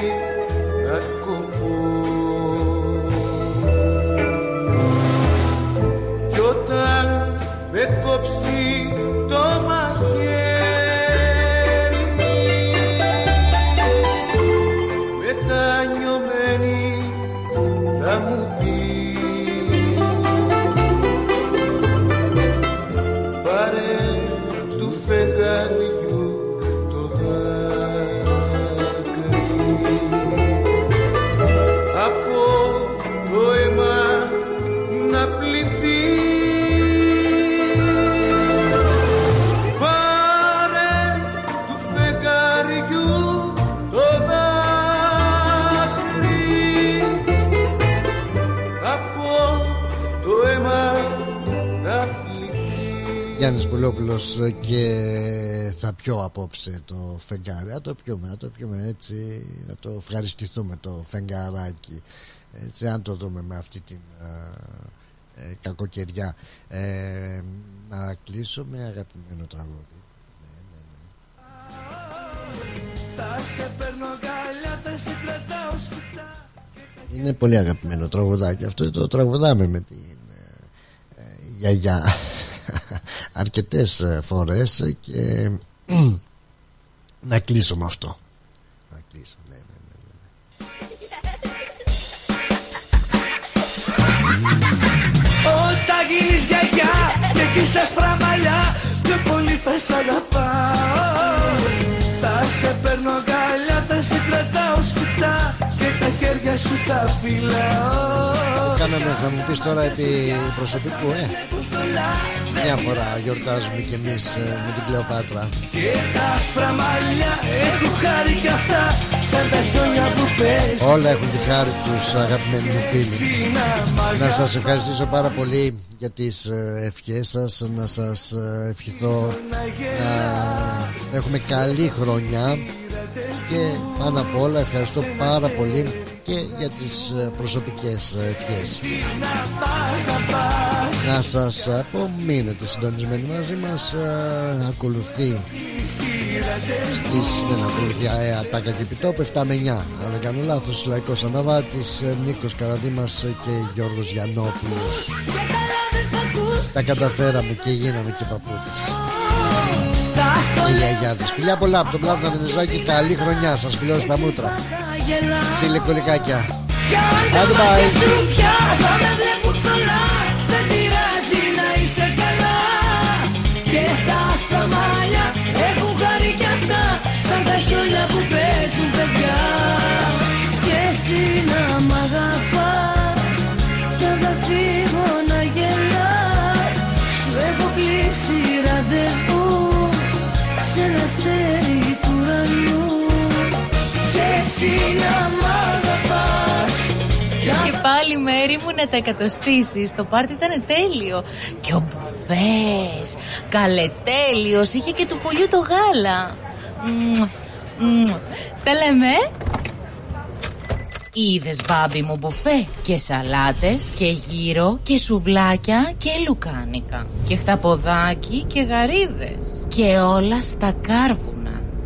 [SPEAKER 8] πληθεί
[SPEAKER 1] Γιάννης Πουλόπουλος και θα πιω απόψε το φεγγάρι. Να το πιούμε, να το πιούμε έτσι, να το ευχαριστηθούμε το φεγγαράκι. Έτσι, αν το δούμε με αυτή την α, ε, κακοκαιριά. Ε, να κλείσω με αγαπημένο τραγούδι.
[SPEAKER 9] Θα σε παίρνω αγκαλιά, θα σε κρατάω σπιτά
[SPEAKER 1] Είναι πολύ αγαπημένο τραγουδάκι. Αυτό το τραγουδάμε με την ε, ε, γιαγιά αρκετές ε, φορές και να κλείσω με αυτό. Να κλείσω, ναι, ναι, ναι, ναι.
[SPEAKER 9] Όταν γίνεις γιαγιά και έχεις άσπρα μαλλιά Πιο πολύ θα σ' αγαπάω Θα σε παίρνω αγκαλιά, θα σε κρατάω σπιτά Και τα χέρια σου τα φυλάω
[SPEAKER 1] Κάνω γίναμε θα μου πεις τώρα επί προσωπικού ε. Μια φορά γιορτάζουμε κι εμείς ε, με την Κλεοπάτρα.
[SPEAKER 3] Και τα άσπρα μαλλιά έχουν χάρη κι αυτά Σαν τα χιόνια που πες.
[SPEAKER 1] Όλα έχουν τη χάρη τους αγαπημένοι μου φίλοι. Να σας ευχαριστήσω πάρα πολύ για τις ε, ευχές σας. Να σας ε, ευχηθώ να έχουμε καλή χρονιά Και πάνω απ' όλα ευχαριστώ πάρα πολύ και για τις ε, προσωπικές ε, ευχές. Να σας πω μείνετε συντονισμένοι. Μαζί μας ε, Ακολουθεί στις, δεν ακολουθεί ΑΕΑ Τάκα και Επιτόπου 7 με 9 Αν δεν κάνω λάθος Λαϊκός Αναβάτης Νίκος Καραδήμας και Γιώργος Γιαννόπουλος. Τα καταφέραμε και γίναμε και παππούδες. Οι γιαγιάδες. Φιλιά πολλά από τον Πλάτωνα Δενεζάκη. Καλή χρονιά σας κλειώσω τα μούτρα Φίλε κολικάκια Άντε bye.
[SPEAKER 3] Δεν πειράζει να είσαι καλά Και τα άσπρα μαλλιά έχουν χάρη κι αυτά Σαν τα χιόνια που παίζουν Και εσύ να μ' αγαπάς Και
[SPEAKER 11] πάλι μέρη μου να τα εκατοστήσεις. Το πάρτι ήταν τέλειο. Και ο Μπουβές, καλετέλειος, είχε και του πουλιού το γάλα. Μμμ, μμμ. Τα λέμε. Είδες μπάμπι μου μπουφέ; Και σαλάτες και γύρο και σουβλάκια και λουκάνικα και χταποδάκι και γαρίδες και όλα στα κάρβουνα.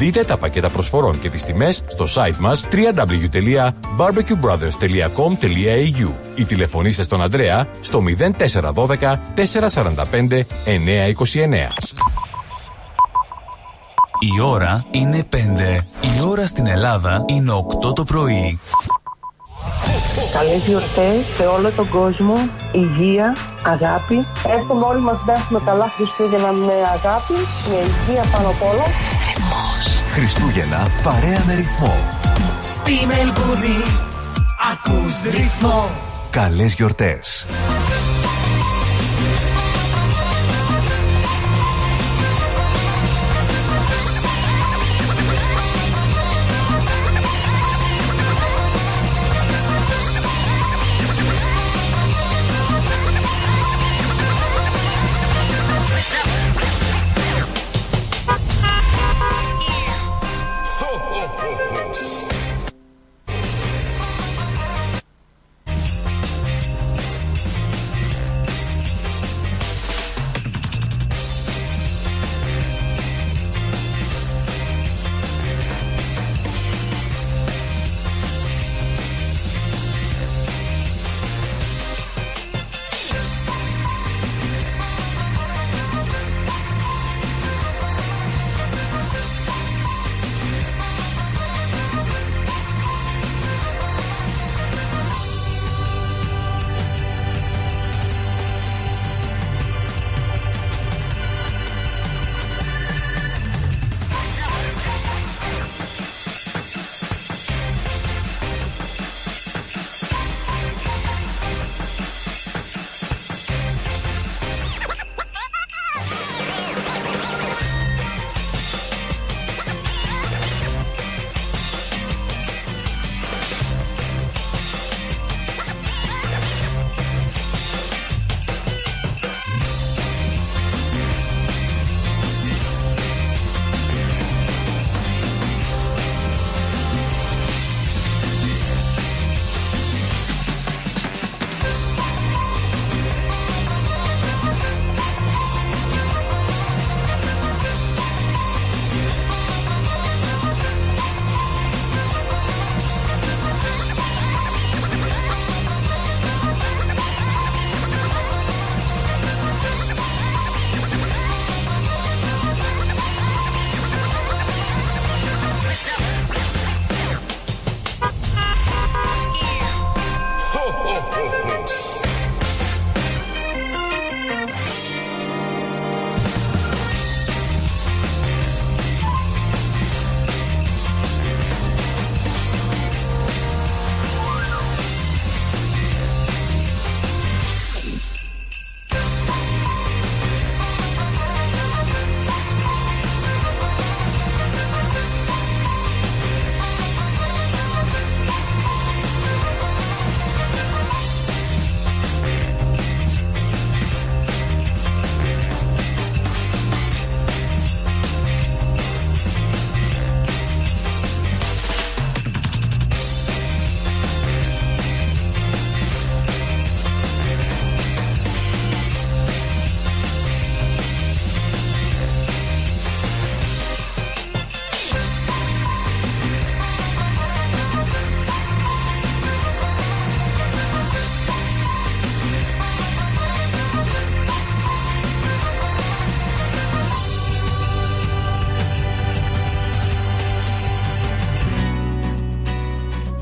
[SPEAKER 12] Δείτε τα πακέτα προσφορών και τις τιμές στο site μας www.barbecuebrothers.com.au ή τηλεφωνήστε στον Ανδρέα στο 0412 445 929.
[SPEAKER 10] Η ώρα είναι 5. Η ώρα στην Ελλάδα είναι 8 το πρωί.
[SPEAKER 7] Καλές γιορτές σε όλο τον κόσμο, υγεία, αγάπη. Εύχομαι όλοι μας να έχουμε καλά Χριστούγεννα με αγάπη, με υγεία πάνω απ' όλα.
[SPEAKER 20] Χριστούγεννα παρέα με ρυθμό.
[SPEAKER 3] Στη Μελβούνι ακούς ρυθμό
[SPEAKER 20] Καλές γιορτές.